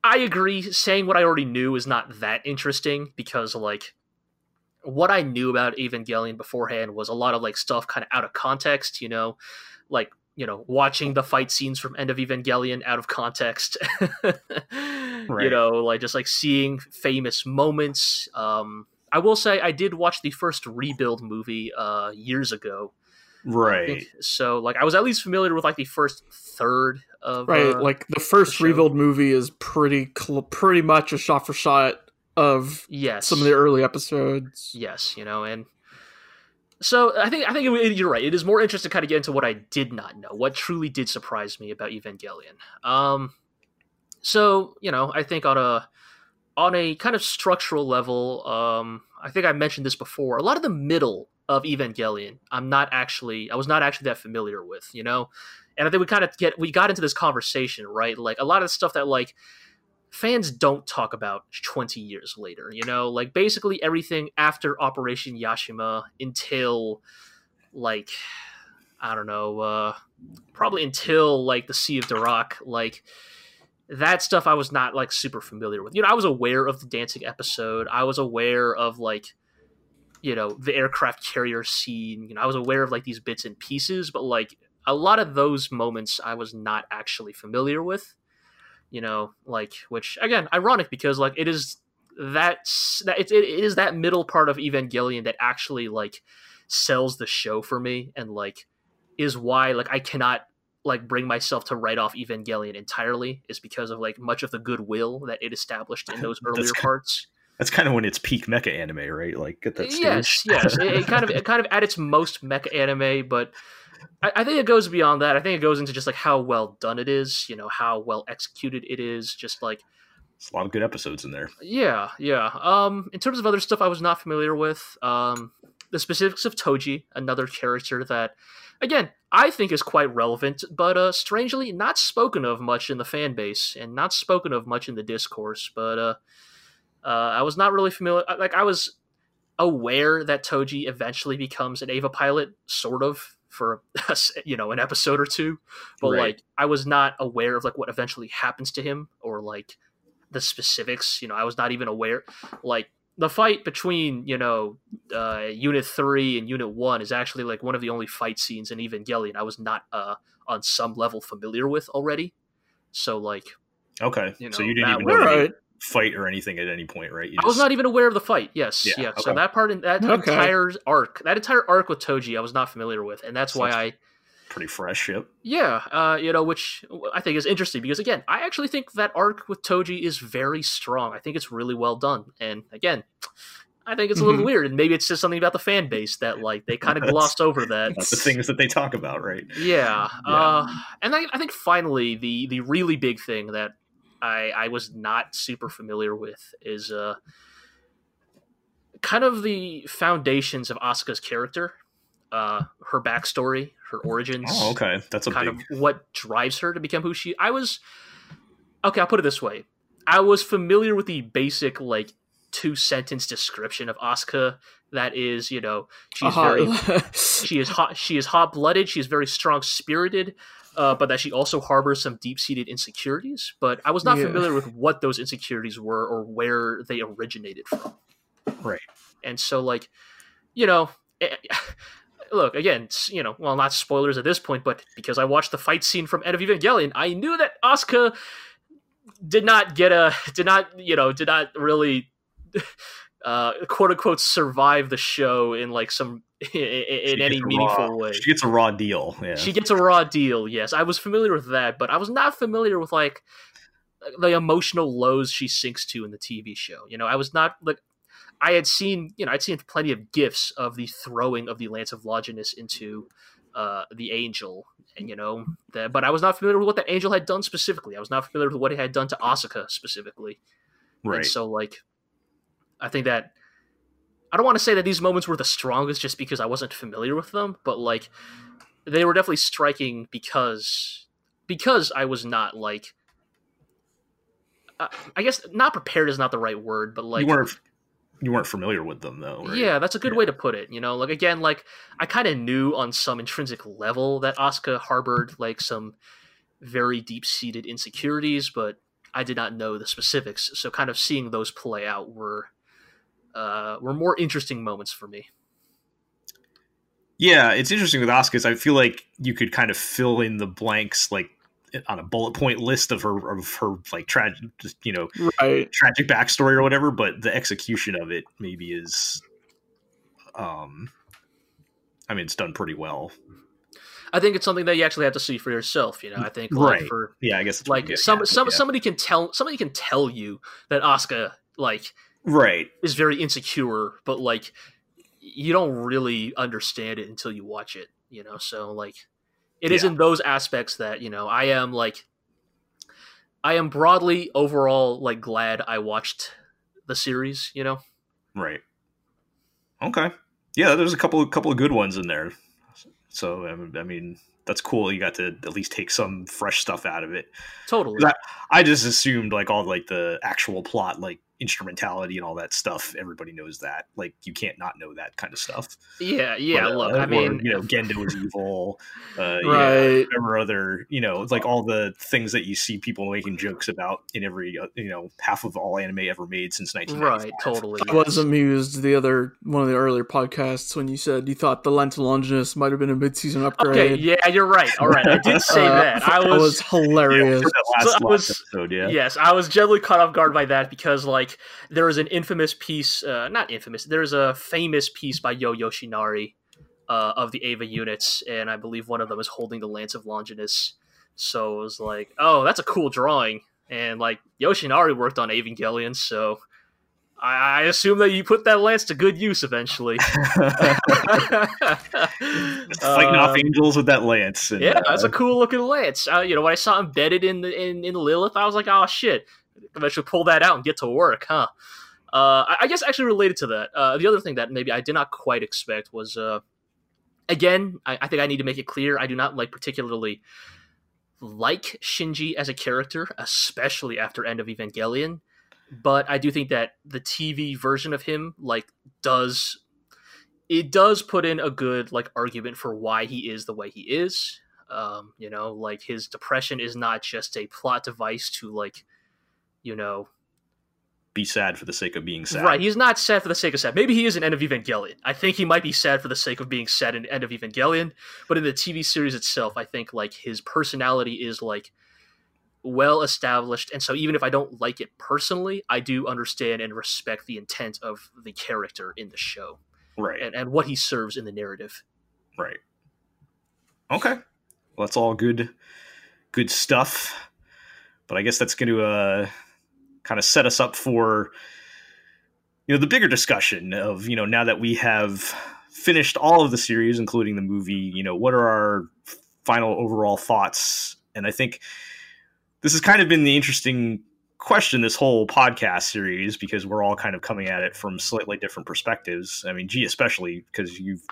B: i agree saying what i already knew is not that interesting because like what i knew about evangelion beforehand was a lot of like stuff kind of out of context you know like you know watching the fight scenes from end of evangelion out of context <laughs> right. you know like just like seeing famous moments um I will say I did watch the first Rebuild movie uh, years ago.
A: Right.
B: So like I was at least familiar with like the first third of
C: right.
B: Uh,
C: like the first the Rebuild movie is pretty cl- pretty much a shot for shot of
B: yes
C: some of the early episodes.
B: Yes, you know, and so I think I think it, you're right. It is more interesting to kind of get into what I did not know, what truly did surprise me about Evangelion. Um, so you know, I think on a on a kind of structural level, um, I think I mentioned this before. A lot of the middle of Evangelion, I'm not actually, I was not actually that familiar with, you know. And I think we kind of get, we got into this conversation, right? Like a lot of the stuff that like fans don't talk about 20 years later, you know, like basically everything after Operation Yashima until like I don't know, uh, probably until like the Sea of Dirac, like that stuff I was not like super familiar with. You know, I was aware of the dancing episode. I was aware of like you know the aircraft carrier scene. You know, I was aware of like these bits and pieces, but like a lot of those moments I was not actually familiar with. You know, like which again, ironic because like it is that that it, it is that middle part of Evangelion that actually like sells the show for me and like is why like I cannot like bring myself to write off Evangelion entirely is because of like much of the goodwill that it established in <laughs> those earlier parts.
A: That's kind of when it's peak mecha anime, right? Like at that stage.
B: Yes, yes. it, it, kind of it kind of at its most mecha anime, but I, I, think it goes beyond that. I think it goes into just like how well done it is, you know, how well executed it is, just like it's
A: a lot of good episodes in there.
B: Yeah, yeah. Um, in terms of other stuff I was not familiar with, um, the specifics of Toji, another character that again, I think is quite relevant, but uh, strangely not spoken of much in the fan base and not spoken of much in the discourse. But uh, uh, I was not really familiar. Like I was aware that Toji eventually becomes an Eva pilot, sort of for <laughs> you know an episode or two, but right. like I was not aware of like what eventually happens to him or like the specifics. You know, I was not even aware. Like the fight between you know uh, Unit Three and Unit One is actually like one of the only fight scenes in Evangelion I was not uh, on some level familiar with already. So like,
A: okay, you know, so you didn't even know right. fight or anything at any point, right?
B: You I was not even aware of the fight. Yes, yeah. yeah. Okay. So that part in that okay. entire arc, that entire arc with Toji, I was not familiar with, and that's so why I
A: pretty fresh. Yep.
B: Yeah, uh, you know, which I think is interesting because again, I actually think that arc with Toji is very strong. I think it's really well done, and again, I think it's a little mm-hmm. weird, and maybe it's just something about the fan base that <laughs> like they kind of glossed over that.
A: the things that they talk about, right?
B: Yeah, yeah. Uh, and I, I think finally the the really big thing that I I was not super familiar with is uh kind of the foundations of Asuka's character uh, her backstory, her origins.
A: Oh, okay, that's a
B: kind
A: big...
B: of what drives her to become who she. I was okay. I'll put it this way: I was familiar with the basic like two sentence description of Asuka. That is, you know, she's uh-huh. very <laughs> she is hot. She is hot blooded. She is very strong spirited. Uh, but that she also harbors some deep seated insecurities. But I was not yeah. familiar with what those insecurities were or where they originated from.
A: Right.
B: And so, like, you know, eh, look again, you know, well, not spoilers at this point, but because I watched the fight scene from End of Evangelion, I knew that Asuka did not get a, <laughs> did not, you know, did not really, <laughs> uh, quote unquote, survive the show in like some <laughs> in, in any meaningful
A: raw,
B: way.
A: She gets a raw deal. Yeah.
B: She gets a raw deal. Yes, I was familiar with that, but I was not familiar with like the emotional lows she sinks to in the TV show. You know, I was not like I had seen, you know, I'd seen plenty of gifs of the throwing of the Lance of Longinus into uh, the Angel, and you know, that, but I was not familiar with what that Angel had done specifically. I was not familiar with what it had done to Asuka specifically.
A: right.
B: And so, like, I think that I don't want to say that these moments were the strongest just because I wasn't familiar with them, but like, they were definitely striking because because I was not like. Uh, I guess not prepared is not the right word, but like
A: you weren't you weren't familiar with them though. Right?
B: yeah, that's a good
A: Yeah.
B: way to put it. You know, like again, like I kind of knew on some intrinsic level that Asuka harbored like some very deep seated insecurities, but I did not know the specifics. So, kind of seeing those play out were uh, were more interesting moments for me.
A: Yeah, it's interesting with Asuka's. I feel like you could kind of fill in the blanks like on a bullet point list of her of her like tragic, just you know,
C: Right.
A: tragic backstory or whatever. But the execution of it maybe is, um, I mean, it's done pretty well.
B: I think it's something that you actually have to see for yourself. You know, I think like
A: Right.
B: for
A: Yeah, I guess that's
B: like some
A: at,
B: some
A: yeah.
B: somebody can tell somebody can tell you that Asuka like
A: right.
B: is very insecure, but like you don't really understand it until you watch it, you know. So like it is
A: Yeah.
B: in those aspects that, you know, I am like I am broadly overall like glad I watched the series, you know.
A: Right. Okay. Yeah, there's a couple of couple of good ones in there. So I mean- that's cool. You got to at least take some fresh stuff out of it.
B: Totally.
A: That- I just assumed like all like the actual plot, like instrumentality and all that stuff. Everybody knows that. Like you can't not know that kind of stuff.
B: yeah, yeah,
A: But, uh,
B: look, I
A: or,
B: mean,
A: you know, Gendo is evil. Uh, yeah,
C: Right.
A: whatever other, you know, like all the things that you see people making jokes about in every, uh, you know, half of all anime ever made since 1995.
B: right, totally.
C: I was amused the other one of the earlier podcasts when you said you thought the Lance Longinus might have been a mid-season upgrade.
B: Okay, yeah, you're right. All right, I did <laughs> say
C: Uh,
B: that. I
C: that
B: was,
C: hilarious.
A: Yeah, that last,
B: So I
A: last
B: was-
A: episode, yeah.
B: Yes, I was generally caught off guard by that because, like, there is an infamous piece, uh, not infamous, there's a famous piece by Yoh Yoshinari uh, of the Eva units, and I believe one of them is holding the Lance of Longinus. So it was like, oh, that's a cool drawing. And, like, Yoshinari worked on Evangelion, so I, assume that you put that lance to good use eventually. <laughs> <laughs>
A: Fighting off
B: Um,
A: angels with that lance. And,
B: yeah, that's
A: uh,
B: a cool looking lance. Uh, you know, when I saw embedded in the in, in Lilith, I was like, oh shit, I should pull that out and get to work, huh? Uh, I, guess actually related to that, uh, the other thing that maybe I did not quite expect was, uh, again, I, I think I need to make it clear I do not like particularly like Shinji as a character, especially after End of Evangelion. But I do think that the TV version of him like does it does put in a good like argument for why he is the way he is. Um, you know, like his depression is not just a plot device to like, you know,
A: be sad for the sake of being sad.
B: right. He's not sad for the sake of sad. Maybe he is an End of Evangelion. I think he might be sad for the sake of being sad in End of Evangelion. But in the TV series itself, I think like his personality is like well established, and so even if I don't like it personally, I do understand and respect the intent of the character in the show
A: Right.
B: and, and what he serves in the narrative.
A: Right. Okay. Well, that's all good, good stuff. But I guess that's going to uh, kind of set us up for you know the bigger discussion of you know now that we have finished all of the series, including the movie. You know, what are our final overall thoughts? And I think this has kind of been the interesting question this whole podcast series because we're all kind of coming at it from slightly different perspectives. I mean, G especially because you've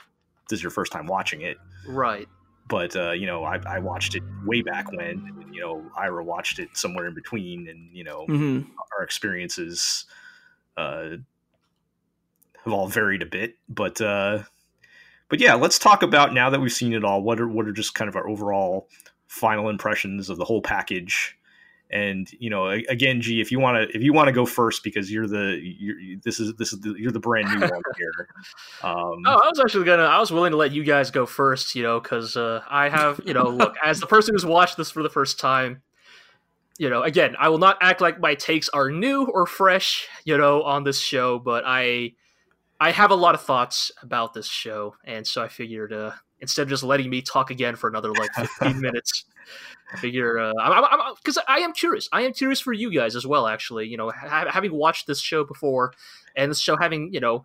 A: this is your first time watching it
B: Right.
A: But uh, you know I, I watched it way back when and, you know ira watched it somewhere in between and you know
C: hmm
A: our experiences uh, have all varied a bit but uh, but yeah let's talk about now that we've seen it all what are what are just kind of our overall final impressions of the whole package and you know again g if you want to if you want to go first because you're the you're, this is this is the, you're the brand new one <laughs> here um
B: Oh, I was actually gonna. I was willing to let you guys go first, you know, because uh, I have, you know, look as the person who's watched this for the first time. You know, again, I will not act like my takes are new or fresh, you know, on this show, but I, I have a lot of thoughts about this show, and so I figured uh, instead of just letting me talk again for another like 15 <laughs> minutes, I figure uh, I'm because I am curious. I am curious for you guys as well. Actually, you know, ha- having watched this show before, and this show having you know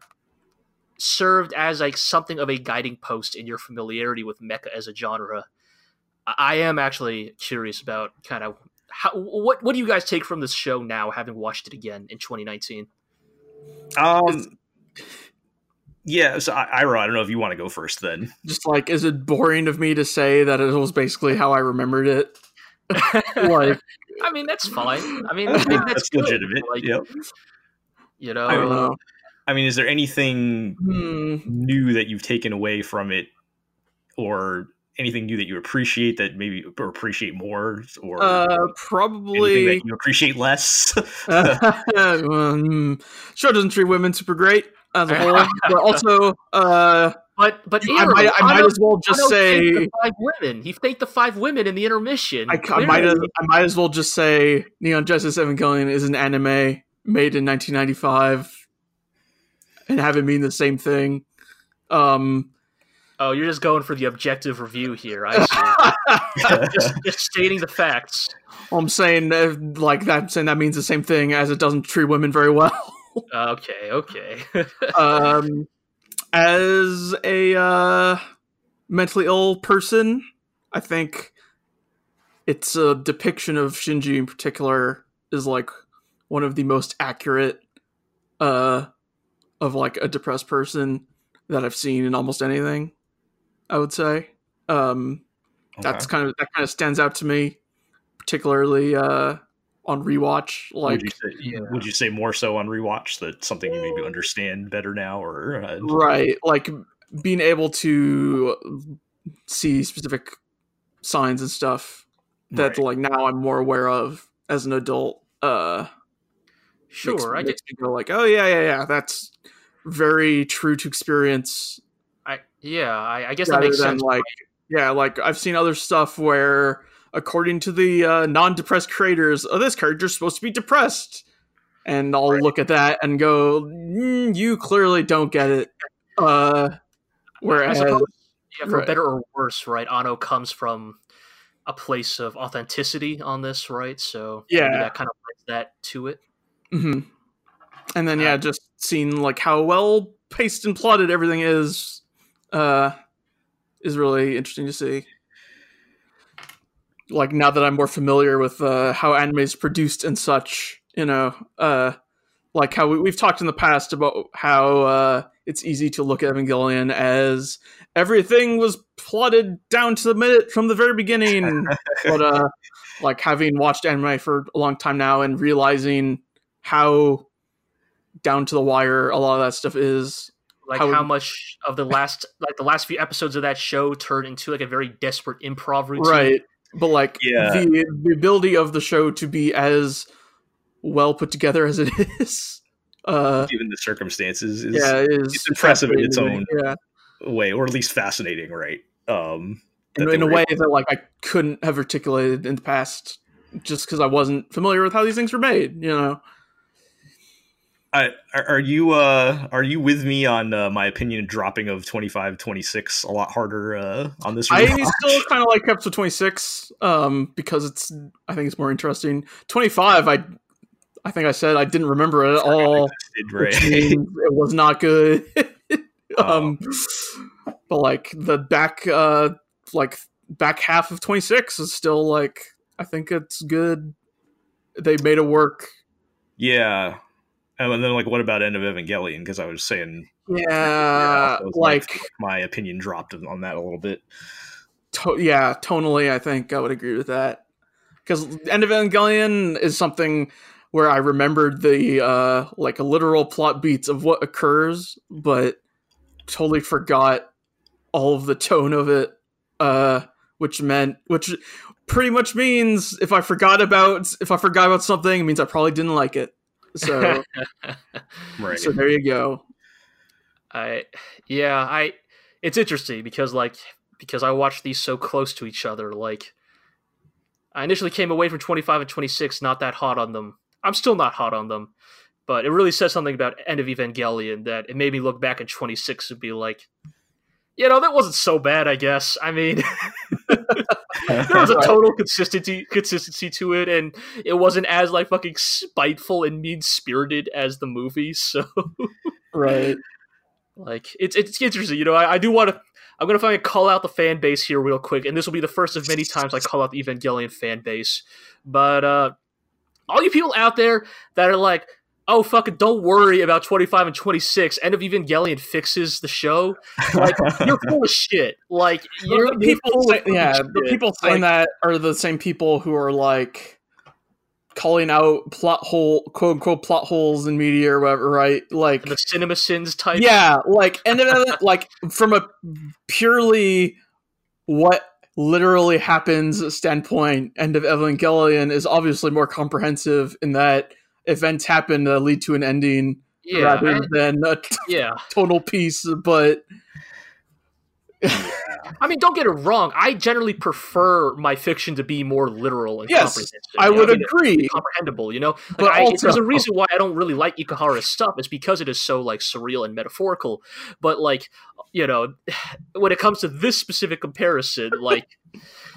B: served as like something of a guiding post in your familiarity with mecha as a genre. I am actually curious about kind of how what what do you guys take from this show now, having watched it again in 2019?
A: Um. Yeah, so Ira, I don't know if you want to go first then.
C: Just like, is it boring of me to say that it was basically how I remembered it? <laughs>
B: like, I mean, that's fine. I mean, <laughs> that's, that's
A: legitimate. Like, yep.
B: You know, I don't know.
A: I mean, is there anything hmm. new that you've taken away from it, or anything new that you appreciate that maybe or appreciate more, or
C: uh, probably
A: that you appreciate less? <laughs>
C: um, show doesn't treat women super great as a whole, <laughs> but also, uh,
B: but but
C: I might, I might as well just say
B: five women. He faked the five women in the intermission.
C: I, I might as I might as well just say Neon Genesis Evangelion is an anime made in 1995 and have it mean the same thing. Um,
B: oh, you're just going for the objective review here. I see. <laughs> just, just, stating the facts.
C: I'm saying like that. Saying that means the same thing as it doesn't treat women very well.
B: Okay, okay. <laughs>
C: um, as a uh, mentally ill person, I think its a depiction of Shinji in particular is like one of the most accurate uh, of like a depressed person that I've seen in almost anything. I would say um, okay. that's kind of that kind of stands out to me, particularly uh, on rewatch. Like,
A: would you, say, yeah. would you say more so on rewatch that something you maybe understand better now, or uh,
C: right? Like being able to see specific signs and stuff that right. like now I'm more aware of as an adult. Uh,
B: sure, makes, I
C: makes me go like, oh yeah, yeah, yeah, that's very true to experience.
B: I yeah, I, I guess that makes sense.
C: Like, yeah, like I've seen other stuff where according to the uh, non-depressed creators, oh, this character's supposed to be depressed, and I'll right. look at that and go, mm, you clearly don't get it. Uh, whereas,
B: yeah, for right. better or worse, right? Anno comes from a place of authenticity on this, right? So
C: yeah,
B: that kind of brings that to it.
C: Mm-hmm. And then yeah, uh, just seeing like how well paced and plotted everything is, uh, is really interesting to see like now that I'm more familiar with uh, how anime is produced and such, you know, uh, like how we, have talked in the past about how uh, it's easy to look at Evangelion as everything was plotted down to the minute from the very beginning, <laughs> but uh, like having watched anime for a long time now and realizing how down to the wire a lot of that stuff is
B: like how, how, much of the last like the last few episodes of that show turned into like a very desperate improv routine.
C: Right but like yeah. the the ability of the show to be as well put together as it <laughs> is uh
A: given the circumstances is
C: yeah is
A: it's impressive in its own yeah. way or at least fascinating right um
C: in, in a way that like i couldn't have articulated in the past just because i wasn't familiar with how these things were made you know
A: I, are you uh, are you with me on uh, my opinion dropping of 25 26 a lot harder uh, on this
C: rewatch? I still kind of like episode 26 um, because it's I think it's more interesting 25 I I think I said I didn't remember it at all right. it was not good <laughs> um, oh. but like the back uh, like back half of 26 is still like I think it's good they made it work
A: yeah and then, like, what about End of Evangelion? Because I was saying,
C: yeah, yeah was like, like,
A: my opinion dropped on that a little bit.
C: To- yeah, tonally, I think I would agree with that. Because End of Evangelion is something where I remembered the uh, like literal plot beats of what occurs, but totally forgot all of the tone of it. Uh, which meant, which pretty much means if I forgot about if I forgot about something, it means I probably didn't like it. So, <laughs> right. so there you go.
B: I yeah, I it's interesting because like because I watched these so close to each other. Like I initially came away from 25 and 26 not that hot on them. I'm still not hot on them, but it really says something about End of Evangelion that it made me look back in 26 and be like, you know, that wasn't so bad, I guess. I mean, <laughs> there was a total consistency consistency to it, and it wasn't as like fucking spiteful and mean spirited as the movie. So, <laughs>
C: right,
B: like it's it's interesting. You know, I, I do want to. I'm gonna finally call out the fan base here real quick, and this will be the first of many times I call out the Evangelion fan base. But uh, all you people out there that are like, oh fucking don't worry about 25 and 26 end of evangelion fixes the show. Like you're full of shit. Like you're
C: the people say, yeah the people saying like, that are the same people who are like calling out plot hole quote unquote plot holes in media or whatever right? Like
B: the CinemaSins type.
C: Yeah like and then <laughs> like from a purely what literally happens standpoint end of evangelion is obviously more comprehensive in that events happen that lead to an ending yeah, rather I, than a t- yeah. <laughs> total piece. But
B: I mean, don't get it wrong. I generally prefer my fiction to be more literal and
C: yes, I would I mean, agree,
B: comprehensible. You know, like but I, also, there's a reason oh. why I don't really like Ikuhara's stuff. It's because it is so like surreal and metaphorical. But like, you know, <sighs> when it comes to this specific comparison, like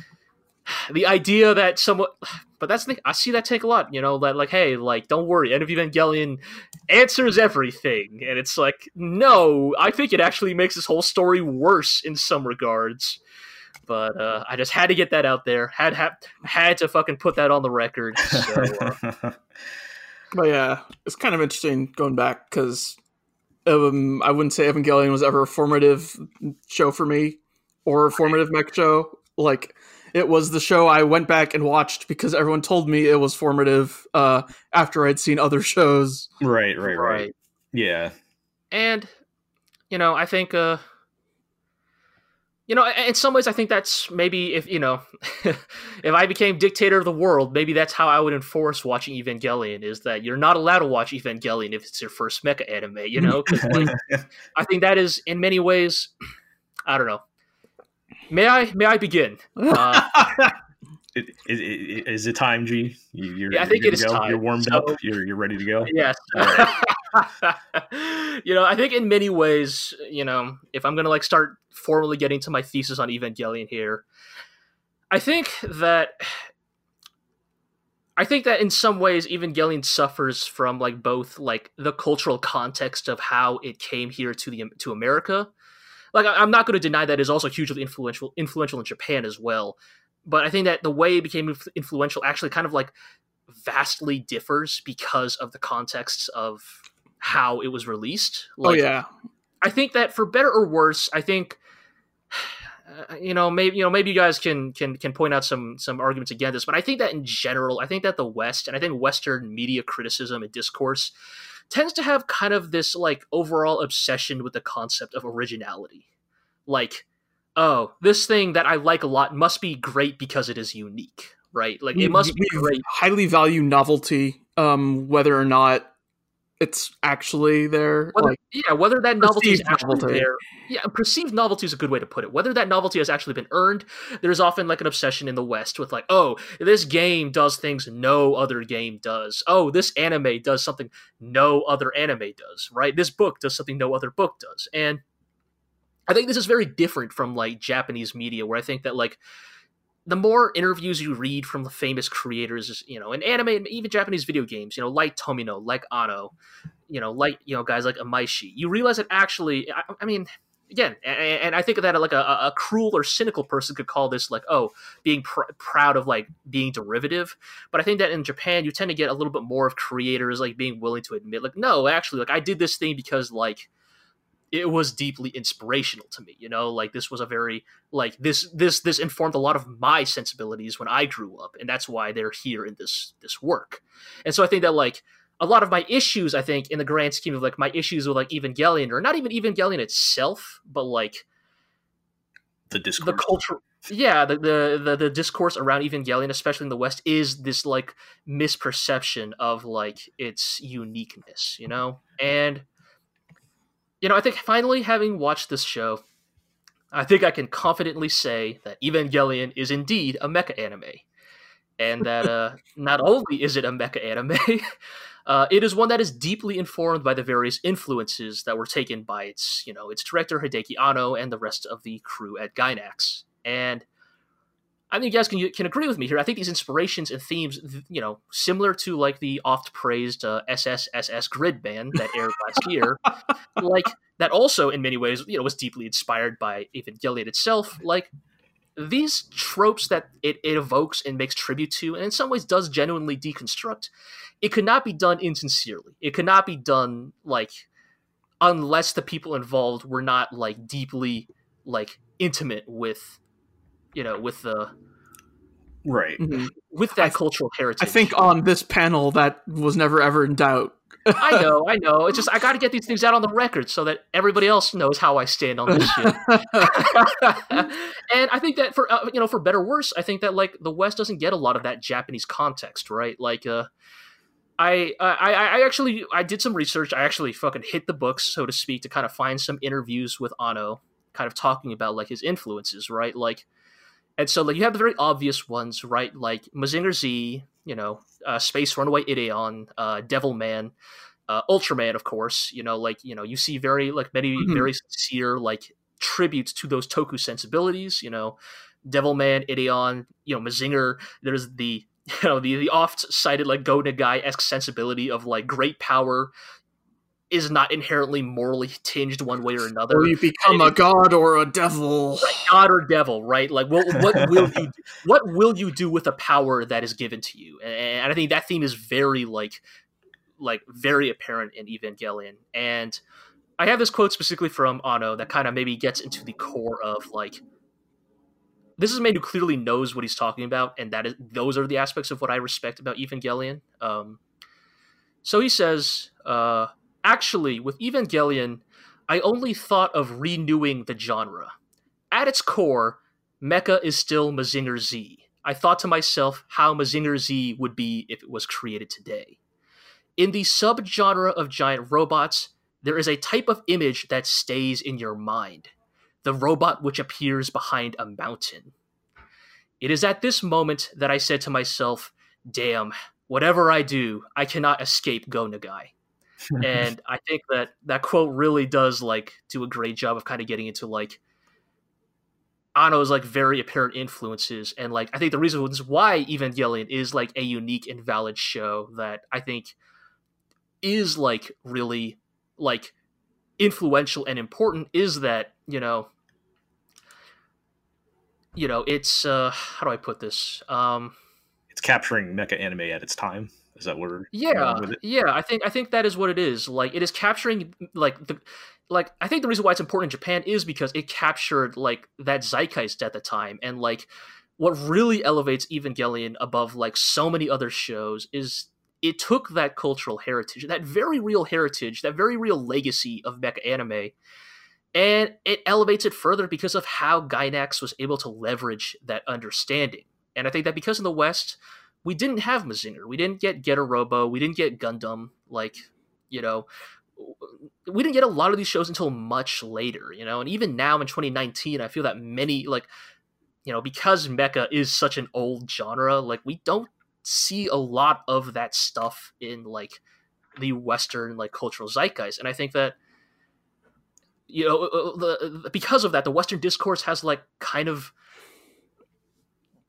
B: <sighs> the idea that someone but that's the I see that take a lot, you know, that like, hey, like, don't worry, End of Evangelion answers everything. And it's like, no, I think it actually makes this whole story worse in some regards. But uh, I just had to get that out there. Had had had to fucking put that on the record. So, uh... <laughs>
C: but yeah, it's kind of interesting going back because um, I wouldn't say Evangelion was ever a formative show for me or a formative mech show. Like it was the show I went back and watched because everyone told me it was formative uh, after I'd seen other <laughs> shows.
A: Right, right, right, right. Yeah.
B: And you know, I think uh you know, in some ways I think that's maybe if, you know, <laughs> if I became dictator of the world, maybe that's how I would enforce watching Evangelion is that you're not allowed to watch Evangelion if it's your first mecha anime, you know? Cuz like <laughs> I think that is in many ways <clears throat> I don't know May I? May I begin? <laughs> Uh,
A: is, is, it time, G?
B: You, yeah, I think it is
A: go?
B: time.
A: You're warmed so, up. You're you're ready to go.
B: Yes. Right. <laughs> you know, I think in many ways, you know, if I'm gonna like start formally getting to my thesis on Evangelion here, I think that I think that in some ways Evangelion suffers from like both like the cultural context of how it came here to the to America like I'm not going to deny that is also hugely influential influential in Japan as well. But I think that the way it became influential actually kind of like vastly differs because of the context of how it was released.
C: Oh, like, oh yeah.
B: I think that for better or worse, I think <sighs> uh, you know maybe you know maybe you guys can can can point out some some arguments against this, but I think that in general, I think that the West and I think Western media criticism and discourse tends to have kind of this like overall obsession with the concept of originality. Like, oh, this thing that I like a lot must be great because it is unique, right? Like it must we, be great.
C: Highly value novelty, um, whether or not it's actually there.
B: Whether,
C: like,
B: yeah, whether that novelty is actually novelty. there. Yeah, perceived novelty is a good way to put it. Whether that novelty has actually been earned, there's often like an obsession in the West with like, oh, this game does things no other game does. Oh, this anime does something no other anime does. Right? This book does something no other book does. And I think this is very different from like Japanese media, where I think that like the more interviews you read from the famous creators, you know, in anime and even Japanese video games, you know, like Tomino, like Anno, you know, like you know, guys like Imaishi, you realize that actually, I, I mean, again, and, and, I think that like a, a, cruel or cynical person could call this like, oh, being pr- proud of like being derivative. But I think that in Japan, you tend to get a little bit more of creators like being willing to admit, like, no, actually, like I did this thing because like it was deeply inspirational to me you know? Like this was a very like this this this informed a lot of my sensibilities when i grew up and that's why they're here in this this work. And so i think that like a lot of my issues i think in the grand scheme of like my issues with like evangelion or not even evangelion itself but like
A: the discourse.
B: the culture yeah the, the, the the discourse around evangelion especially in the west is this like misperception of like its uniqueness you know? And you know, I think finally having watched this show, I think I can confidently say that Evangelion is indeed a mecha anime. And that <laughs> uh, not only is it a mecha anime, <laughs> Uh, it is one that is deeply informed by the various influences that were taken by its, you know, its director Hideaki Anno and the rest of the crew at Gainax. And I think you guys can can agree with me here. I think these inspirations and themes, you know, similar to like the oft praised uh, SSSS Gridman that aired <laughs> last year, like that also in many ways, you know, was deeply inspired by Evangelion itself. Like these tropes that it, it evokes and makes tribute to, and in some ways does genuinely deconstruct, it could not be done insincerely. It could not be done like unless the people involved were not like deeply like intimate with you know with the
A: right
B: mm-hmm. with that cultural heritage.
C: I think on this panel that was never ever in doubt.
B: I <laughs> know, I know. It's just I got to get these things out on the record so that everybody else knows how I stand on this shit. <laughs> and I think that for uh, you know, for better or worse, I think that like the West doesn't get a lot of that Japanese context, right? Like, uh, I, I, I actually I did some research. I actually fucking hit the books, so to speak, to kind of find some interviews with Anno, kind of talking about like his influences, right? Like, and so like you have the very obvious ones, right? Like Mazinger Z, you know, uh, Space Runaway Ideon, uh, Devilman, uh, Ultraman, of course. You know, like you know, you see very like many mm-hmm. very sincere like tributes to those Toku sensibilities. You know, Devilman, Ideon, you know, Mazinger. There's the <laughs> you know the the oft cited like Go Nagai esque sensibility of like great power is not inherently morally tinged one way or another.
C: Or you become a god or a devil.
B: God or devil, right? Like, what, what will you do? <laughs> what will you do with a power that is given to you? And I think that theme is very like like very apparent in Evangelion. And I have this quote specifically from Anno that kind of maybe gets into the core of like this is a man who clearly knows what he's talking about, and that is those are the aspects of what I respect about Evangelion. Um, so he says, uh, Actually, with Evangelion, I only thought of renewing the genre. At its core, Mecha is still Mazinger Z. I thought to myself how Mazinger Z would be if it was created today. In the subgenre of giant robots, there is a type of image that stays in your mind the robot which appears behind a mountain. It is at this moment that I said to myself, damn, whatever I do, I cannot escape Go Nagai <laughs> and I think that that quote really does like do a great job of kind of getting into like Anno's like very apparent influences, and like I think the reason why Evangelion is like a unique and valid show that I think is like really like influential and important is that you know you know it's uh how do I put this? Um
A: it's capturing mecha anime at its time is that where?
B: Yeah, yeah. I think I think that is what it is. Like it is capturing like the like I think the reason why it's important in Japan is because it captured like that zeitgeist at the time, and like what really elevates Evangelion above like so many other shows is it took that cultural heritage, that very real heritage, that very real legacy of mecha anime, and it elevates it further because of how Gainax was able to leverage that understanding. And I think that because in the West, we didn't have Mazinger. We didn't get Getter Robo. We didn't get Gundam. Like, you know, we didn't get a lot of these shows until much later, you know. And even now in 2019, I feel that many, like, you know, because mecha is such an old genre, like, we don't see a lot of that stuff in, like, the Western, like, cultural zeitgeist. And I think that, you know, uh, uh, the, because of that, the Western discourse has, like, kind of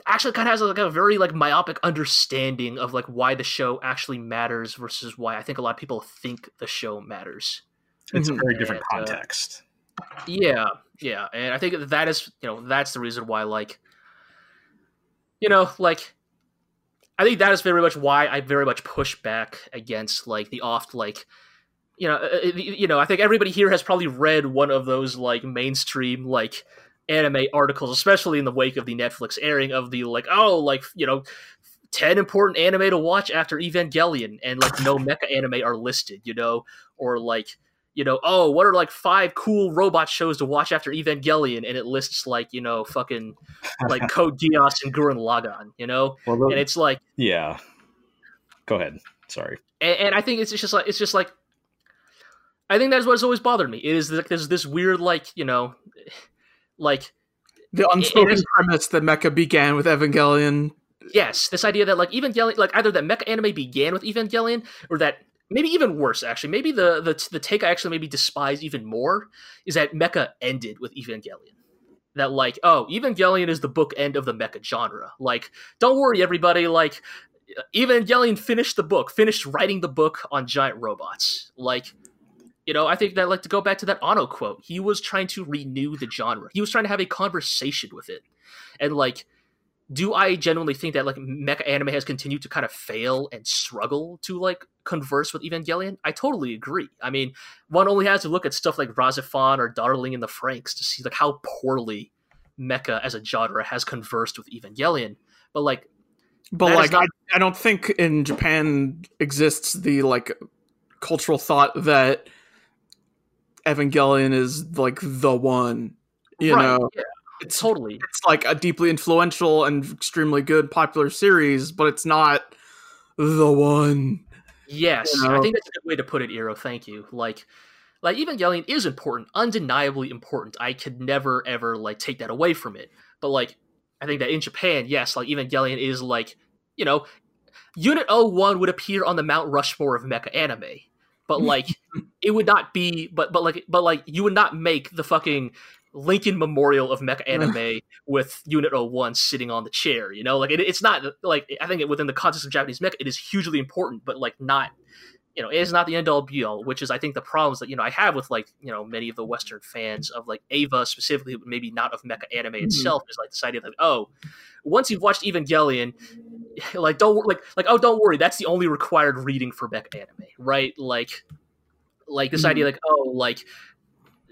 B: actually kind of has like a very like myopic understanding of like why the show actually matters versus why I think a lot of people think the show matters.
A: It's mm-hmm. a very different and, uh, context.
B: Uh, yeah, yeah, and I think that is you know that's the reason why like you know like I think that is very much why I very much push back against like the oft like you know uh, uh, you know I think everybody here has probably read one of those like mainstream like anime articles, especially in the wake of the Netflix airing of the like, oh, like you know, ten important anime to watch after Evangelion, and like no mecha anime are listed, you know, or like you know, oh, what are like five cool robot shows to watch after Evangelion, and it lists like you know, fucking like <laughs> Code Geass and Gurren Lagann, you know, well, and it's like,
A: yeah, go ahead, sorry,
B: and, and I think it's just like it's just like. I think that's what's always bothered me. It is like there's this weird, like you know, like
C: the unspoken premise that Mecha began with Evangelion
B: yes, this idea that like Evangelion, like either that mecha anime began with Evangelion, or that maybe even worse actually, maybe the the the take I actually maybe despise even more is that mecha ended with Evangelion. That like, oh, Evangelion is the book end of the mecha genre. Like, don't worry, everybody. Like, Evangelion finished the book, finished writing the book on giant robots. Like, you know, I think that like to go back to that Anno quote, he was trying to renew the genre. He was trying to have a conversation with it, and like do I genuinely think that like mecha anime has continued to kind of fail and struggle to like converse with Evangelion? I totally agree. I mean, one only has to look at stuff like RahXephon or Darling in the Franxx to see like how poorly mecha as a genre has conversed with Evangelion. But like,
C: but like, not- I, I don't think in Japan exists the like cultural thought that Evangelion is like the one. You right, know,
B: yeah it's totally
C: it's like a deeply influential and extremely good popular series, but it's not the one.
B: Yes, you know? I think that's a good way to put it, Ira. Thank you. Like, like Evangelion is important, undeniably important. I could never ever like take that away from it. But like, I think that in Japan, yes, like Evangelion is like, you know, Unit 01 would appear on the Mount Rushmore of mecha anime. But <laughs> like, it would not be. But but like, but like, you would not make the fucking Lincoln Memorial of Mecha Anime with Unit 01 sitting on the chair. You know, like it, it's not like I think within the context of Japanese mecha, it is hugely important, but like not. You know, it is not the end all be all, which is I think the problems that you know I have with like you know many of the Western fans of like Eva specifically, but maybe not of mecha anime mm-hmm. itself, is like this idea that oh, once you've watched Evangelion, <laughs> like don't like like oh don't worry, that's the only required reading for mecha anime, right? Like like this mm-hmm. idea like oh like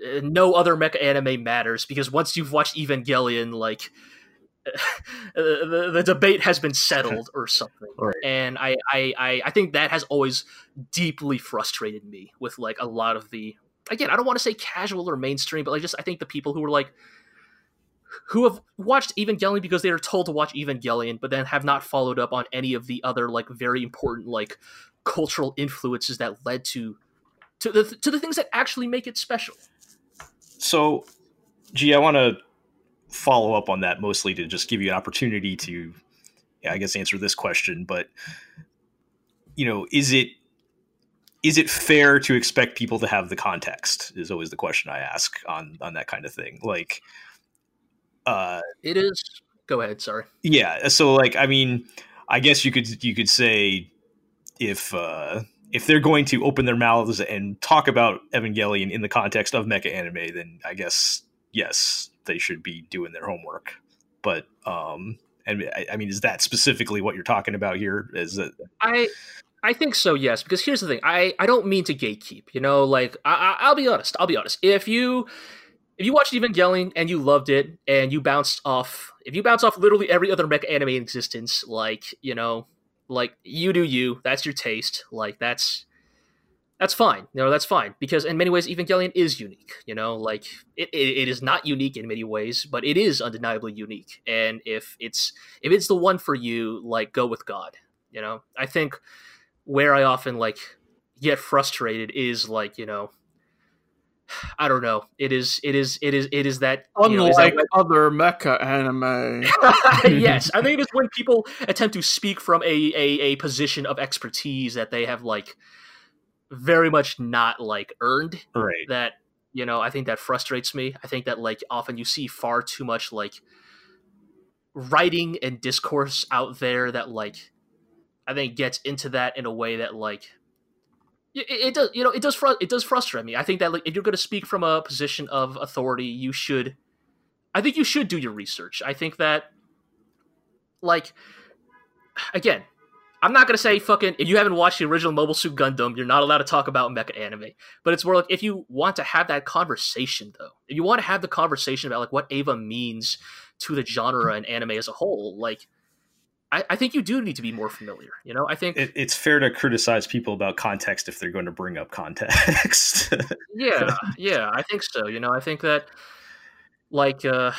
B: uh, no other mecha anime matters because once you've watched Evangelion, like <laughs> the, the debate has been settled or something. <laughs> Right. And I, I, I think that has always deeply frustrated me with like a lot of the again, I don't want to say casual or mainstream, but like just I think the people who were like who have watched Evangelion because they are told to watch Evangelion, but then have not followed up on any of the other like very important like cultural influences that led to to the to the things that actually make it special.
A: So, gee, I want to follow up on that mostly to just give you an opportunity to, yeah, I guess, answer this question. But you know, is it is it fair to expect people to have the context? Is always the question I ask on on that kind of thing. Like, uh,
B: it is. Go ahead. Sorry.
A: Yeah. So, like, I mean, I guess you could you could say if. uh if they're going to open their mouths and talk about Evangelion in the context of mecha anime, then I guess yes, they should be doing their homework. But um, and I, I mean, is that specifically what you're talking about here? Is it?
B: I I think so, yes. Because here's the thing, I I don't mean to gatekeep. You know, like I, I'll be honest. I'll be honest. If you if you watched Evangelion and you loved it and you bounced off, if you bounce off literally every other mecha anime in existence, like you know, like you do you. That's your taste. Like that's that's fine. You know, that's fine because in many ways Evangelion is unique. You know, like it, it, it is not unique in many ways, but it is undeniably unique. And if it's if it's the one for you, like go with God. You know, I think where I often like get frustrated is like you know I don't know. It is. It is. It is. It is that.
C: Unlike you know, that other mecha anime. <laughs>
B: yes, I think it's when people attempt to speak from a, a a position of expertise that they have like very much not like earned.
A: Right.
B: That you know, I think that frustrates me. I think that like often you see far too much like writing and discourse out there that like I think gets into that in a way that like it, does you know it does fr- it does frustrate me. I think that like if you're going to speak from a position of authority you should i think you should do your research. I think that like again i'm not going to say fucking if you haven't watched the original mobile suit gundam you're not allowed to talk about mecha anime. But it's more like if you want to have that conversation though if you want to have the conversation about like what eva means to the genre and anime as a whole like I, I, think you do need to be more familiar. You know, I think
A: it, it's fair to criticize people about context if they're going to bring up context. <laughs>
B: yeah, yeah, I think so. You know, I think that like, uh,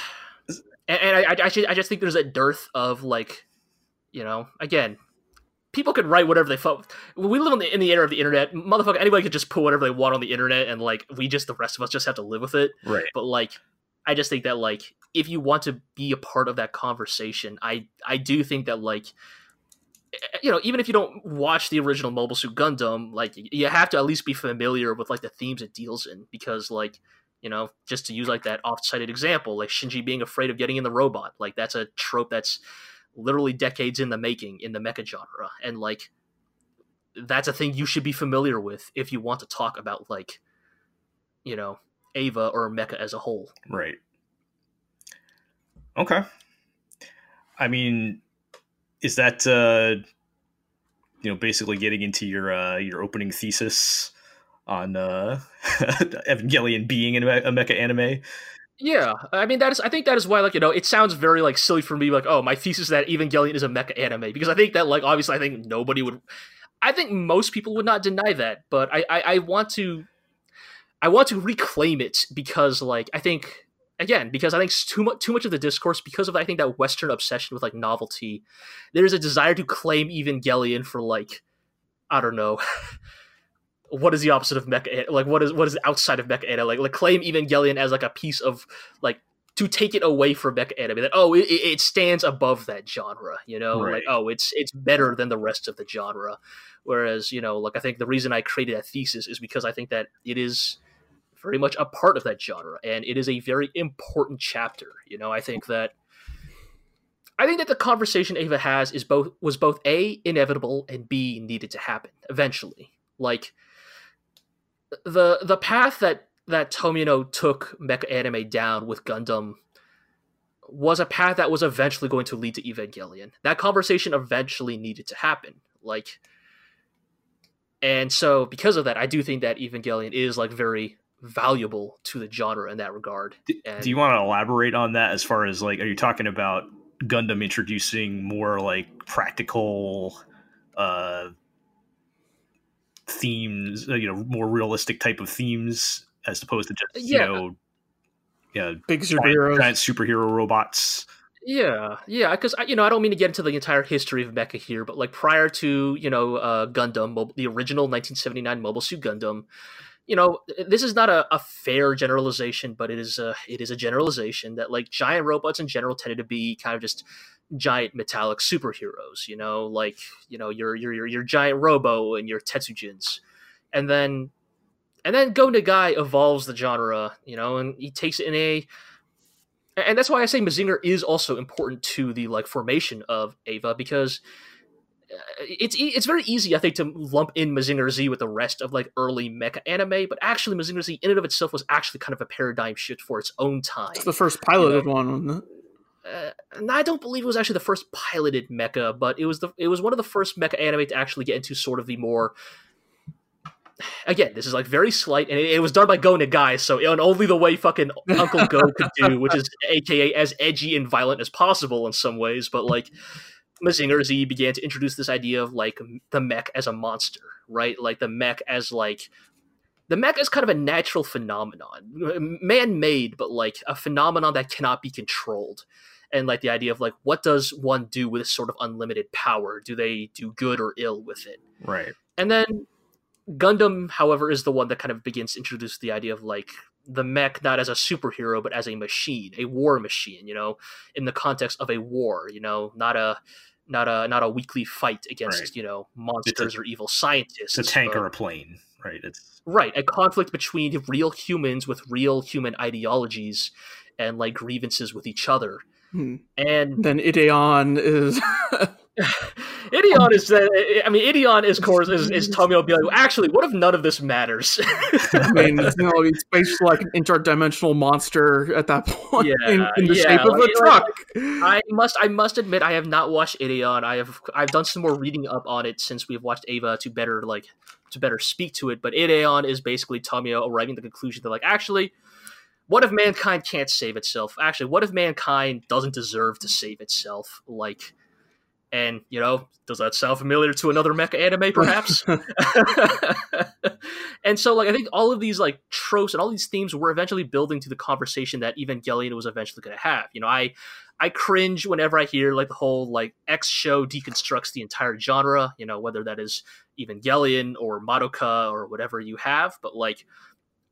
B: and, and I, I, I just think there's a dearth of like, you know, again, people could write whatever they felt. We live in the, in the era of the internet. Motherfucker, anybody could just put whatever they want on the internet, and like we just the rest of us just have to live with it.
A: Right.
B: But like, I just think that like if you want to be a part of that conversation, I I do think that like eh, you know, even if you don't watch the original Mobile Suit Gundam, like you have to at least be familiar with like the themes it deals in because like you know, just to use like that oft-cited example, like Shinji being afraid of getting in the robot, like that's a trope that's literally decades in the making in the mecha genre, and like that's a thing you should be familiar with if you want to talk about like, you know, Eva or mecha as a whole.
A: Right. Okay. I mean, is that uh, you know basically getting into your uh, your opening thesis on uh, <laughs> Evangelion being a mecha anime?
B: Yeah, I mean that is. I think that is why, like you know, it sounds very like silly for me, like oh, my thesis is that Evangelion is a mecha anime because I think that like obviously I think nobody would, I think most people would not deny that, but I I, I want to, I want to reclaim it because like I think again because I think too much too much of the discourse because of I think that Western obsession with like novelty. There's a desire to claim Evangelion for like I don't know. <laughs> what is the opposite of mecha? Eh, like what is what is outside of mecha anime? Like like claim Evangelion as like a piece of like to take it away from mecha anime that oh it, it stands above that genre you know right. like oh it's it's better than the rest of the genre whereas you know like i think the reason i created that thesis is because i think that it is very much a part of that genre, and it is a very important chapter. You know, I think that I think that the conversation Eva has is both was both a inevitable and b needed to happen eventually. Like the the path that that Tomino took mecha anime down with Gundam was a path that was eventually going to lead to Evangelion. That conversation eventually needed to happen. Like and so because of that, I do think that Evangelion is like very valuable to the genre in that regard.
A: And, do you want to elaborate on that as far as like, are you talking about Gundam introducing more like practical uh, themes, uh, you know, more realistic type of themes as opposed to just, yeah. you know, yeah,
C: big superheroes,
A: giant superhero robots.
B: Yeah, yeah, because you know I don't mean to get into the entire history of mecha here, but like prior to you know uh, Gundam, the original 1979 Mobile Suit Gundam, you know, this is not a, a fair generalization, but it is a it is a generalization that like giant robots in general tended to be kind of just giant metallic superheroes. You know, like you know your your your, your giant Robo and your Tetsujins, and then and then Go Nagai evolves the genre. You know, and he takes it in a and that's why I say Mazinger is also important to the like formation of Eva because it's it's very easy, I think, to lump in Mazinger Z with the rest of like early mecha anime, but actually, Mazinger Z in and of itself was actually kind of a paradigm shift for its own time.
C: It's the first piloted you know? one, wasn't it?
B: Uh, and I don't believe it was actually the first piloted mecha, but it was the it was one of the first mecha anime to actually get into sort of the more again, this is like very slight, and it, it was done by Go Nagai, so in only the way fucking Uncle Go could do, which is <laughs> AKA as edgy and violent as possible in some ways, but like Mazinger Z began to introduce this idea of like the mech as a monster, right? Like the mech as like the mech is kind of a natural phenomenon, man-made, but like a phenomenon that cannot be controlled. And like the idea of like what does one do with this sort of unlimited power? Do they do good or ill with it?
A: Right.
B: And then Gundam, however, is the one that kind of begins to introduce the idea of like the mech not as a superhero but as a machine, a war machine, you know, in the context of a war, you know, not a not a not a weekly fight against right. you know monsters a, or evil scientists.
A: It's a tank or a plane, right? It's
B: right a conflict between real humans with real human ideologies and like grievances with each other.
C: Hmm.
B: And
C: then Ideon is <laughs> <laughs>
B: Ideon is, uh, I mean, Ideon is course is, is will be like, well, actually, what if none of this matters?
C: I mean, <laughs> you know, he's basically like an interdimensional monster at that point yeah, in, in the yeah, shape of a truck.
B: I must, I must admit, I have not watched Ideon. I have, I've done some more reading up on it since we've watched Eva to better like to better speak to it. But Ideon is basically Tomino arriving at the conclusion that like, actually, what if mankind can't save itself? Actually, what if mankind doesn't deserve to save itself? Like and, you know, does that sound familiar to another mecha anime, <laughs> perhaps? <laughs> and so, like, I think all of these, like, tropes and all these themes were eventually building to the conversation that Evangelion was eventually going to have. You know, I. I cringe whenever I hear like the whole like X show deconstructs the entire genre, you know, whether that is Evangelion or Madoka or whatever you have. But like,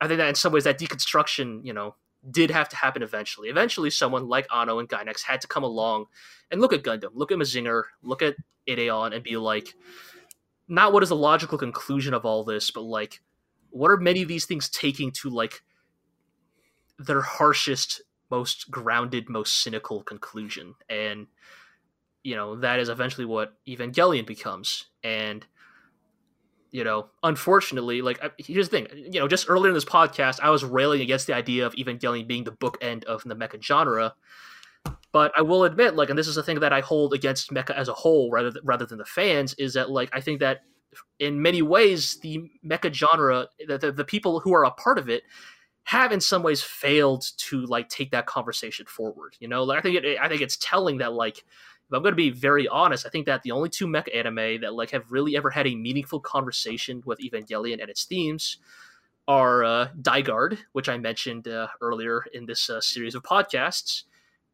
B: I think that in some ways that deconstruction, you know, did have to happen eventually. Eventually, someone like Anno and Gainax had to come along and look at Gundam, look at Mazinger, look at Ideon, and be like, not what is the logical conclusion of all this, but like, what are many of these things taking to like their harshest, most grounded, most cynical conclusion? And you know that is eventually what Evangelion becomes, and you know, unfortunately, like here's the thing, you know, just earlier in this podcast, I was railing against the idea of Evangelion being the bookend of the mecha genre. But I will admit, like, and this is the thing that I hold against mecha as a whole, rather th- rather than the fans, is that like I think that in many ways the mecha genre, the, the, the people who are a part of it, have in some ways failed to like take that conversation forward. You know, like I think it, I think it's telling that like I'm going to be very honest, I think that the only two mecha anime that like have really ever had a meaningful conversation with Evangelion and its themes are uh, Guard, which I mentioned uh, earlier in this uh, series of podcasts,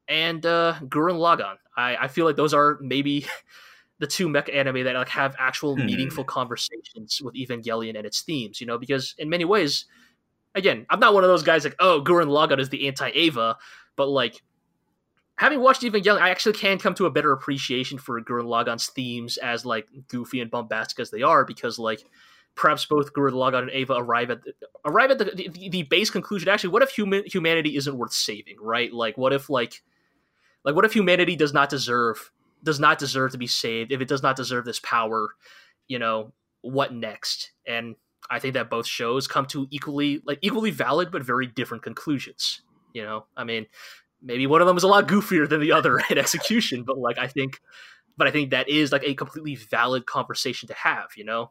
B: and uh, Gurren Lagann. I, I feel like those are maybe <laughs> the two mecha anime that like have actual hmm. meaningful conversations with Evangelion and its themes. You know, because in many ways, again, I'm not one of those guys like, oh, Gurren Lagann is the anti Eva, but like having watched Evangelion, I actually can come to a better appreciation for Gurren Lagann's themes as like goofy and bombastic as they are, because like perhaps both Gurren Lagann and Eva arrive at the, arrive at the, the, the base conclusion. Actually, what if human humanity isn't worth saving? Right? Like, what if like like what if humanity does not deserve does not deserve to be saved? If it does not deserve this power, you know what next? And I think that both shows come to equally like equally valid but very different conclusions. You know, I mean, maybe one of them is a lot goofier than the other <laughs> in execution, but like I think, but I think that is like a completely valid conversation to have. You know,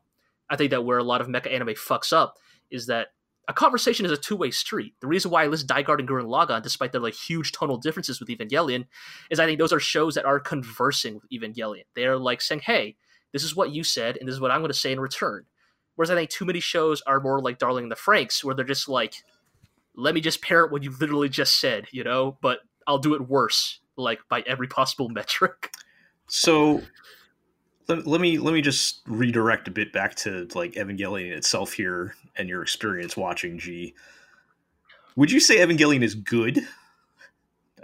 B: I think that where a lot of mecha anime fucks up is that a conversation is a two way street. The reason why I list Die and Gurren Lagann, despite their like huge tonal differences with Evangelion, is I think those are shows that are conversing with Evangelion. They're like saying, "Hey, this is what you said, and this is what I'm going to say in return." Whereas I think too many shows are more like Darling in the Franxx, where they're just like, let me just parrot what you literally just said, you know, but I'll do it worse, like by every possible <laughs> metric.
A: So let, let me let me just redirect a bit back to like Evangelion itself here and your experience watching G. Would you say Evangelion is good?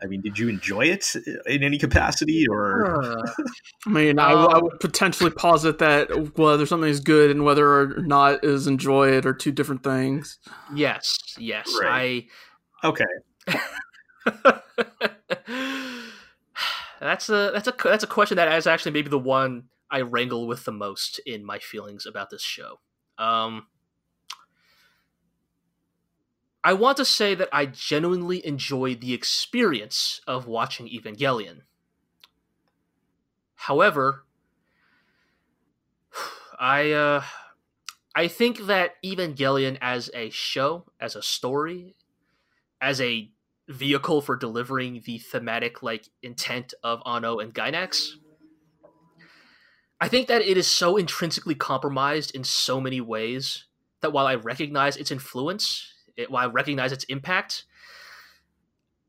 A: I mean, did you enjoy it in any capacity, or?
C: Uh, <laughs> I mean, I, I, would potentially posit that whether something is good and whether or not is enjoy it are two different things.
B: Yes, yes, right.
A: I. Okay. <laughs>
B: that's a that's a that's a question that is actually maybe the one I wrangle with the most in my feelings about this show. Um, I want to say that I genuinely enjoyed the experience of watching Evangelion. However, <sighs> I uh, I think that Evangelion as a show, as a story, as a vehicle for delivering the thematic like intent of Anno and Gainax, I think that it is so intrinsically compromised in so many ways that while I recognize its influence it, while I recognize its impact,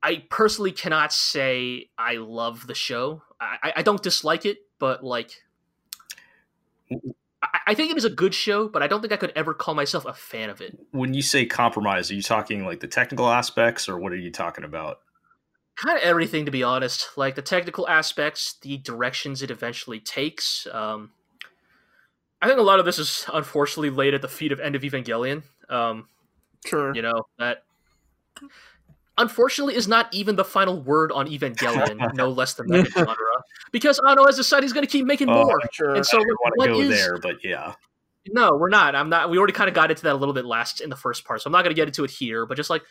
B: I personally cannot say I love the show. I, I don't dislike it, but like, I, I think it is a good show, but I don't think I could ever call myself a fan of it.
A: When you say compromise, are you talking like the technical aspects, or what are you talking about?
B: Kind of everything, to be honest. Like the technical aspects, the directions it eventually takes. Um, I think a lot of this is unfortunately laid at the feet of End of Evangelion. Um,
C: Sure.
B: You know, that unfortunately is not even the final word on Evangelion, <laughs> no less than that genre. Because Anno has decided he's going to keep making oh, more.
A: Sure. And so, I want to go is, there, but yeah.
B: No, we're not. I'm not. We already kind of got into that a little bit last in the first part, so I'm not going to get into it here. But just like,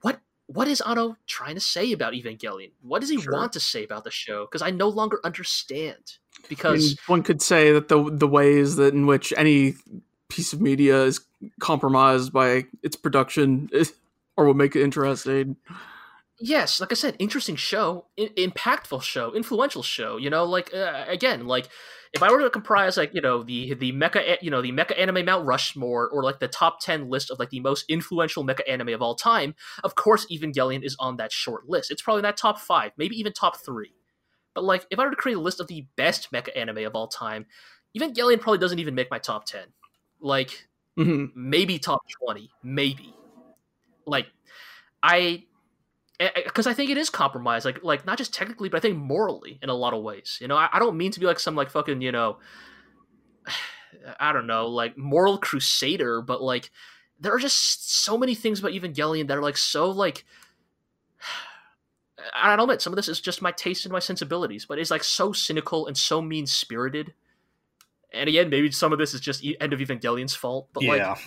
B: what what is Anno trying to say about Evangelion? What does he sure. want to say about the show? Because I no longer understand. Because I mean,
C: one could say that the the ways that in which any piece of media is compromised by its production <laughs> or will make it interesting.
B: Yes, like I said, interesting show, I- impactful show, influential show. You know, like uh, again, like if I were to comprise like you know the the mecha you know the mecha anime Mount Rushmore or like the top ten list of like the most influential mecha anime of all time, of course Evangelion is on that short list. It's probably that top five, maybe even top three. But like if I were to create a list of the best mecha anime of all time, Evangelion probably doesn't even make my top ten like mm-hmm. maybe top 20 maybe like i because I think it is compromised, like like not just technically, but I think morally in a lot of ways. You know, I, I don't mean to be like some like fucking you know, <sighs> I don't know, like moral crusader, but like there are just so many things about Evangelion that are like so like. <sighs> I don't admit some of this is just my taste and my sensibilities, but it's like so cynical and so mean spirited. And again, maybe some of this is just End of Evangelion's fault, but yeah. like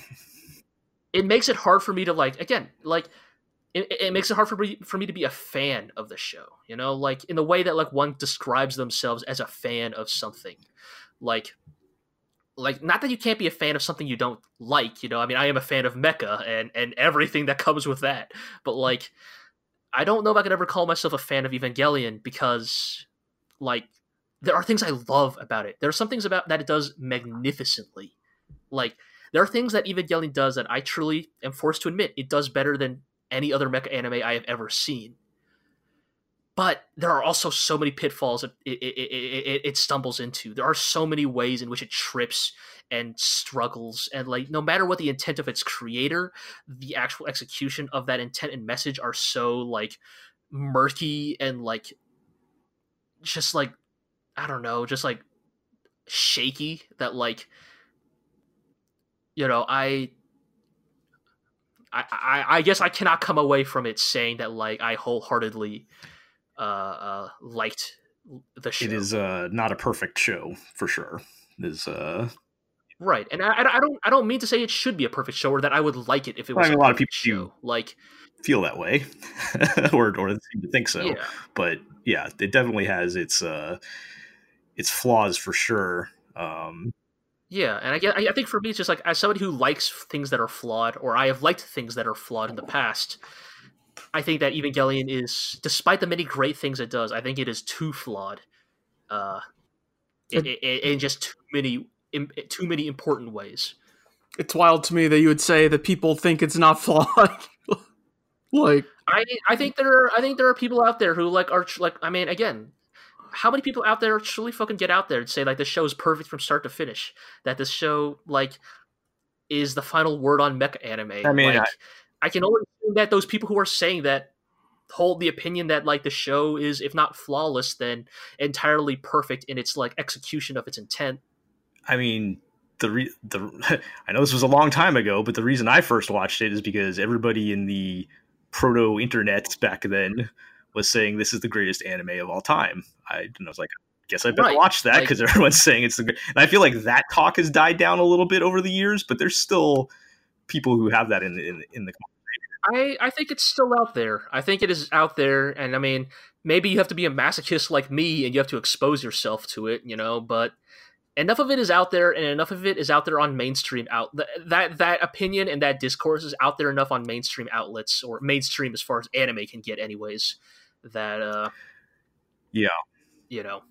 B: it makes it hard for me to like again like it, it, makes it hard for me for me to be a fan of the show you know? Like in the way that like one describes themselves as a fan of something. Like like not that you can't be a fan of something you don't like you know? I mean i am a fan of mecha and and everything that comes with that. But like i don't know if i could ever call myself a fan of evangelion because like there are things i love about it there are some things about that it does magnificently like there are things that evangelion does that i truly am forced to admit it does better than any other mecha anime I have ever seen. But there are also so many pitfalls it, it, it, it, stumbles into. There are so many ways in which it trips and struggles. And, like, no matter what the intent of its creator, the actual execution of that intent and message are so, like, murky and, like, just, like, I don't know, just, like, shaky that, like, you know, I I, I, guess I cannot come away from it saying that like I wholeheartedly uh, uh, liked the show.
A: It is uh, not a perfect show for sure. It is uh
B: right, and I, I don't I don't mean to say it should be a perfect show or that I would like it if it was. I mean, a, a lot of people show. like
A: feel that way, <laughs> or or seem to think so. Yeah. But yeah, it definitely has its uh its flaws for sure. Um,
B: yeah, and I I think for me, it's just like as somebody who likes things that are flawed, or I have liked things that are flawed in the past. I think that Evangelion is, despite the many great things it does, I think it is too flawed, uh, in, in, in just too many, in, too many important ways.
C: It's wild to me that you would say that people think it's not <laughs> flawed. like,
B: I, I think there, are, I think there are people out there who like are like, I mean, again, how many people out there truly fucking get out there and say like this show is perfect from start to finish? That this show like is the final word on mecha anime. I mean, like, I, I can only assume that those people who are saying that hold the opinion that like the show is if not flawless then entirely perfect in its like execution of its intent.
A: I mean, the re- the <laughs> I know this was a long time ago, but the reason I first watched it is because everybody in the proto internet back then was saying this is the greatest anime of all time. I, and I was like, I guess I better right. watch that because like, everyone's saying it's the. And I feel like that talk has died down a little bit over the years, but there's still people who have that in in, in the.
B: I I think it's still out there. I think it is out there, and I mean, maybe you have to be a masochist like me, and you have to expose yourself to it, you know. But enough of it is out there and enough of it is out there on mainstream out that that opinion and that discourse is out there enough on mainstream outlets or mainstream as far as anime can get anyways that uh
A: yeah.
B: you know.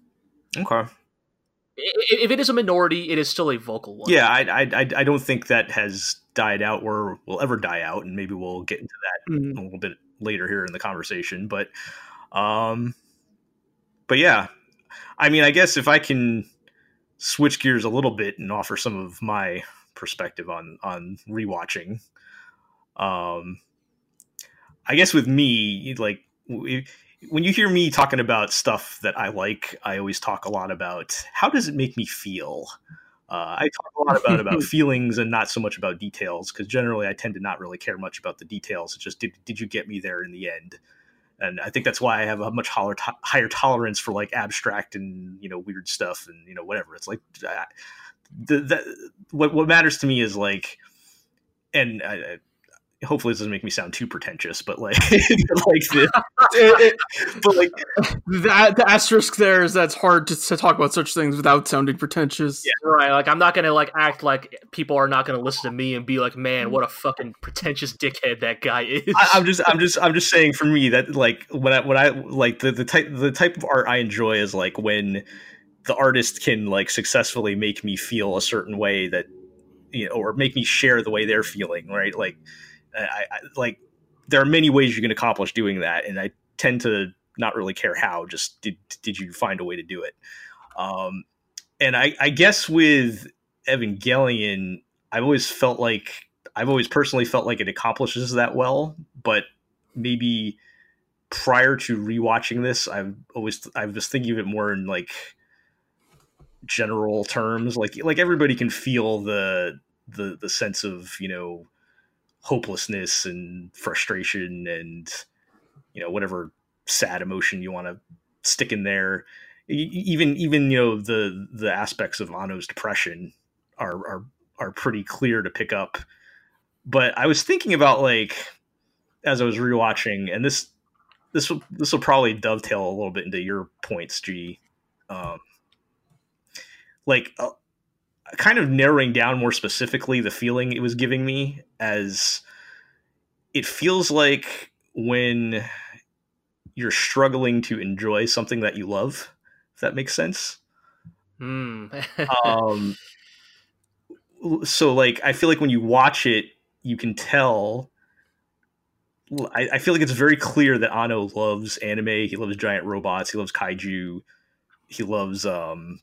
A: Okay.
B: If it is a minority it is still a vocal one.
A: Yeah i i i don't think that has died out or will ever die out and maybe we'll get into that mm-hmm. a little bit later here in the conversation but um but yeah. I mean i guess if i can switch gears a little bit and offer some of my perspective on on rewatching um i guess with me like when you hear me talking about stuff that I like, I always talk a lot about how does it make me feel. Uh, I talk a lot about about <laughs> feelings and not so much about details because generally I tend to not really care much about the details. It's just did did you get me there in the end? And I think that's why I have a much higher, higher tolerance for like abstract and you know weird stuff and you know whatever. It's like the, the what what matters to me is like, and I, hopefully this doesn't make me sound too pretentious, but like, <laughs> like the, <laughs>
C: it, it, but like the, the asterisk there is that's hard to, to, talk about such things without sounding pretentious.
B: Yeah, right. Like I'm not gonna like act like people are not gonna listen to me and be like, man, what a fucking pretentious dickhead that guy is.
A: I, am just, I'm just, I'm just saying for me that like when I, when I like the, the type, the type of art I enjoy is like when the artist can like successfully make me feel a certain way that you know, or make me share the way they're feeling, right? Like I, I like there are many ways you can accomplish doing that, and I tend to not really care how. Just did did you find a way to do it? Um, and I, I guess with Evangelion, I've always felt like I've always personally felt like it accomplishes that well, but maybe prior to rewatching this, I've always I was thinking of it more in like general terms. Like like everybody can feel the the the sense of you know hopelessness and frustration and you know whatever sad emotion you want to stick in there. Even even you know the the aspects of Anno's depression are are are pretty clear to pick up. But I was thinking about like as I was rewatching, and this this will this will probably dovetail a little bit into your points, G. Um, like uh, kind of narrowing down more specifically the feeling it was giving me as it feels like when you're struggling to enjoy something that you love if that makes sense
B: mm. <laughs>
A: um so like i feel like when you watch it you can tell I, I, feel like it's very clear that Anno loves anime. He loves giant robots. He loves kaiju. He loves um,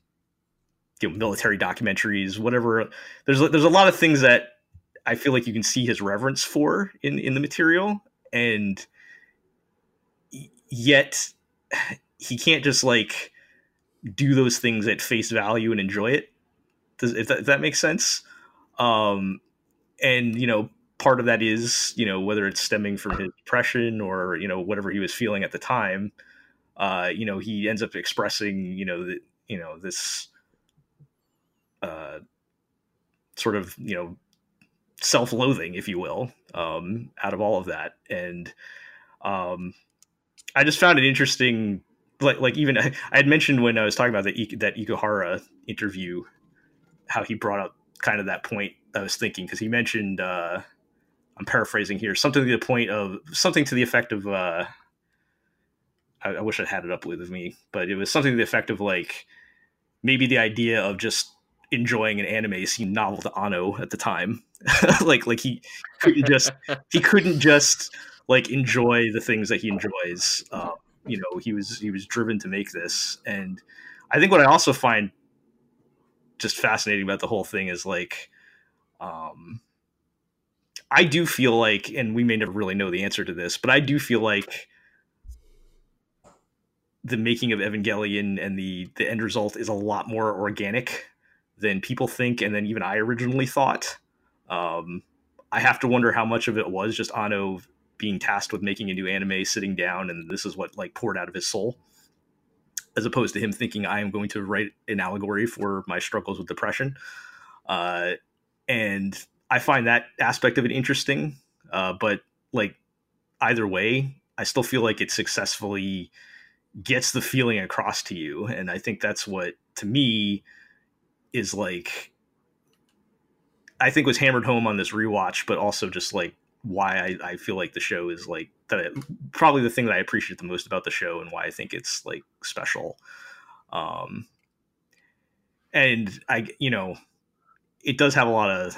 A: you know military documentaries, whatever. There's there's a lot of things that I feel like you can see his reverence for in in the material, and yet he can't just like do those things at face value and enjoy it. Does if that, if that makes sense? Um, and you know part of that is you know whether it's stemming from his depression or you know whatever he was feeling at the time uh you know he ends up expressing you know the, you know this uh sort of you know self-loathing if you will um out of all of that. And um i just found it interesting like like even <laughs> i had mentioned when i was talking about the that ikuhara interview how he brought up kind of that point i was thinking because he mentioned uh I'm paraphrasing here, something to the point of something to the effect of uh, I, I wish I had it up with me, but it was something to the effect of like maybe the idea of just enjoying an anime seemed novel to Anno at the time. <laughs> like like he couldn't just he couldn't just like enjoy the things that he enjoys. Um, you know, he was he was driven to make this, and I think what I also find just fascinating about the whole thing is like, um, I do feel like, and we may never really know the answer to this, but I do feel like the making of Evangelion and the the end result is a lot more organic than people think, and than even I originally thought. Um, I have to wonder how much of it was just Anno being tasked with making a new anime, sitting down, and this is what like poured out of his soul, as opposed to him thinking I am going to write an allegory for my struggles with depression. Uh, and I find that aspect of it interesting. Uh, but like either way, I still feel like it successfully gets the feeling across to you, and I think that's what to me is like. I think was hammered home on this rewatch, but also just like why I, I feel like the show is like that. Probably the thing that I appreciate the most about the show, and why I think it's like special. Um, and I, you know, it does have a lot of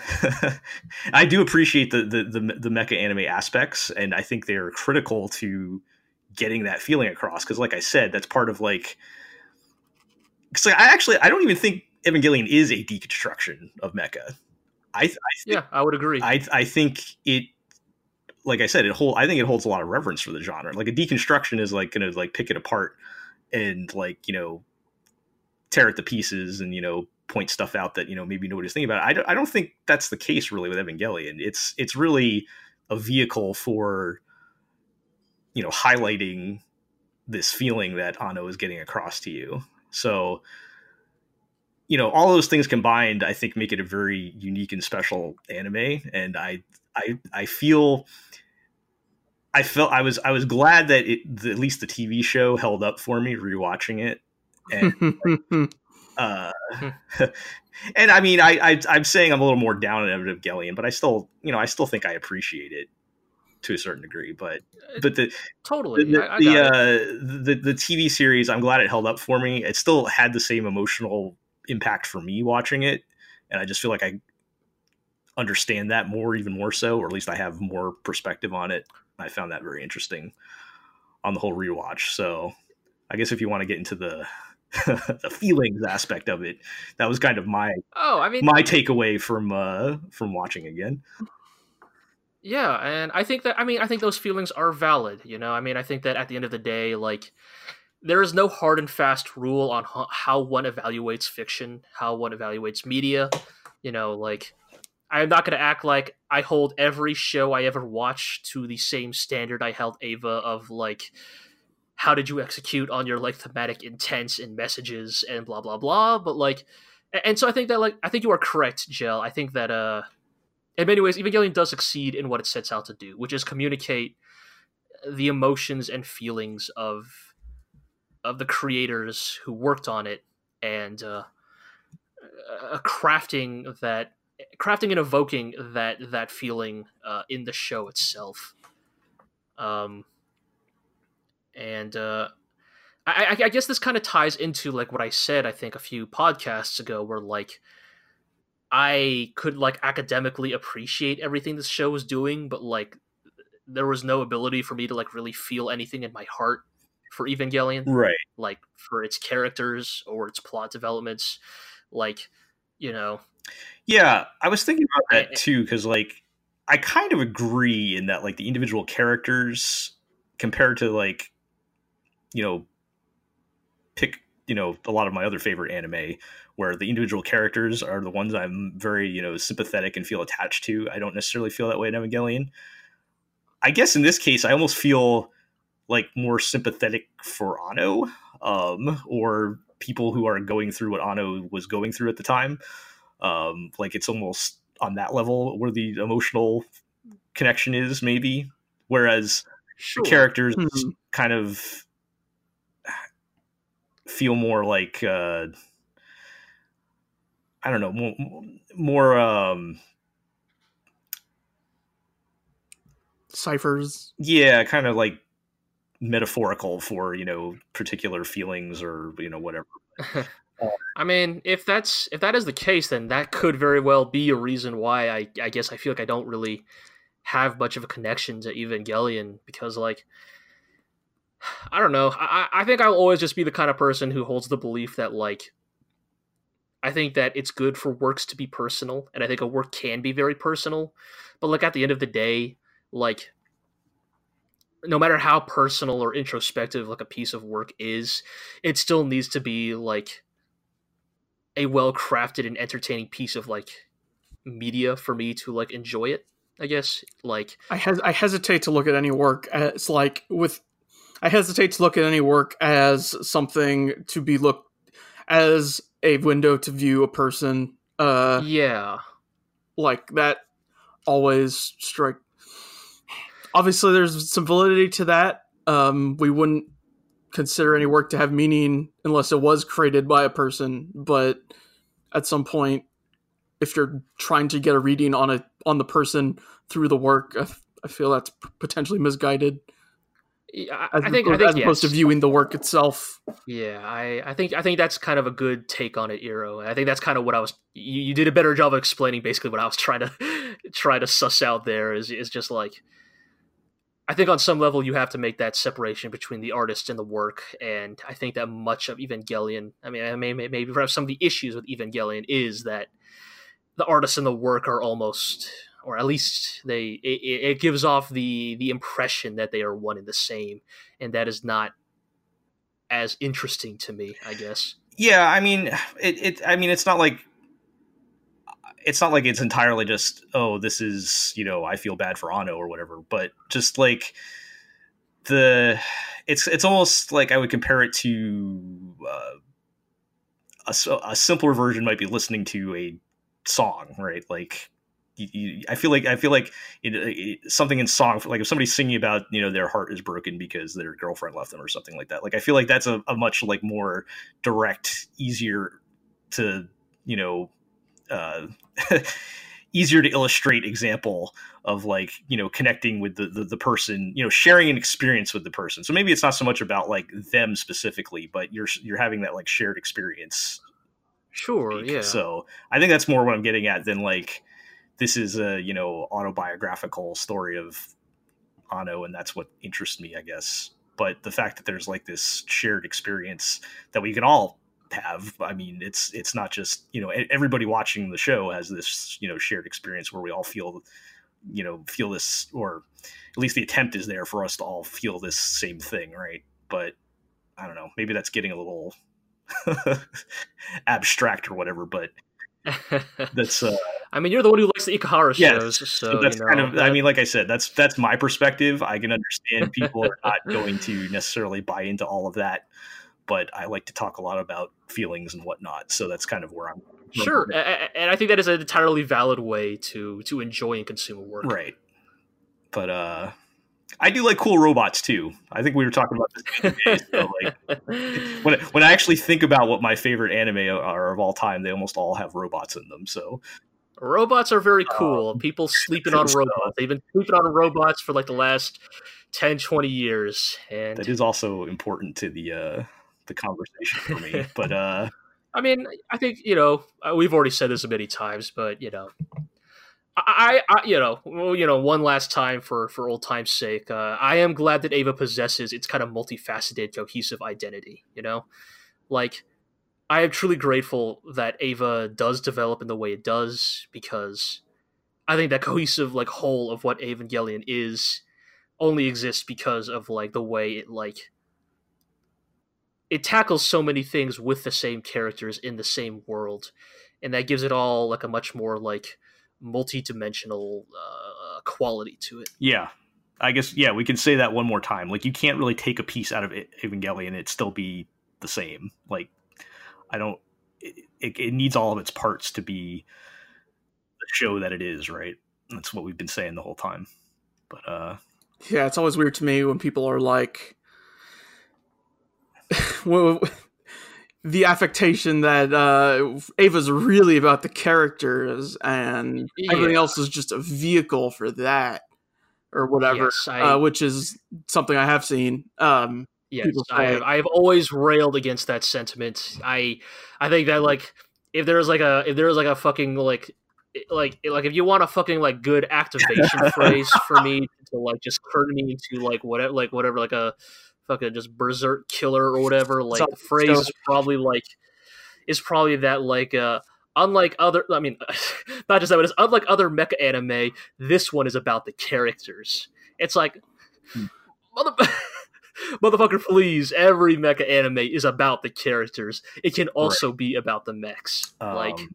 A: <laughs> i do appreciate the, the, the the mecha anime aspects and i think they're critical to getting that feeling across because like i said that's part of like because like, i actually i don't even think evangelion is a deconstruction of mecha i, I think,
B: yeah i would agree
A: i i think it like i said it hold i think it holds a lot of reverence for the genre like a deconstruction is like gonna like pick it apart and like you know tear it to pieces and you know point stuff out that you know maybe nobody's thinking about. I don't, I don't think that's the case really with Evangelion. It's it's really a vehicle for you know highlighting this feeling that Anno is getting across to you. So you know all those things combined, I think make it a very unique and special anime. And I I I feel. I felt I was I was glad that it, the, at least the TV show held up for me rewatching it, and like, <laughs> uh, <laughs> and I mean, I, I am saying I'm a little more down on Evangelion, but I still, you know, I still think I appreciate it to a certain degree. But uh, but the
B: totally
A: the I the, uh, the the TV series, I'm glad it held up for me. It still had the same emotional impact for me watching it, and I just feel like I understand that more, even more so, or at least I have more perspective on it. I found that very interesting on the whole rewatch. So I guess if you want to get into the <laughs> the feelings aspect of it. That was kind of my
B: oh, I mean
A: my takeaway from uh from watching again.
B: Yeah, and I think that I mean I think those feelings are valid. You know, I mean I think that at the end of the day, like there is no hard and fast rule on how one evaluates fiction, how one evaluates media. You know, like I'm not going to act like I hold every show I ever watch to the same standard I held Eva of like how did you execute on your like thematic intents and messages and blah blah blah. But like, and so I think that like I think you are correct, Jill. I think that uh in many ways, Evangelion does succeed in what it sets out to do, which is communicate the emotions and feelings of of the creators who worked on it, and uh, uh, crafting that, crafting and evoking that that feeling uh, in the show itself. Um, and uh, I, I guess this kind of ties into like what I said I think a few podcasts ago, where like I could like academically appreciate everything this show was doing, but like there was no ability for me to like really feel anything in my heart for Evangelion.
A: Right.
B: Like for its characters or its plot developments. Like, you know.
A: Yeah, I was thinking about that eh, eh. too, because like I kind of agree in that like the individual characters compared to like, you know, pick, you know, a lot of my other favorite anime where the individual characters are the ones I'm very, you know, sympathetic and feel attached to. I don't necessarily feel that way in Evangelion. I guess in this case, I almost feel like more sympathetic for Anno, um, or people who are going through what Anno was going through at the time. Um, like it's almost on that level where the emotional connection is, maybe. Whereas sure. the characters mm-hmm. kind of feel more like uh, I don't know, more, more um,
C: ciphers.
A: Yeah, kind of like metaphorical for you know particular feelings or you know whatever. <laughs>
B: Um, I mean, if that's if that is the case, then that could very well be a reason why I I guess I feel like I don't really have much of a connection to Evangelion because like I don't know. I I think I'll always just be the kind of person who holds the belief that like I think that it's good for works to be personal, and I think a work can be very personal. But like at the end of the day, like no matter how personal or introspective like a piece of work is, it still needs to be like a well crafted and entertaining piece of like media for me to like enjoy it. I guess like
C: I hes- I hesitate to look at any work as like with I hesitate to look at any work as something to be looked as a window to view a person. Uh,
B: yeah,
C: like that always strike. Obviously, there's some validity to that. Um, we wouldn't consider any work to have meaning unless it was created by a person. But at some point, if you're trying to get a reading on a on the person through the work, I, I feel that's potentially misguided.
B: I, I think, opposed,
C: I think as opposed to viewing the work itself.
B: Yeah, I, I think I think that's kind of a good take on it, Eero. I think that's kind of what I was. You, you did a better job of explaining basically what I was trying to <laughs> try to suss out. There is is just like, I think on some level you have to make that separation between the artist and the work, and I think that much of Evangelion. I mean, I may, maybe perhaps some of the issues with Evangelion is that the artist and the work are almost or at least they it, it gives off the the impression that they are one and the same, and that is not as interesting to me, I guess.
A: Yeah, I mean, it, it I mean, it's not like it's not like it's entirely just oh, this is you know I feel bad for Anno or whatever, but just like the it's it's almost like I would compare it to uh, a, a simpler version might be listening to a song, right? Like you, you, I feel like I feel like it, it, something in song, like if somebody's singing about you know their heart is broken because their girlfriend left them or something like that. Like I feel like that's a, a much like more direct, easier to you know, uh, <laughs> easier to illustrate example of like you know connecting with the, the, the person, you know, sharing an experience with the person. So maybe it's not so much about like them specifically, but you're you're having that like shared experience.
B: Sure. Speak. Yeah.
A: So I think that's more what I'm getting at than like this is a you know autobiographical story of anno and that's what interests me, I guess. But the fact that there's like this shared experience that we can all have, I mean, it's it's not just you know everybody watching the show has this you know shared experience where we all feel you know feel this or at least the attempt is there for us to all feel this same thing right? But i don't know maybe that's getting a little <laughs> abstract or whatever but <laughs> that's uh
B: I mean, you're the one who likes the Ikuhara
A: Yes,
B: shows, so
A: that's
B: you know,
A: kind of i mean like i said that's that's my perspective. I can <laughs> understand people are not going to necessarily buy into all of that but i like to talk a lot about feelings and whatnot so that's kind of where i'm
B: sure, and I think that is an entirely valid way to to enjoy and consume a work.
A: right but uh i do like cool robots too i think we were talking about this so like <laughs> when when I actually think about what my favorite anime are of all time, they almost all have robots in them. So
B: robots are very
A: Um,
B: cool. People sleeping on <laughs>
A: so-
B: robots. They've been sleeping on robots for like the last 10, 20 years, and
A: that is also important to the uh, the conversation for me. <laughs> but uh,
B: I mean, I think you know uh, we've already said this many times, but you know, I, I I- you know, well, you know, one last time for for old time's sake, uh, I am glad that Eva possesses its kind of multifaceted, cohesive identity. You know, like I am truly grateful that Eva does develop in the way it does because I think that cohesive like whole of what Evangelion is only exists because of like the way it like it tackles so many things with the same characters in the same world and that gives it all like a much more like multi-dimensional uh, quality to it
A: yeah, I guess yeah, we can say that one more time. Like you can't really take a piece out of Evangelion and it still be the same. Like I don't. It, it, it needs all of its parts to be the show that it is. Right. That's what we've been saying the whole time. But uh,
C: Yeah, it's always weird to me when people are like, well, <laughs> the affectation that uh, Eva's really about the characters and everything else is just a vehicle for that or whatever,
B: Yes, I-
C: uh, which is something I have seen. Um,
B: Yes, I have, I have always railed against that sentiment. I I think that like if there was like a if there was like a fucking like like like if you want a fucking like good activation <laughs> phrase for me to like just turn me into like whatever like whatever like a fucking just berserk killer or whatever like the phrase is probably like is probably that like uh unlike other i mean <laughs> not just that but it's unlike other mecha anime this one is about the characters it's like
A: Hmm.
B: mother <laughs> motherfucker please every mecha anime is about the characters it can also be about the mechs like
A: um,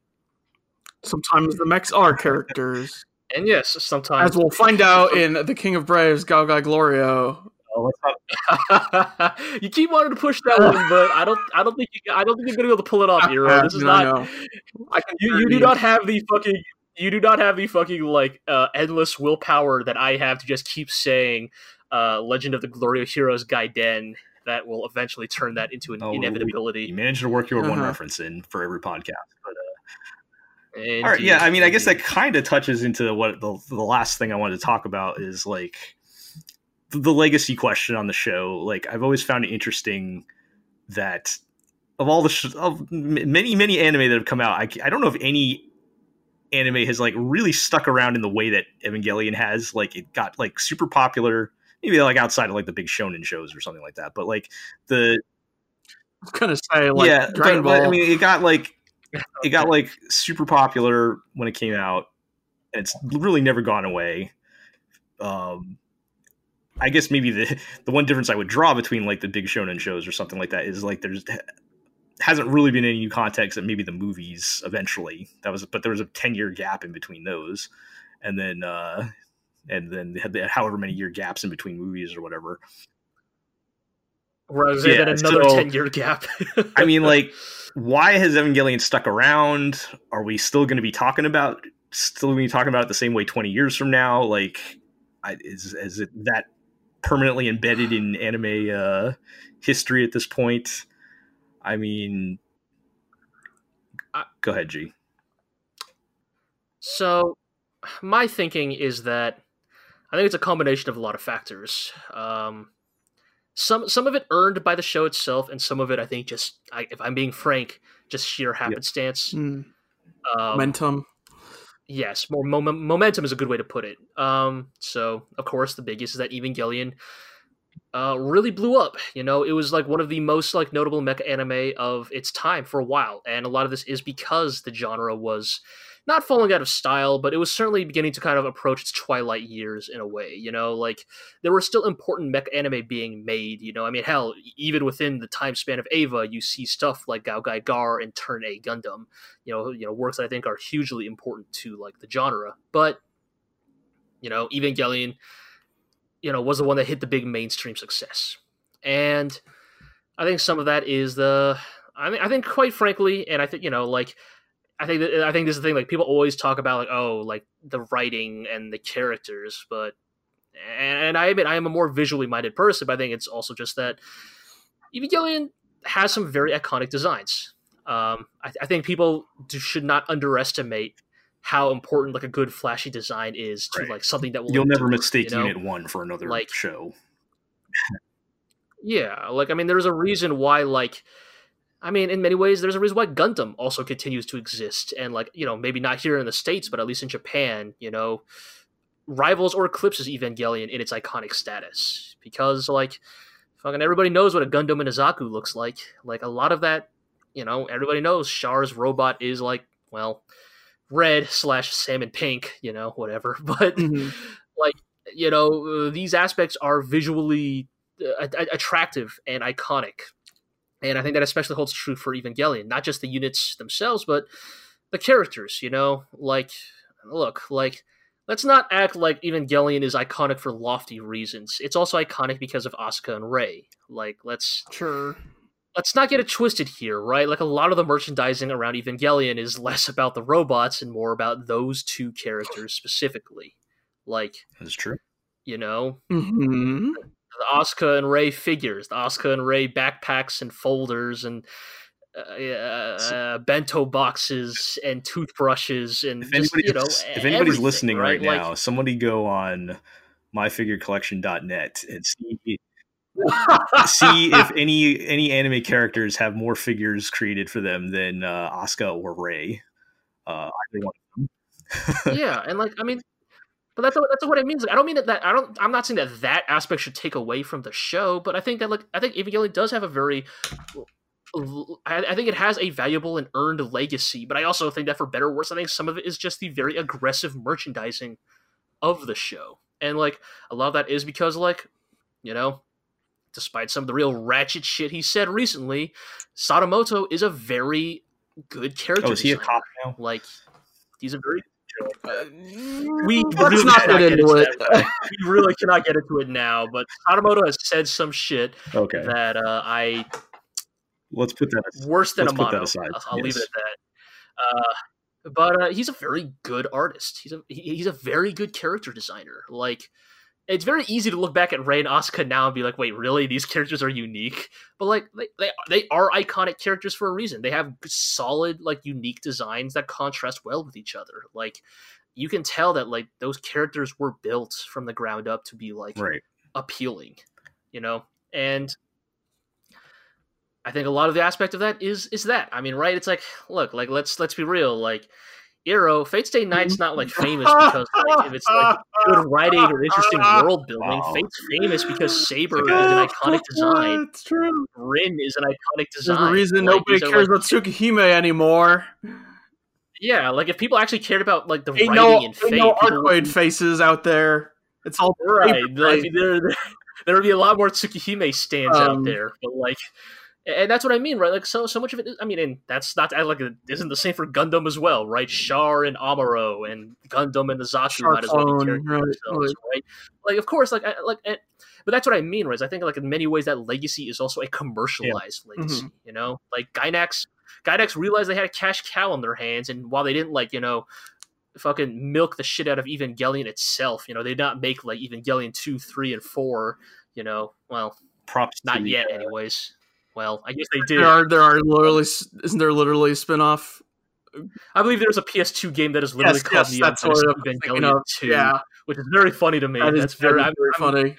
C: sometimes the mechs are characters,
B: and yes sometimes
C: as we'll find <laughs> out in The King of Braves, Galgai Glorio.
A: Oh, let's not-
B: you keep wanting to push that one, but I don't. I don't think you. I don't think you're gonna be able to pull it off, Hero. <laughs> This is
C: No,
B: not.
C: no. I can
B: You, you do not have the fucking. You do not have the fucking like uh, endless willpower that I have to just keep saying, uh, "Legend of the Glorio Heroes Gaiden." That will eventually turn that into an
A: Oh, we- you
B: inevitability.
A: managed to work your one
C: Uh-huh.
A: reference in for every podcast. But uh,
B: Indeed,
A: All right, yeah. I mean, I guess that kind of touches into what the, the last thing I wanted to talk about is like the, legacy question on the show. Like, I've always found it interesting that of all the sh- of many many anime that have come out, I, I don't know if any anime has like really stuck around in the way that Evangelion has. Like, it got like super popular, maybe like outside of like the big shonen shows or something like that. But like the
C: I was gonna say like
A: yeah,
C: Dragon Ball.
A: I mean, it got like <laughs> it got like super popular when it came out, and it's really never gone away. Um, I guess maybe the <laughs> the one difference I would draw between like the big shonen shows or something like that is like there's hasn't really been any new context that maybe the movies eventually that was but there was a 10 year gap in between those and then uh and then they had the, however many year gaps in between movies or whatever
B: Whereas
A: yeah,
B: then another
A: so-
B: ten year gap.
A: I mean, <laughs> like, why has Evangelion stuck around? Are we still going to be talking about still going to be talking about it the same way twenty years from now? Like, I, is is it that permanently embedded in anime uh, history at this point? I mean,
B: I-
A: go ahead, G.
B: So, my thinking is that I think it's a combination of a lot of factors. Um, some some of it earned by the show itself, and some of it I think just, I, if I'm being frank, just sheer happenstance.
C: Mm,
B: Um,
C: momentum.
B: Yes, more mom- momentum is a good way to put it. Um, so of course the biggest is that Evangelion uh, really blew up. You know, it was like one of the most like notable mecha anime of its time for a while, and a lot of this is because the genre was not falling out of style, but it was certainly beginning to kind of approach its twilight years in a way. You know, like there were still important mech anime being made. You know, I mean, hell, even within the time span of Eva, you see stuff like Gao Gai Gar and Turn A Gundam. You know, you know works that I think are hugely important to like the genre. But you know, Evangelion, you know, was the one that hit the big mainstream success, and I think some of that is the. I mean, I think quite frankly, and I think you know, like I think that, I think this is the thing. Like people always talk about like oh like the writing and the characters, but and I admit I am a more visually minded person, but I think it's also just that Evangelion has some very iconic designs. Um, I, I, think people should not underestimate how important like a good flashy design is to right. like something that will
A: you'll endure, never mistake you know? Unit One for another like show. <laughs>
B: yeah, like I mean, there's a reason why like I mean, in many ways, there's a reason why Gundam also continues to exist, and like you know, maybe not here in the states, but at least in Japan, you know, rivals or eclipses Evangelion in its iconic status because like fucking everybody knows what a Gundam Izaku looks like. Like a lot of that, you know, everybody knows Char's robot is like well, red slash salmon pink, you know, whatever. <laughs> But mm-hmm. like you know, these aspects are visually uh, attractive and iconic and I think that especially holds true for Evangelion, not just the units themselves, but the characters, you know? Like, look, like, let's not act like Evangelion is iconic for lofty reasons. It's also iconic because of Asuka and Rei. Like, let's.
C: Sure.
B: Let's not get it twisted here, right? Like, a lot of the merchandising around Evangelion is less about the robots and more about those two characters specifically. Like.
A: That's true.
B: You know?
C: Mm-hmm
B: the Asuka and Rei figures, the Asuka and Rei backpacks and folders and uh, uh, bento boxes and toothbrushes and if, just, you know,
A: if anybody's listening right, right now, like, somebody go on myfigurecollection.net and see <laughs> see if any any anime characters have more figures created for them than uh, Asuka or Rei. Uh, either one
B: of them. yeah, and like I mean, but that's what, that's what it means. I don't mean that, that I don't. I'm not saying that that aspect should take away from the show, but I think that like I think Evangelion does have a very I, think it has a valuable and earned legacy, but I also think that for better or worse, I think some of it is just the very aggressive merchandising of the show. And like a lot of that is because like, you know, despite some of the real ratchet shit he said recently, Sadamoto is a very good character.
A: Oh, is he designer. a cop now?
B: Like he's a very
C: we let's not get into it.
B: we really cannot get into it now. But Sadamoto has said some shit
A: okay.
B: that uh, I
A: let's put that
B: worse than a mono. I'll, I'll yes. leave it at that. Uh, but uh, he's a very good artist. He's a he, he's a very good character designer. Like it's very easy to look back at Rei and Asuka now and be like, wait, really? These characters are unique. But like they, they they are iconic characters for a reason. They have solid, like unique designs that contrast well with each other. Like you can tell that like those characters were built from the ground up to be like
A: right.
B: appealing, you know? And I think a lot of the aspect of that is is that. I mean, right? It's like, look, like let's let's be real, like Iro, Fate Stay Night's not like famous because like, if it's like good writing or interesting world building. Wow. Fate's famous because Saber is an iconic design.
C: It's true.
B: Rin is an iconic design.
C: There's a reason like, nobody cares about Tsukihime anymore.
B: Yeah, like if people actually cared about like the ain't
C: writing
B: no,
C: in Fate, no Arcueid faces out there. It's all
B: right. Like, there, <laughs> there would be a lot more Tsukihime stands um, out there, but like and that's what I mean, right? Like so, so much of it. Is, I mean, and that's not like isn't the same for Gundam as well, right? Char and Amuro and Gundam and the Zaku might as well be characters right, right? Like, of course, like, I, like, and, but that's what I mean, right? I think like in many ways that legacy is also a commercialized yeah. legacy. Mm-hmm. You know, like Gainax, Gainax realized they had a cash cow in their hands, and while they didn't like, you know, fucking milk the shit out of Evangelion itself, you know, they did not make like Evangelion two, three, and four. You know, well,
A: props
B: not yet, uh, anyways. Well, I guess they did.
C: There are there are literally isn't there literally a spinoff?
B: I believe there's a PS2 game that is literally yes, called yes, Neon Evangelion 2,
C: yeah.
B: which is very funny to me.
C: That
B: that's very,
C: very, very funny.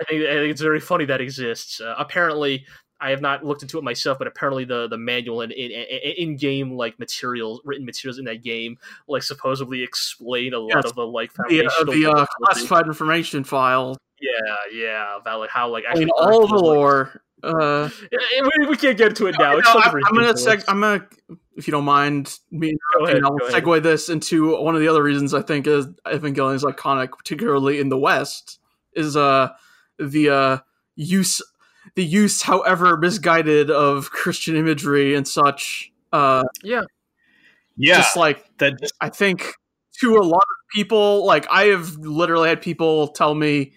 B: I think, I think, it's very funny that exists. Uh, apparently, I have not looked into it myself, but apparently the the manual and in, in, in game like materials, written materials in that game, like supposedly explain a lot yes, of the like
C: the, uh, the uh, classified information file.
B: Yeah, yeah, about like how like
C: actually I mean, all the lore uh,
B: we, we, can't get to it now.
C: No, I'm, I'm, gonna seg- I'm gonna if you don't mind me ahead, I'll segue ahead. this into one of the other reasons I think is Evangelion is iconic, particularly in the West, is uh the uh use the use, however misguided, of Christian imagery and such. Uh,
B: yeah,
A: yeah.
C: Just like that, I think to a lot of people, like I have literally had people tell me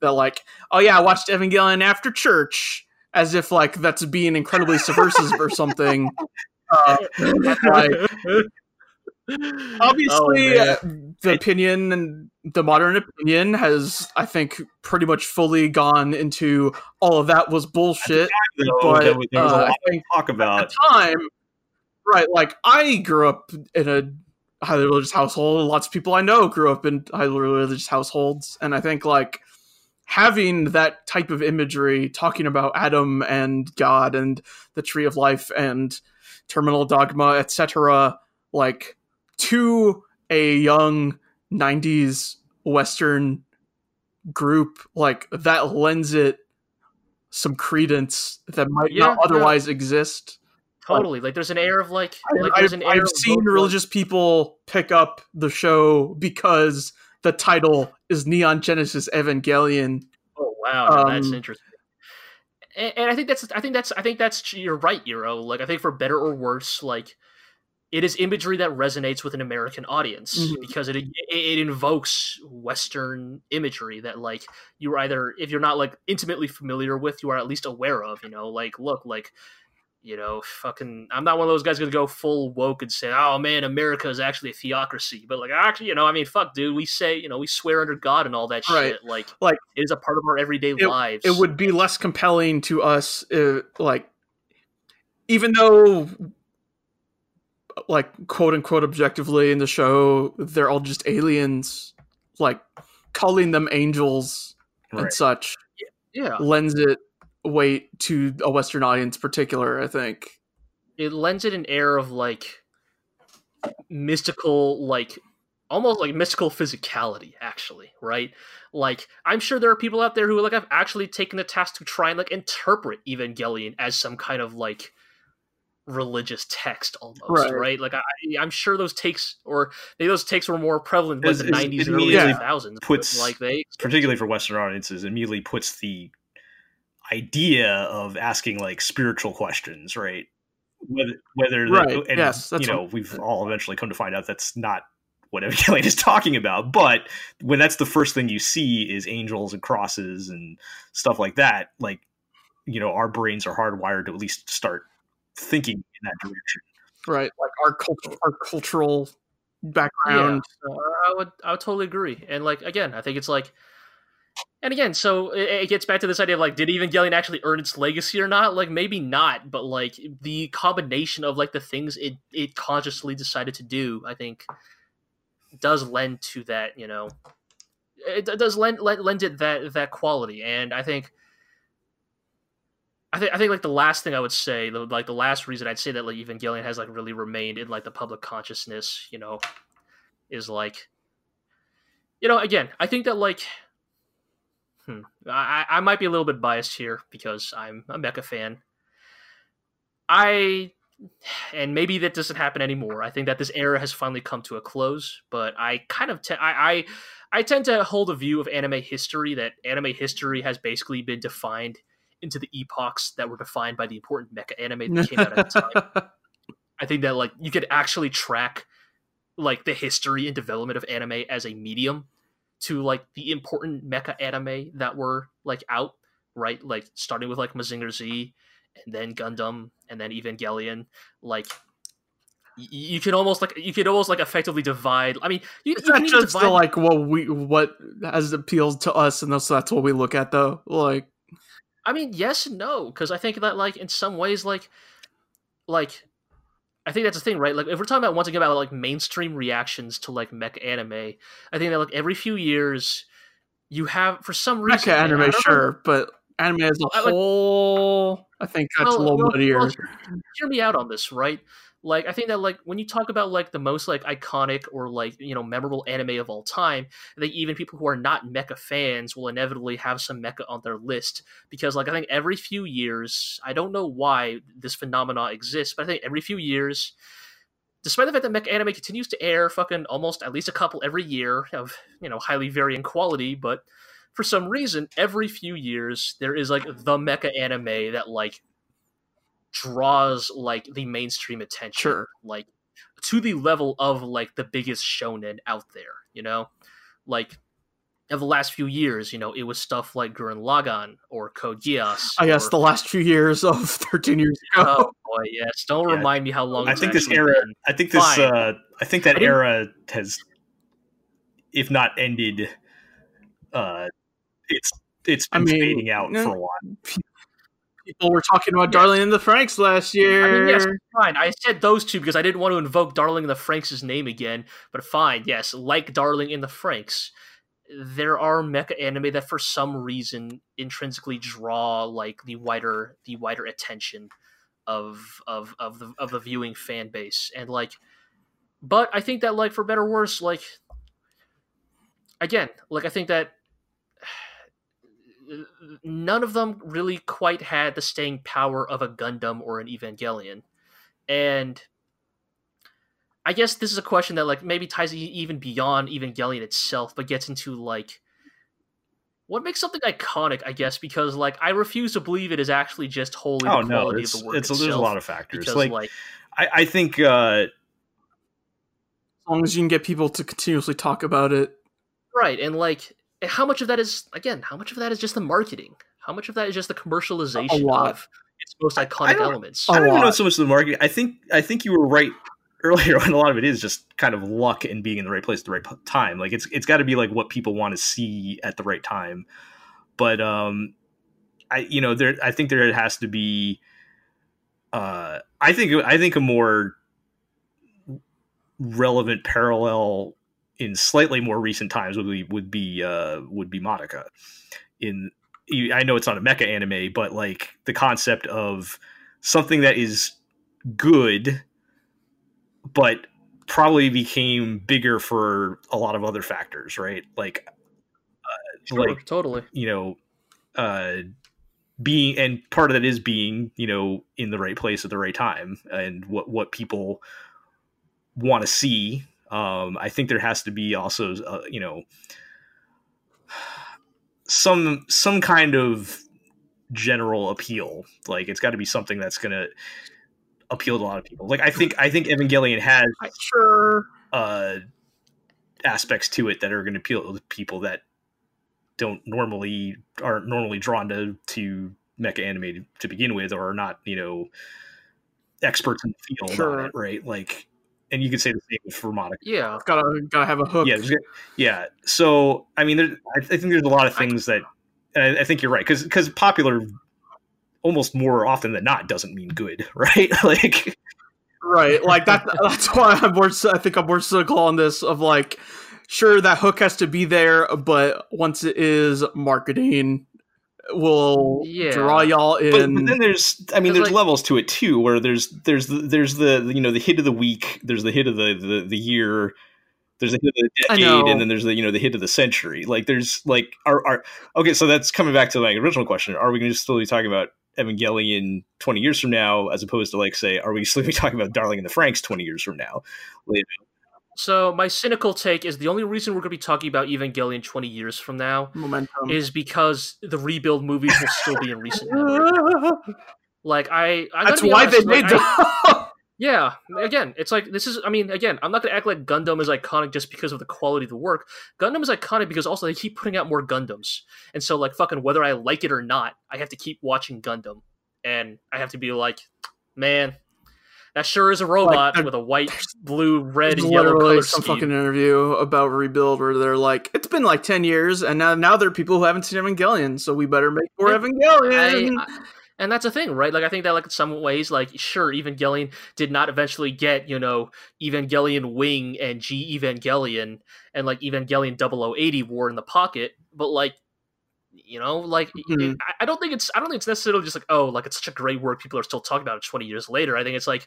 C: that, like, oh yeah, I watched Evangelion after church, as if like that's being incredibly subversive or something. <laughs> Uh, like, obviously oh, the opinion and the modern opinion has i think pretty much fully gone into all of that was bullshit time, but there was, there was uh, a lot
A: to talk about.
C: at the time right like i grew up in a highly religious household. Lots of people i know grew up in highly religious households and i think like having that type of imagery talking about adam and god and the tree of life and terminal dogma etc like to a young 90s western group like that lends it some credence that might yeah, not otherwise yeah. exist.
B: Totally. Like there's an air of like, like
C: I've, I've seen religious people pick up the show because the title is neon genesis evangelion
B: oh wow um, that's interesting and, and, i think that's i think that's i think that's you're right Euro. like i think for better or worse like it is imagery that resonates with an American audience mm-hmm. because it, it, it invokes Western imagery that like you're either if you're not like intimately familiar with, you are at least aware of. You know, like look, like you know, fucking. I'm not one of those guys gonna go full woke and say, "Oh man, America is actually a theocracy." But like, actually, you know, I mean, fuck, dude, we say, you know, we swear under God and all that right. shit. Like, like it is a part of our everyday
C: it,
B: lives.
C: It would be less compelling to us, uh, like, even though like quote unquote objectively in the show they're all just aliens like calling them angels right. and such
B: yeah
C: lends it weight to a western audience particular i think.
B: It lends it an air of like mystical like almost like mystical physicality actually right? Like i'm sure there are people out there who like have actually taken the task to try and like interpret evangelion as some kind of like religious text almost right, right? like I, am sure those takes or maybe those takes were more prevalent in the 90s and early 2000s
A: puts
B: like they
A: particularly for western audiences immediately puts the idea of asking like spiritual questions right whether whether
C: right. The, and yes,
A: you know what, we've all eventually come to find out that's not what <laughs> Evangelion is talking about. But when that's the first thing you see is angels and crosses and stuff like that, like you know, our brains are hardwired to at least start thinking in that direction.
C: Right, like our culture, our cultural background.
B: Yeah, I would, I would totally agree. And like again, I think it's like, and again, so it, gets back to this idea of like, did Evangelion actually earn its legacy or not? Like maybe not, but like the combination of like the things it it consciously decided to do, I think, does lend to that. You know, it, does lend, lend lend it that that quality, and I think I think I think like the last thing I would say, like the last reason I'd say that like Evangelion has like really remained in like the public consciousness, you know, is like, you know, again, I think that like, I I might be a little bit biased here because I'm a mecha fan. I and maybe that doesn't happen anymore. I think that this era has finally come to a close, but I kind of te- I, I I tend to hold a view of anime history that anime history has basically been defined into the epochs that were defined by the important mecha anime that came out at the time. <laughs> I think that like you could actually track like the history and development of anime as a medium to like the important mecha anime that were like out, right? Like starting with like Mazinger Z and then Gundam and then Evangelion. Like you can almost like you could almost like effectively divide. I mean, you,
C: it's you not just divide... the, like what we what has appealed to us, and that's that's what we look at though. Like
B: I mean, yes and no, because I think that like in some ways, like, like, I think that's the thing, right? Like, if we're talking about wanting about like mainstream reactions to like mech anime, I think that like every few years, you have for some reason
C: mecha anime, sure, know, but anime as a whole, I think that's well, a little well, muddier. Well,
B: hear me out on this, right? Like I think that like when you talk about like the most like iconic or like you know memorable anime of all time, I think even people who are not mecha fans will inevitably have some mecha on their list because like I think every few years, I don't know why this phenomenon exists, but I think every few years, despite the fact that mecha anime continues to air fucking almost at least a couple every year of you know highly varying quality, but for some reason every few years there is like the mecha anime that like draws like the mainstream attention
C: Sure.
B: like to the level of like the biggest shonen out there you know like of the last few years you know it was stuff like Gurren Lagann or Code Geass
C: I guess
B: or-
C: the last few years of <laughs> 13 years ago.
B: oh boy yes don't
A: Yeah.
B: remind me how long
A: I think this era.
B: been.
A: I think this.
B: Fine.
A: Uh, I think that
B: I
A: era has, if not ended, uh, it's it's
C: I
A: been
C: mean,
A: fading out
C: no.
A: for a while.
C: People were talking about
B: Yeah.
C: Darling in the Franxx last year.
B: I mean, yes, fine. I said those two because I didn't want to invoke Darling in the Franxx' name again. But fine, yes, like Darling in the Franxx, there are mecha anime that for some reason intrinsically draw like the wider the wider attention of of of the of the viewing fan base and like but I think that like for better or worse like again like I think that none of them really quite had the staying power of a Gundam or an Evangelion. And I guess this is a question that like maybe ties e- even beyond Evangelion itself, but gets into like what makes something iconic, I guess, because like I refuse to believe it is actually just wholly
A: Oh
B: the
A: no,
B: quality
A: it's
B: of the work
A: it's
B: itself.
A: there's a lot of factors.
B: because
A: Like,
B: like
A: I, I think uh,
C: as long as you can get people to continuously talk about it.
B: Right, and like how much of that is again, how much of that is just the marketing? How much of that is just the commercialization
C: lot.
B: of its most iconic
A: don't-
B: elements?
A: i don't even know so much the marketing I think I think you were right <laughs> earlier on. A lot of it is just kind of luck and being in the right place at the right time. Like it's it's got to be like what people want to see at the right time. But um, I you know there I think there has to be. Uh, I think I think a more relevant parallel in slightly more recent times would be would be uh, would be Monica. In I know it's not a mecha anime, but like the concept of something that is good, but probably became bigger for a lot of other factors, right? Like, uh,
B: Sure,
A: like
B: totally.
A: you know, uh, being and part of that is being you know in the right place at the right time and what what people want to see. Um, I think there has to be also uh, you know some some kind of general appeal. Like it's got to be something that's gonna appeal to a lot of people. Like I think I think Evangelion has
C: Sure.
A: uh, aspects to it that are going to appeal to people that don't normally aren't normally drawn to to mecha anime to, to begin with, or are not you know experts in the field
C: Sure.
A: on it, right? Like, and you could say the same for Monica.
B: Yeah.
C: Gotta gotta have a hook.
A: Yeah, yeah. So I mean, there, I, I think there's a lot of things that I, I think you're right because because popular almost more often than not doesn't mean good, <laughs> right? <laughs> like,
C: Right. Like that <laughs> that's why I'm more I think I'm more cynical on this of like sure that hook has to be there, but once it is marketing will
B: Yeah.
C: draw y'all in.
A: but then there's i mean, there's
B: like-
A: levels to it too where there's there's the, there's the you know the hit of the week there's the hit of the the, the year there's the hit of the decade and then there's the you know the hit of the century like there's like are, are okay so that's coming back to my original question are we going to still be talking about evangelion 20 years from now as opposed to like say are we still be talking about darling in the franxx 20 years from now Like,
B: So my cynical take is the only reason we're going to be talking about Evangelion 20 years from now
C: momentum.
B: is because the rebuild movies will still be in recent memory. <laughs> Like I, I'm
C: That's why
B: honest,
C: they
B: like,
C: made
B: I-
C: them. <laughs> <laughs>
B: Yeah, again, it's like this is. I mean, again, I'm not gonna act like Gundam is iconic just because of the quality of the work. Gundam is iconic because also they keep putting out more Gundams, and so like fucking whether I like it or not, I have to keep watching Gundam, and I have to be like, man, that sure is a robot
C: there-
B: with a white, blue, red, and yellow color
C: some
B: scheme.
C: fucking interview about rebuild where they're like, it's been like ten years, and now now there are people who haven't seen Evangelion, so we better make more Evangelion.
B: I, I, and that's a thing, right? Like I think that like in some ways, like sure, Evangelion did not eventually get, you know, Evangelion Wing and G Evangelion and like Evangelion 0080 War in the pocket, but like you know, like
C: Mhm.
B: I, I don't think it's I don't think it's necessarily just like, oh, like it's such a great work, people are still talking about it twenty years later. I think it's like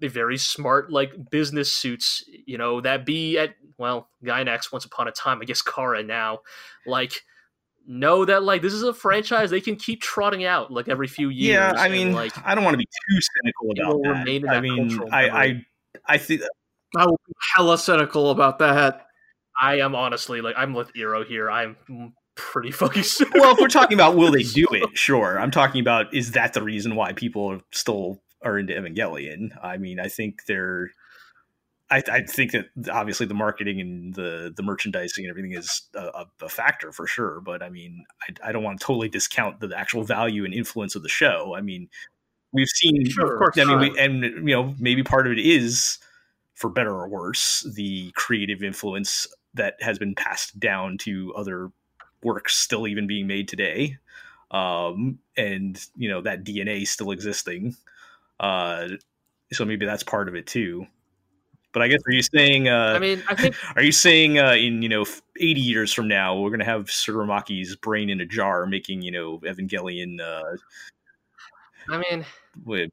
B: the very smart like business suits, you know, that be at well, Gainax once upon a time, I guess Khara now, like know that like this is a franchise they can keep trotting out like every few years.
A: Yeah, I mean, like I don't want to be too cynical about that. that. I mean, I, I I think
C: I will be hella cynical about that.
B: I am honestly like I'm with Eero here. I'm pretty fucking <laughs>
A: well. If we're talking about will they do it, <laughs> sure. I'm talking about is that the reason why people still are into Evangelion? I mean, I think they're I, I, think that obviously the marketing and the the merchandising and everything is a, a factor for sure. But I mean, I, I, don't want to totally discount the actual value and influence of the show. I mean, we've seen,
B: sure, of course,
A: I mean, we, and you know, maybe part of it is for better or worse the creative influence that has been passed down to other works still even being made today, um, and you know that DNA still existing. Uh, so maybe that's part of it too. But I guess are you saying? Uh,
B: I mean, I think. <laughs>
A: Are you saying uh, in you know eighty years from now we're going to have Tsurumaki's brain in a jar making you know Evangelion? Uh,
B: I mean,
A: with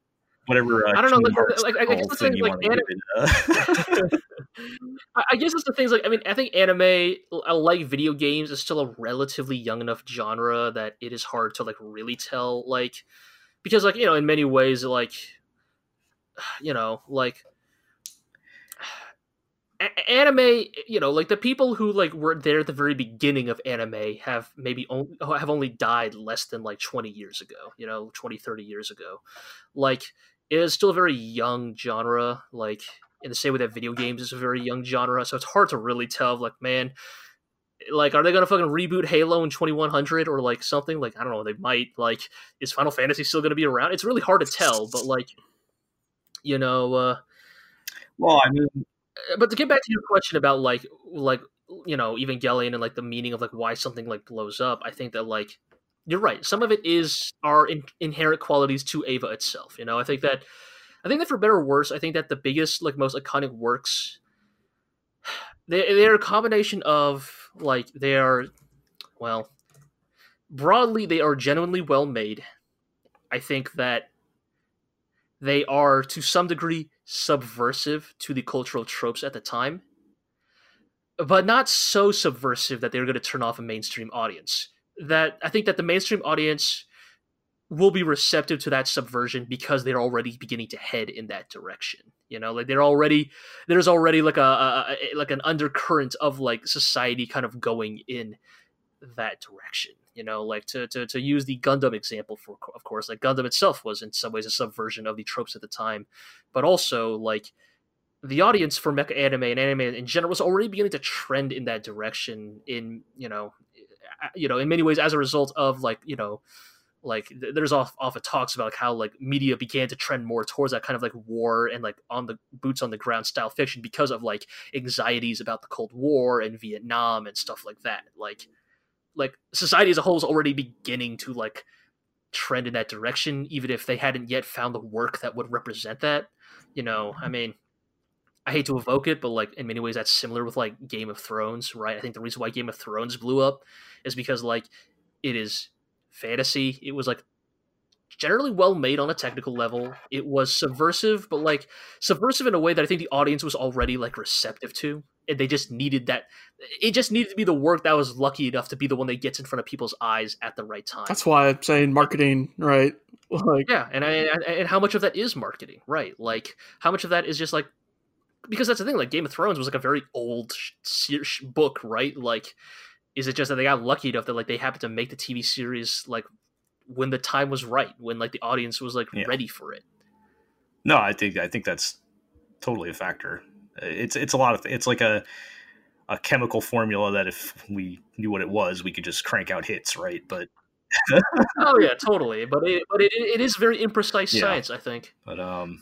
A: whatever.
B: Uh, I don't know. Like, like I guess like anime. <laughs> <laughs> I guess it's the things like I mean I think anime like video games is still a relatively young enough genre that it is hard to like really tell like because like you know in many ways like <sighs> you know like <sighs> anime you know like the people who like were there at the very beginning of anime have maybe only oh, have only died less than like 20 years ago you know 20 30 years ago. Like it is still a very young genre like in the same way that video games is a very young genre so it's hard to really tell like man like are they gonna fucking reboot halo in 2100 or like something like i don't know they might like is final fantasy still gonna be around it's really hard to tell but like you know uh
A: well i mean
B: uh, but to get back to your question about like like you know Evangelion and like the meaning of like why something like blows up, I think that like you're right. Some of it is our in- inherent qualities to Eva itself. You know, I think that I think that for better or worse, I think that the biggest like most iconic works they they're a combination of like they are well broadly they are genuinely well made. I think that they are to some degree subversive to the cultural tropes at the time, but not so subversive that they're going to turn off a mainstream audience. That I think that the mainstream audience will be receptive to that subversion because they're already beginning to head in that direction. You know, like they're already there's already like a, a, a like an undercurrent of like society kind of going in that direction you know like to, to to use the gundam example for of course like gundam itself was in some ways a subversion of the tropes at the time but also like the audience for mecha anime and anime in general was already beginning to trend in that direction in you know you know in many ways as a result of like you know like there's off off of talks about like how like media began to trend more towards that kind of like war and like on the boots on the ground style fiction because of like anxieties about the Cold War and Vietnam and stuff like that. Like like society as a whole is already beginning to like trend in that direction even if they hadn't yet found the work that would represent that you know? Mm-hmm. I mean i hate to evoke it but like in many ways that's similar with like game of thrones right? I think the reason why game of thrones blew up is because like it is fantasy it was like generally well made on a technical level. It was subversive, but like subversive in a way that I think the audience was already like receptive to. And they just needed that. It just needed to be the work that was lucky enough to be the one that gets in front of people's eyes at the right time.
C: That's why I'm saying marketing, right? <laughs>
B: Like, yeah, and I, and how much of that is marketing, right? Like, how much of that is just like because that's the thing. Like, Game of Thrones was like a very old sh book, right? Like, is it just that they got lucky enough that like they happened to make the TV series like when the time was right, when like the audience was like yeah. ready for it.
A: No, I think I think that's totally a factor. It's it's a lot of it's like a a chemical formula that if we knew what it was, we could just crank out hits, right? But <laughs>
B: oh yeah, totally. But it, but it, it is very imprecise yeah. science, I think.
A: But um,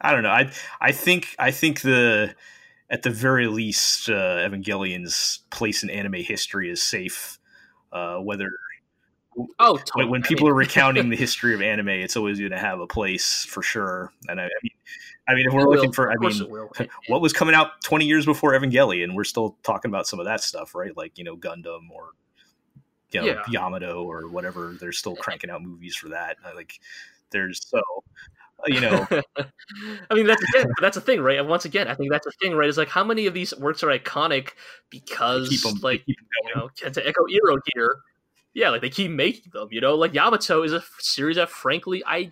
A: I don't know. I I think I think the at the very least, uh, Evangelion's place in anime history is safe. Uh, whether
B: Oh, totally.
A: when, people are recounting the <laughs> history of anime, it's always going to have a place for sure. And I, I mean, I mean, if we're looking for, I mean, <laughs> what was coming out 20 years before Evangelion, we're still talking about some of that stuff, right? Like, you know, Gundam or, you know, yeah. Yamato or whatever. They're still cranking out movies for that. Like, there's so, Uh, you know. <laughs>
B: I mean, that's a thing, that's a thing, right? And once again, I think that's a thing, right? Is like how many of these works are iconic because, keep them, like, keep you know, to echo Iro here, yeah, like they keep making them. You know, like Yamato is a series that, frankly, I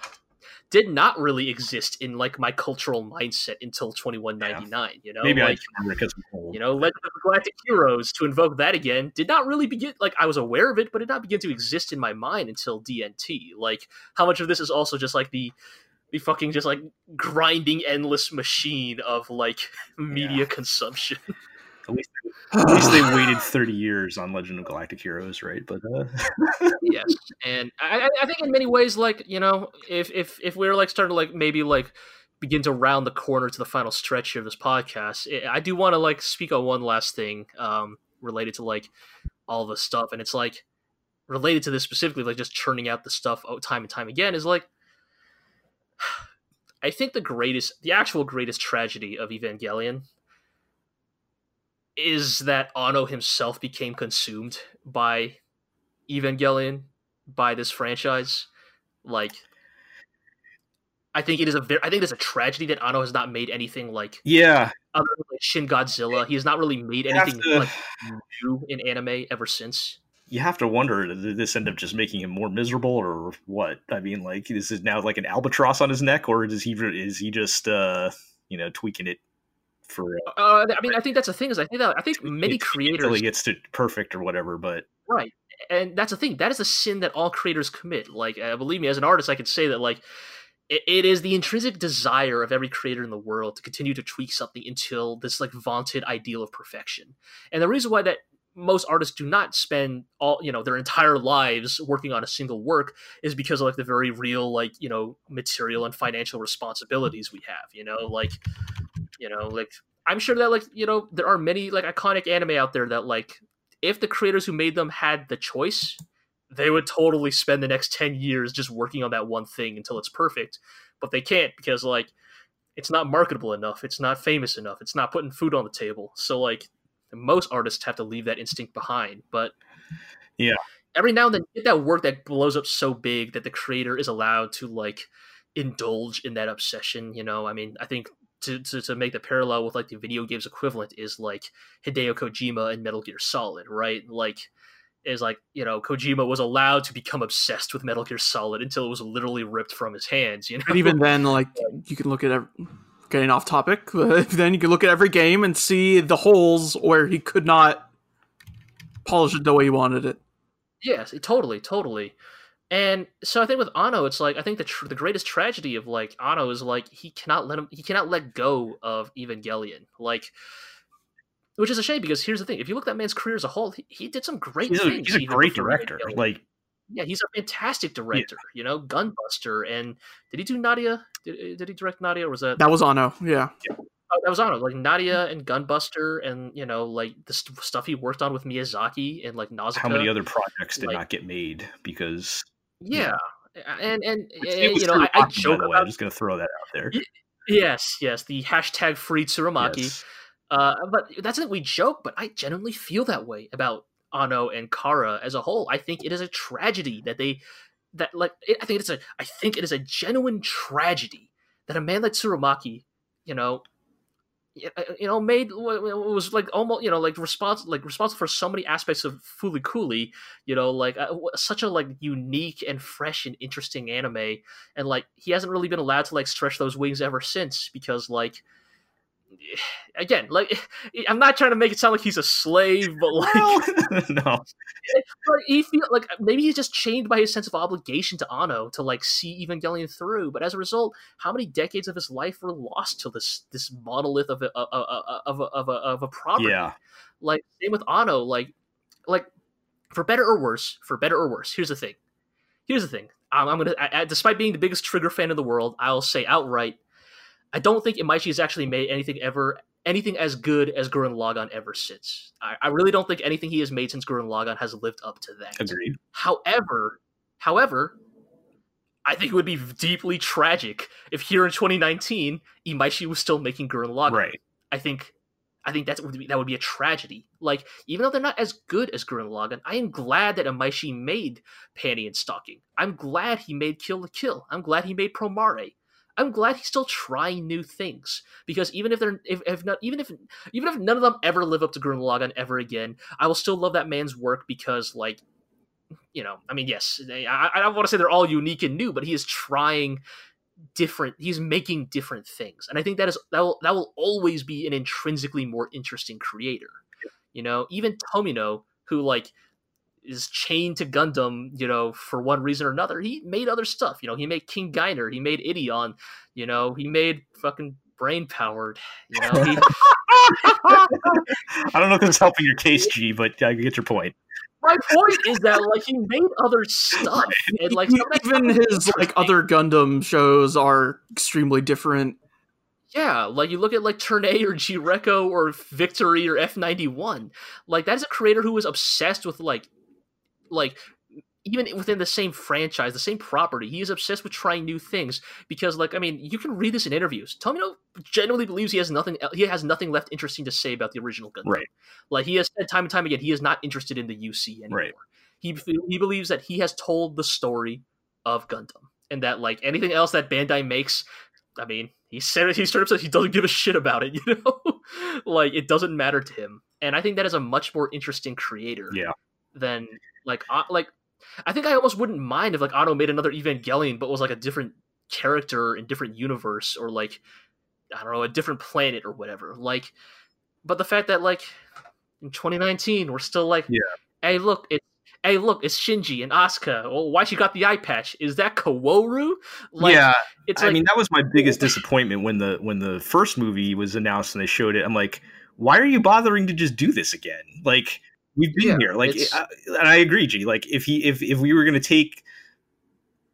B: did not really exist in like my cultural mindset until 2199 yeah. you know
A: maybe
B: like,
A: i because
B: you know legend of the galactic heroes to invoke that again did not really begin like i was aware of it but did not begin to exist in my mind until dnt like how much of this is also just like the the fucking just like grinding endless machine of like <laughs> media yeah. consumption <laughs>
A: At least, at least they waited 30 years on Legend of Galactic Heroes, right? But uh... <laughs>
B: yes, and I, I think in many ways, like you know, if if if we we're like starting to like maybe like begin to round the corner to the final stretch here of this podcast, I do want to like speak on one last thing um, related to like all the stuff, and it's like related to this specifically, like just churning out the stuff time and time again is like. I think the greatest, the actual greatest tragedy of Evangelion is that Anno himself became consumed by Evangelion, by this franchise. Like, I think it is a very, I think it's a tragedy that Anno has not made anything like
A: yeah
B: other than like Shin Godzilla. He has not really made anything to, like new in anime ever since.
A: You have to wonder did this end up just making him more miserable or what? I mean, like this is now like an albatross on his neck, or is he is he just uh you know tweaking it for.
B: Uh, uh, I mean, I think that's the thing is I think that I think many creators
A: he gets to perfect or whatever, but
B: right, and that's the thing. That is a sin that all creators commit. Like, uh, believe me, as an artist, I can say that like it is the intrinsic desire of every creator in the world to continue to tweak something until this like vaunted ideal of perfection. And the reason why that most artists do not spend all you know their entire lives working on a single work is because of like the very real like you know material and financial responsibilities we have you know like you know, like I'm sure that like you know there are many like iconic anime out there that like if the creators who made them had the choice, they would totally spend the next 10 years just working on that one thing until it's perfect. But they can't because like it's not marketable enough, it's not famous enough, it's not putting food on the table. So like most artists have to leave that instinct behind. But
A: yeah.
B: Every now and then get that work that blows up so big that the creator is allowed to like indulge in that obsession, you know. I mean, I think to, to, to make the parallel with like the video games equivalent is like Hideo Kojima and Metal Gear Solid, right? Like is like you know Kojima was allowed to become obsessed with Metal Gear Solid until it was literally ripped from his hands. You know,
C: and even then, like <laughs> you can look at every, getting off topic, but <laughs> then you can look at every game and see the holes where he could not polish it the way he wanted it.
B: Yes, totally, totally. And so I think with Anno, it's like I think the tr- the greatest tragedy of like Anno is like he cannot let him he cannot let go of Evangelion, like which is a shame because here's the thing: if you look at that man's career as a whole, he, he did some great
A: he's
B: things.
A: A, he's a great director. Like
B: yeah, he's a fantastic director. Yeah. You know, Gunbuster, and did he do Nadia? Did, did he direct Nadia? Or was that
C: that was Anno? Yeah.
B: yeah. Oh, that was Anno, like Nadia and Gunbuster, and you know, like the st- stuff he worked on with Miyazaki and like Nausicaa.
A: How many other projects did like, not get made because
B: yeah, and and, and you know, I, I joke about.
A: I'm just going to throw that out there.
B: Yes, yes, the hashtag free Tsurumaki. Yes. Uh, but that's it. We joke, but I genuinely feel that way about Anno and Khara as a whole. I think it is a tragedy that they that like it, I think it's a I think it is a genuine tragedy that a man like Tsurumaki, you know, uh, you know, made was like almost you know like responsible like responsible for so many aspects of Fooly Cooly, you know, like uh, such a like unique and fresh and interesting anime, and like he hasn't really been allowed to like stretch those wings ever since because like <sighs> again, like <sighs> I'm not trying to make it sound like he's a slave, but like <laughs> <laughs>
A: no,
B: he feel like maybe he's just chained by his sense of obligation to Anno to like see Evangelion through. But as a result, how many decades of his life were lost to this this monolith of a of a of a, of a, of a property?
A: Yeah,
B: like same with Anno, like like for better or worse, for better or worse. Here's the thing. Here's the thing. I'm, I'm gonna, I, despite being the biggest Trigger fan in the world, I'll say outright I don't think Imaishi has actually made anything ever anything as good as Gurren Lagann ever since. I, I, really don't think anything he has made since Gurren Lagann has lived up to that.
A: Agreed.
B: However, however, I think it would be deeply tragic if here in 2019 Imaishi was still making Gurren Lagann.
A: Right.
B: I think I think that would be that would be a tragedy. Like even though they're not as good as Gurren Lagann, I am glad that Imaishi made Panty and Stocking. I'm glad he made Kill la Kill. I'm glad he made Promare. I'm glad he's still trying new things because even if they're if, if not even if even if none of them ever live up to Gurren Lagann ever again, I will still love that man's work because like you know, I mean, yes, I, I don't want to say they're all unique and new, but he is trying different. He's making different things, and I think that is that will that will always be an intrinsically more interesting creator. You know, even Tomino, who like is chained to Gundam, you know, for one reason or another. He made other stuff. You know, he made King Gainer, he made Ideon, you know, he made fucking brain powered. You know, he... <laughs>
A: I don't know if it's helping your case, G, but I get your point.
B: My point is that like he made other stuff, and like
C: even his like other Gundam shows are extremely different.
B: Yeah, like you look at like Turn A or G-Reco or Victory or F ninety one. Like that is a creator who was obsessed with like like even within the same franchise, the same property, he is obsessed with trying new things because, like, I mean, you can read this in interviews. Tomino genuinely believes he has nothing. He has nothing left interesting to say about the original Gundam.
A: Right.
B: Like he has said time and time again, he is not interested in the UC anymore. Right. He he believes that he has told the story of Gundam, and that like anything else that Bandai makes, I mean, he said it. He straight up said he doesn't give a shit about it. <laughs> You know, like it doesn't matter to him, and I think that is a much more interesting creator.
A: Yeah.
B: Than like uh, like I think I almost wouldn't mind if like Anno made another Evangelion, but was like a different character in different universe or like I don't know a different planet or whatever. Like, but the fact that like in 2019 we're still like,
A: yeah,
B: hey look, it's hey look, it's Shinji and Asuka. Well, why she got the eye patch? Is that Kaworu?
A: Like, yeah, it's. Like, I mean, that was my biggest disappointment when the when the first movie was announced and they showed it. I'm like, why are you bothering to just do this again? Like We've been yeah, here, like, I, and I agree, G. Like, if he, if if we were going to take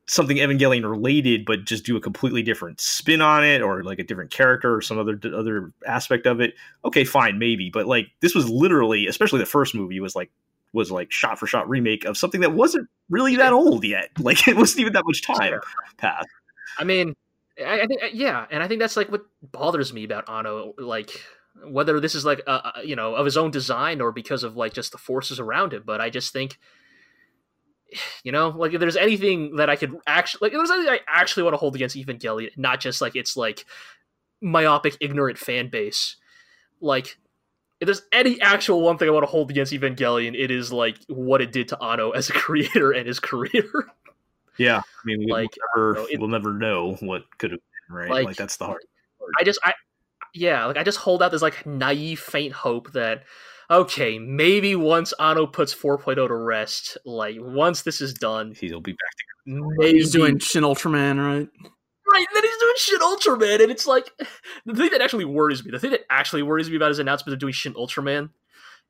A: something Evangelion related, but just do a completely different spin on it, or like a different character or some other other aspect of it, okay, fine, maybe. But like, this was literally, especially the first movie, was like was like shot for shot remake of something that wasn't really that old yet. <laughs> Like, it wasn't even that much time sure. passed.
B: I mean, I, I think yeah, and I think that's like what bothers me about Anno. Like, whether this is like a, you know of his own design or because of like just the forces around him but i just think <sighs> you know like if there's anything that i could actually like if there's anything i actually want to hold against evangelion not just like it's like myopic ignorant fan base like if there's any actual one thing i want to hold against evangelion it is like what it did to Anno as a <laughs> creator and his career.
A: Yeah i mean like, we'll, never, know, it, we'll never know what could have been right? Like, like that's the hard
B: I just I yeah, like I just hold out this like naive, faint hope that okay, maybe once Anno puts 4.0 to rest, like once this is done,
A: he'll be back
C: together. Maybe he's doing Shin Ultraman, right?
B: Right, and then he's doing Shin Ultraman, and it's like <sighs> the thing that actually worries me. The thing that actually worries me about his announcement of doing Shin Ultraman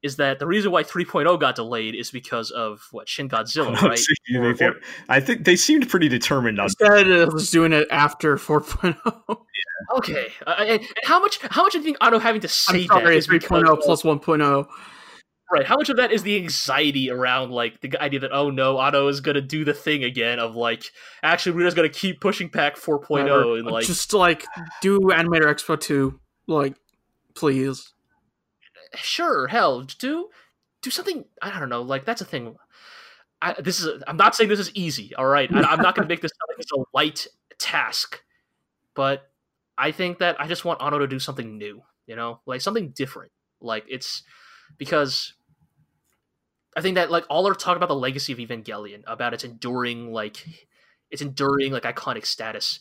B: is that the reason why 3.0 got delayed is because of what Shin Godzilla, <laughs> right?
A: or, I think they seemed pretty determined on.
C: Instead of doing it after 4.0. <laughs>
B: Yeah. Okay, uh, and how much? How much do you think Otto having to say
C: I'm sorry, that is 3.0 plus 1.0?
B: Right. How much of that is the anxiety around like the idea that oh no, Otto is gonna do the thing again of like actually we're just gonna keep pushing back 4.0 and like
C: just like do Animator Expo 2, like please
B: sure, hell, do do something. I don't know. Like that's a thing. I, this is. I'm not saying this is easy. All right, I, am not going to make this a light task, but I think that I just want Anno to do something new. You know, like something different. Like it's because I think that like all are talk about the legacy of Evangelion, about its enduring like its enduring like iconic status.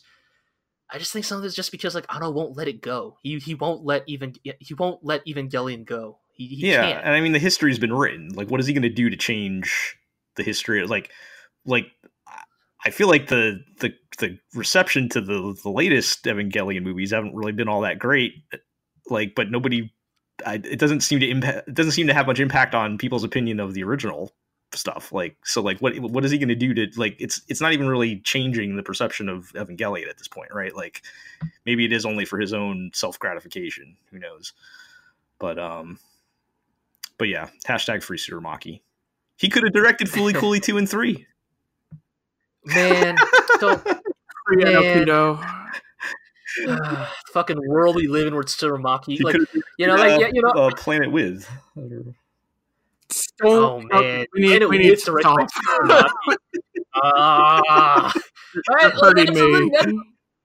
B: I just think some of this just because like Anno won't let it go. He he won't let even he won't let Evangelion go. He, he
A: yeah,
B: can't.
A: and I mean the history's been written. Like, what is he going to do to change the history? Like, like I feel like the the the reception to the the latest Evangelion movies haven't really been all that great. Like, but nobody, I, it doesn't seem to impact. It doesn't seem to have much impact on people's opinion of the original stuff. Like, so like, what what is he going to do to like? It's it's not even really changing the perception of Evangelion at this point, right? Like, maybe it is only for his own self gratification. Who knows? But um, but yeah, hashtag free Tsurumaki. He could have directed Fooly <laughs> Cooly two and three.
B: Man, don't <laughs> man. Uh, <sighs> fucking world we live in where it's Tsurumaki, like you know, like yeah, you know,
A: uh, Planet with.
B: Oh man, we need, we need to stop. Ah, <laughs> uh, hurting me. That's,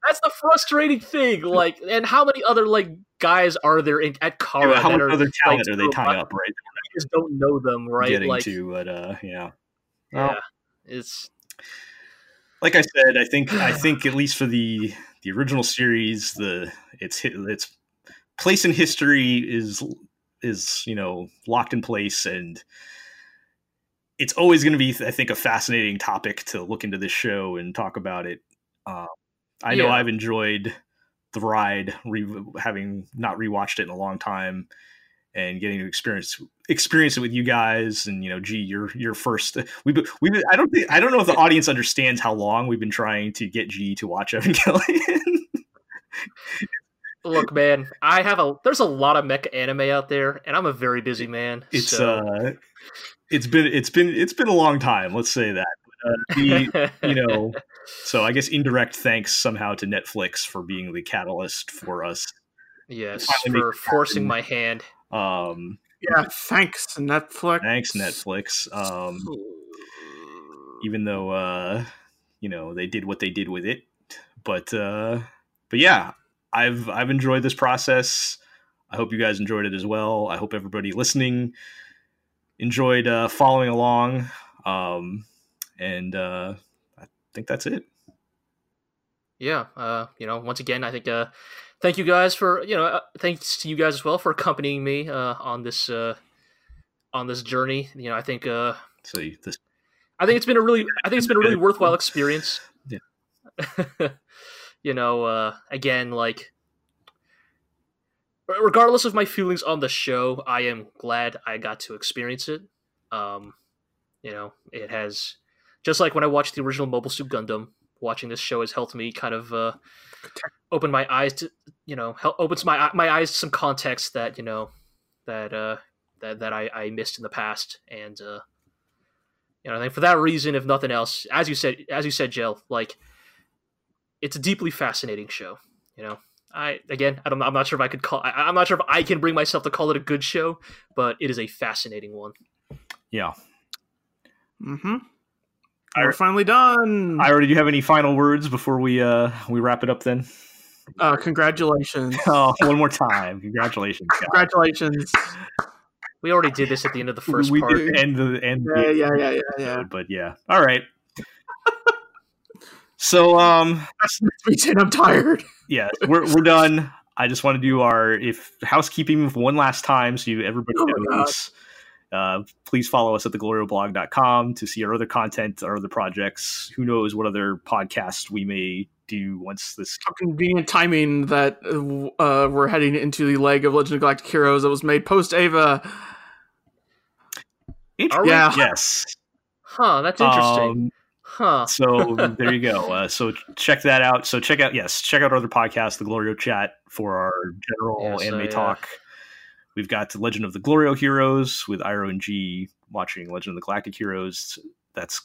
B: that's the frustrating thing. Like, and how many other like guys are there in, at Khara?
A: Yeah, how much
B: are,
A: other talent
B: like,
A: are they tying up? Right,
B: we just don't know them, right?
A: getting
B: like,
A: to, but uh, yeah,
B: yeah,
A: Well,
B: it's
A: like I said, I think I think at least for the the original series, the its its place in history is is you know locked in place, and it's always going to be, I think, a fascinating topic to look into this show and talk about it. Uh, I know
B: Yeah.
A: I've enjoyed the ride, re- having not rewatched it in a long time, and getting to experience experience it with you guys. And you know, gee, your your first we we I don't think I don't know if the audience understands how long we've been trying to get G to watch Evangelion. <laughs>
B: look, man. I have a there's a lot of mecha anime out there, and I'm a very busy man.
A: it's
B: so.
A: uh, it's been it's been it's been a long time. Let's say that. Uh, the, <laughs> you know, so I guess indirect thanks somehow to Netflix for being the catalyst for us.
B: yes, for forcing
A: happen.
B: my hand.
A: Um,
C: Yeah, thanks Netflix.
A: thanks Netflix. Um, even though uh, you know they did what they did with it, but uh, but yeah, I've I've enjoyed this process. I hope you guys enjoyed it as well. I hope everybody listening enjoyed uh, following along. Um, and uh, I think that's it.
B: yeah uh you know once again i think uh thank you guys for you know uh, thanks to you guys as well for accompanying me uh on this uh on this journey you know i think uh
A: this
B: i think it's been a really i think it's been a really <laughs> worthwhile experience
A: Yeah. <laughs>
B: you know uh again like regardless of my feelings on the show i am glad i got to experience it. Um you know it has just like when i watched the original mobile suit gundam watching this show has helped me kind of uh open my eyes to you know help opens my my eyes to some context that you know that uh that, that I, I missed in the past. And uh you know I think for that reason if nothing else as you said as you said Jill like it's a deeply fascinating show you know I again I don't I'm not sure if I could call I, I'm not sure if I can bring myself to call it a good show but it is a fascinating one
A: yeah.
C: Mm-hmm.
A: I-
C: We're finally done.
A: Ira, do you have any final words before we uh we wrap it up? Then.
C: uh, congratulations. <laughs>
A: Oh, one more time! Congratulations, guys.
C: Congratulations.
B: we already did this at the end of the first
A: we
B: part
A: did end the end.
C: Yeah, yeah, yeah, yeah, yeah.
A: But yeah, all right. So um,
C: Me saying I'm tired. <laughs>
A: yeah, we're we're done. I just want to do our if housekeeping one last time so you everybody
C: Oh my
A: knows. Uh, please follow us at theglorioblog.com to see our other content, our other projects. Who knows what other podcasts we may do once this.
C: How convenient timing that uh, we're heading into the leg of Legend of Galactic Heroes that was made post Eva.
B: Are?
C: Yeah.
A: Yes.
B: huh that's interesting
A: Um,
B: huh
A: so there you go. Uh, so check that out. So check out yes, check out our other podcast, the Glorio Chat, for our general
B: Yes,
A: anime
B: I, uh,
A: talk. We've got the Legend of the Glorio Heroes with Iro and G watching Legend of the Galactic Heroes. That's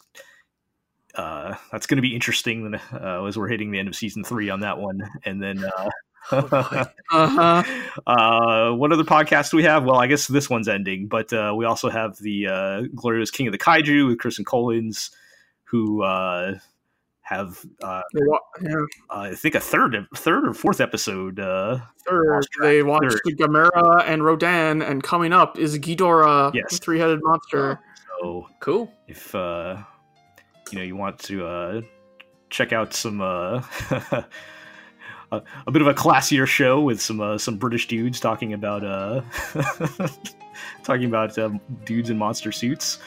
A: uh, that's going to be interesting uh, as we're hitting the end of season three on that one, and then. Uh, <laughs>
C: Uh huh.
A: uh, what other podcast do we have? Well, I guess this one's ending, but uh, we also have the uh, Glorious King of the Kaiju with Chris and Collins, who uh, have uh,
C: Yeah.
A: I think a third, third or fourth episode. Uh,
C: Third,
A: Lost track.
C: they watched
A: Third.
C: Gamera and Rodan, and coming up is Ghidorah,
A: Yes.
C: the three-headed monster.
A: so
B: cool
A: if uh, you know you want to uh, check out some uh, <laughs> a, a bit of a classier show with some uh, some British dudes talking about uh, <laughs> talking about um, dudes in monster suits.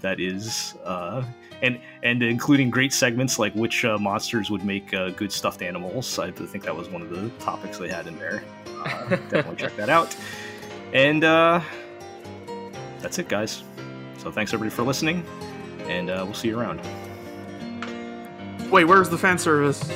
A: That is, uh, and and including great segments like which uh, monsters would make uh, good stuffed animals. I think that was one of the topics they had in there. Uh, <laughs> definitely check that out. And uh, that's it, guys. So thanks everybody for listening, and uh, we'll see you around.
C: Wait, where's the fan service?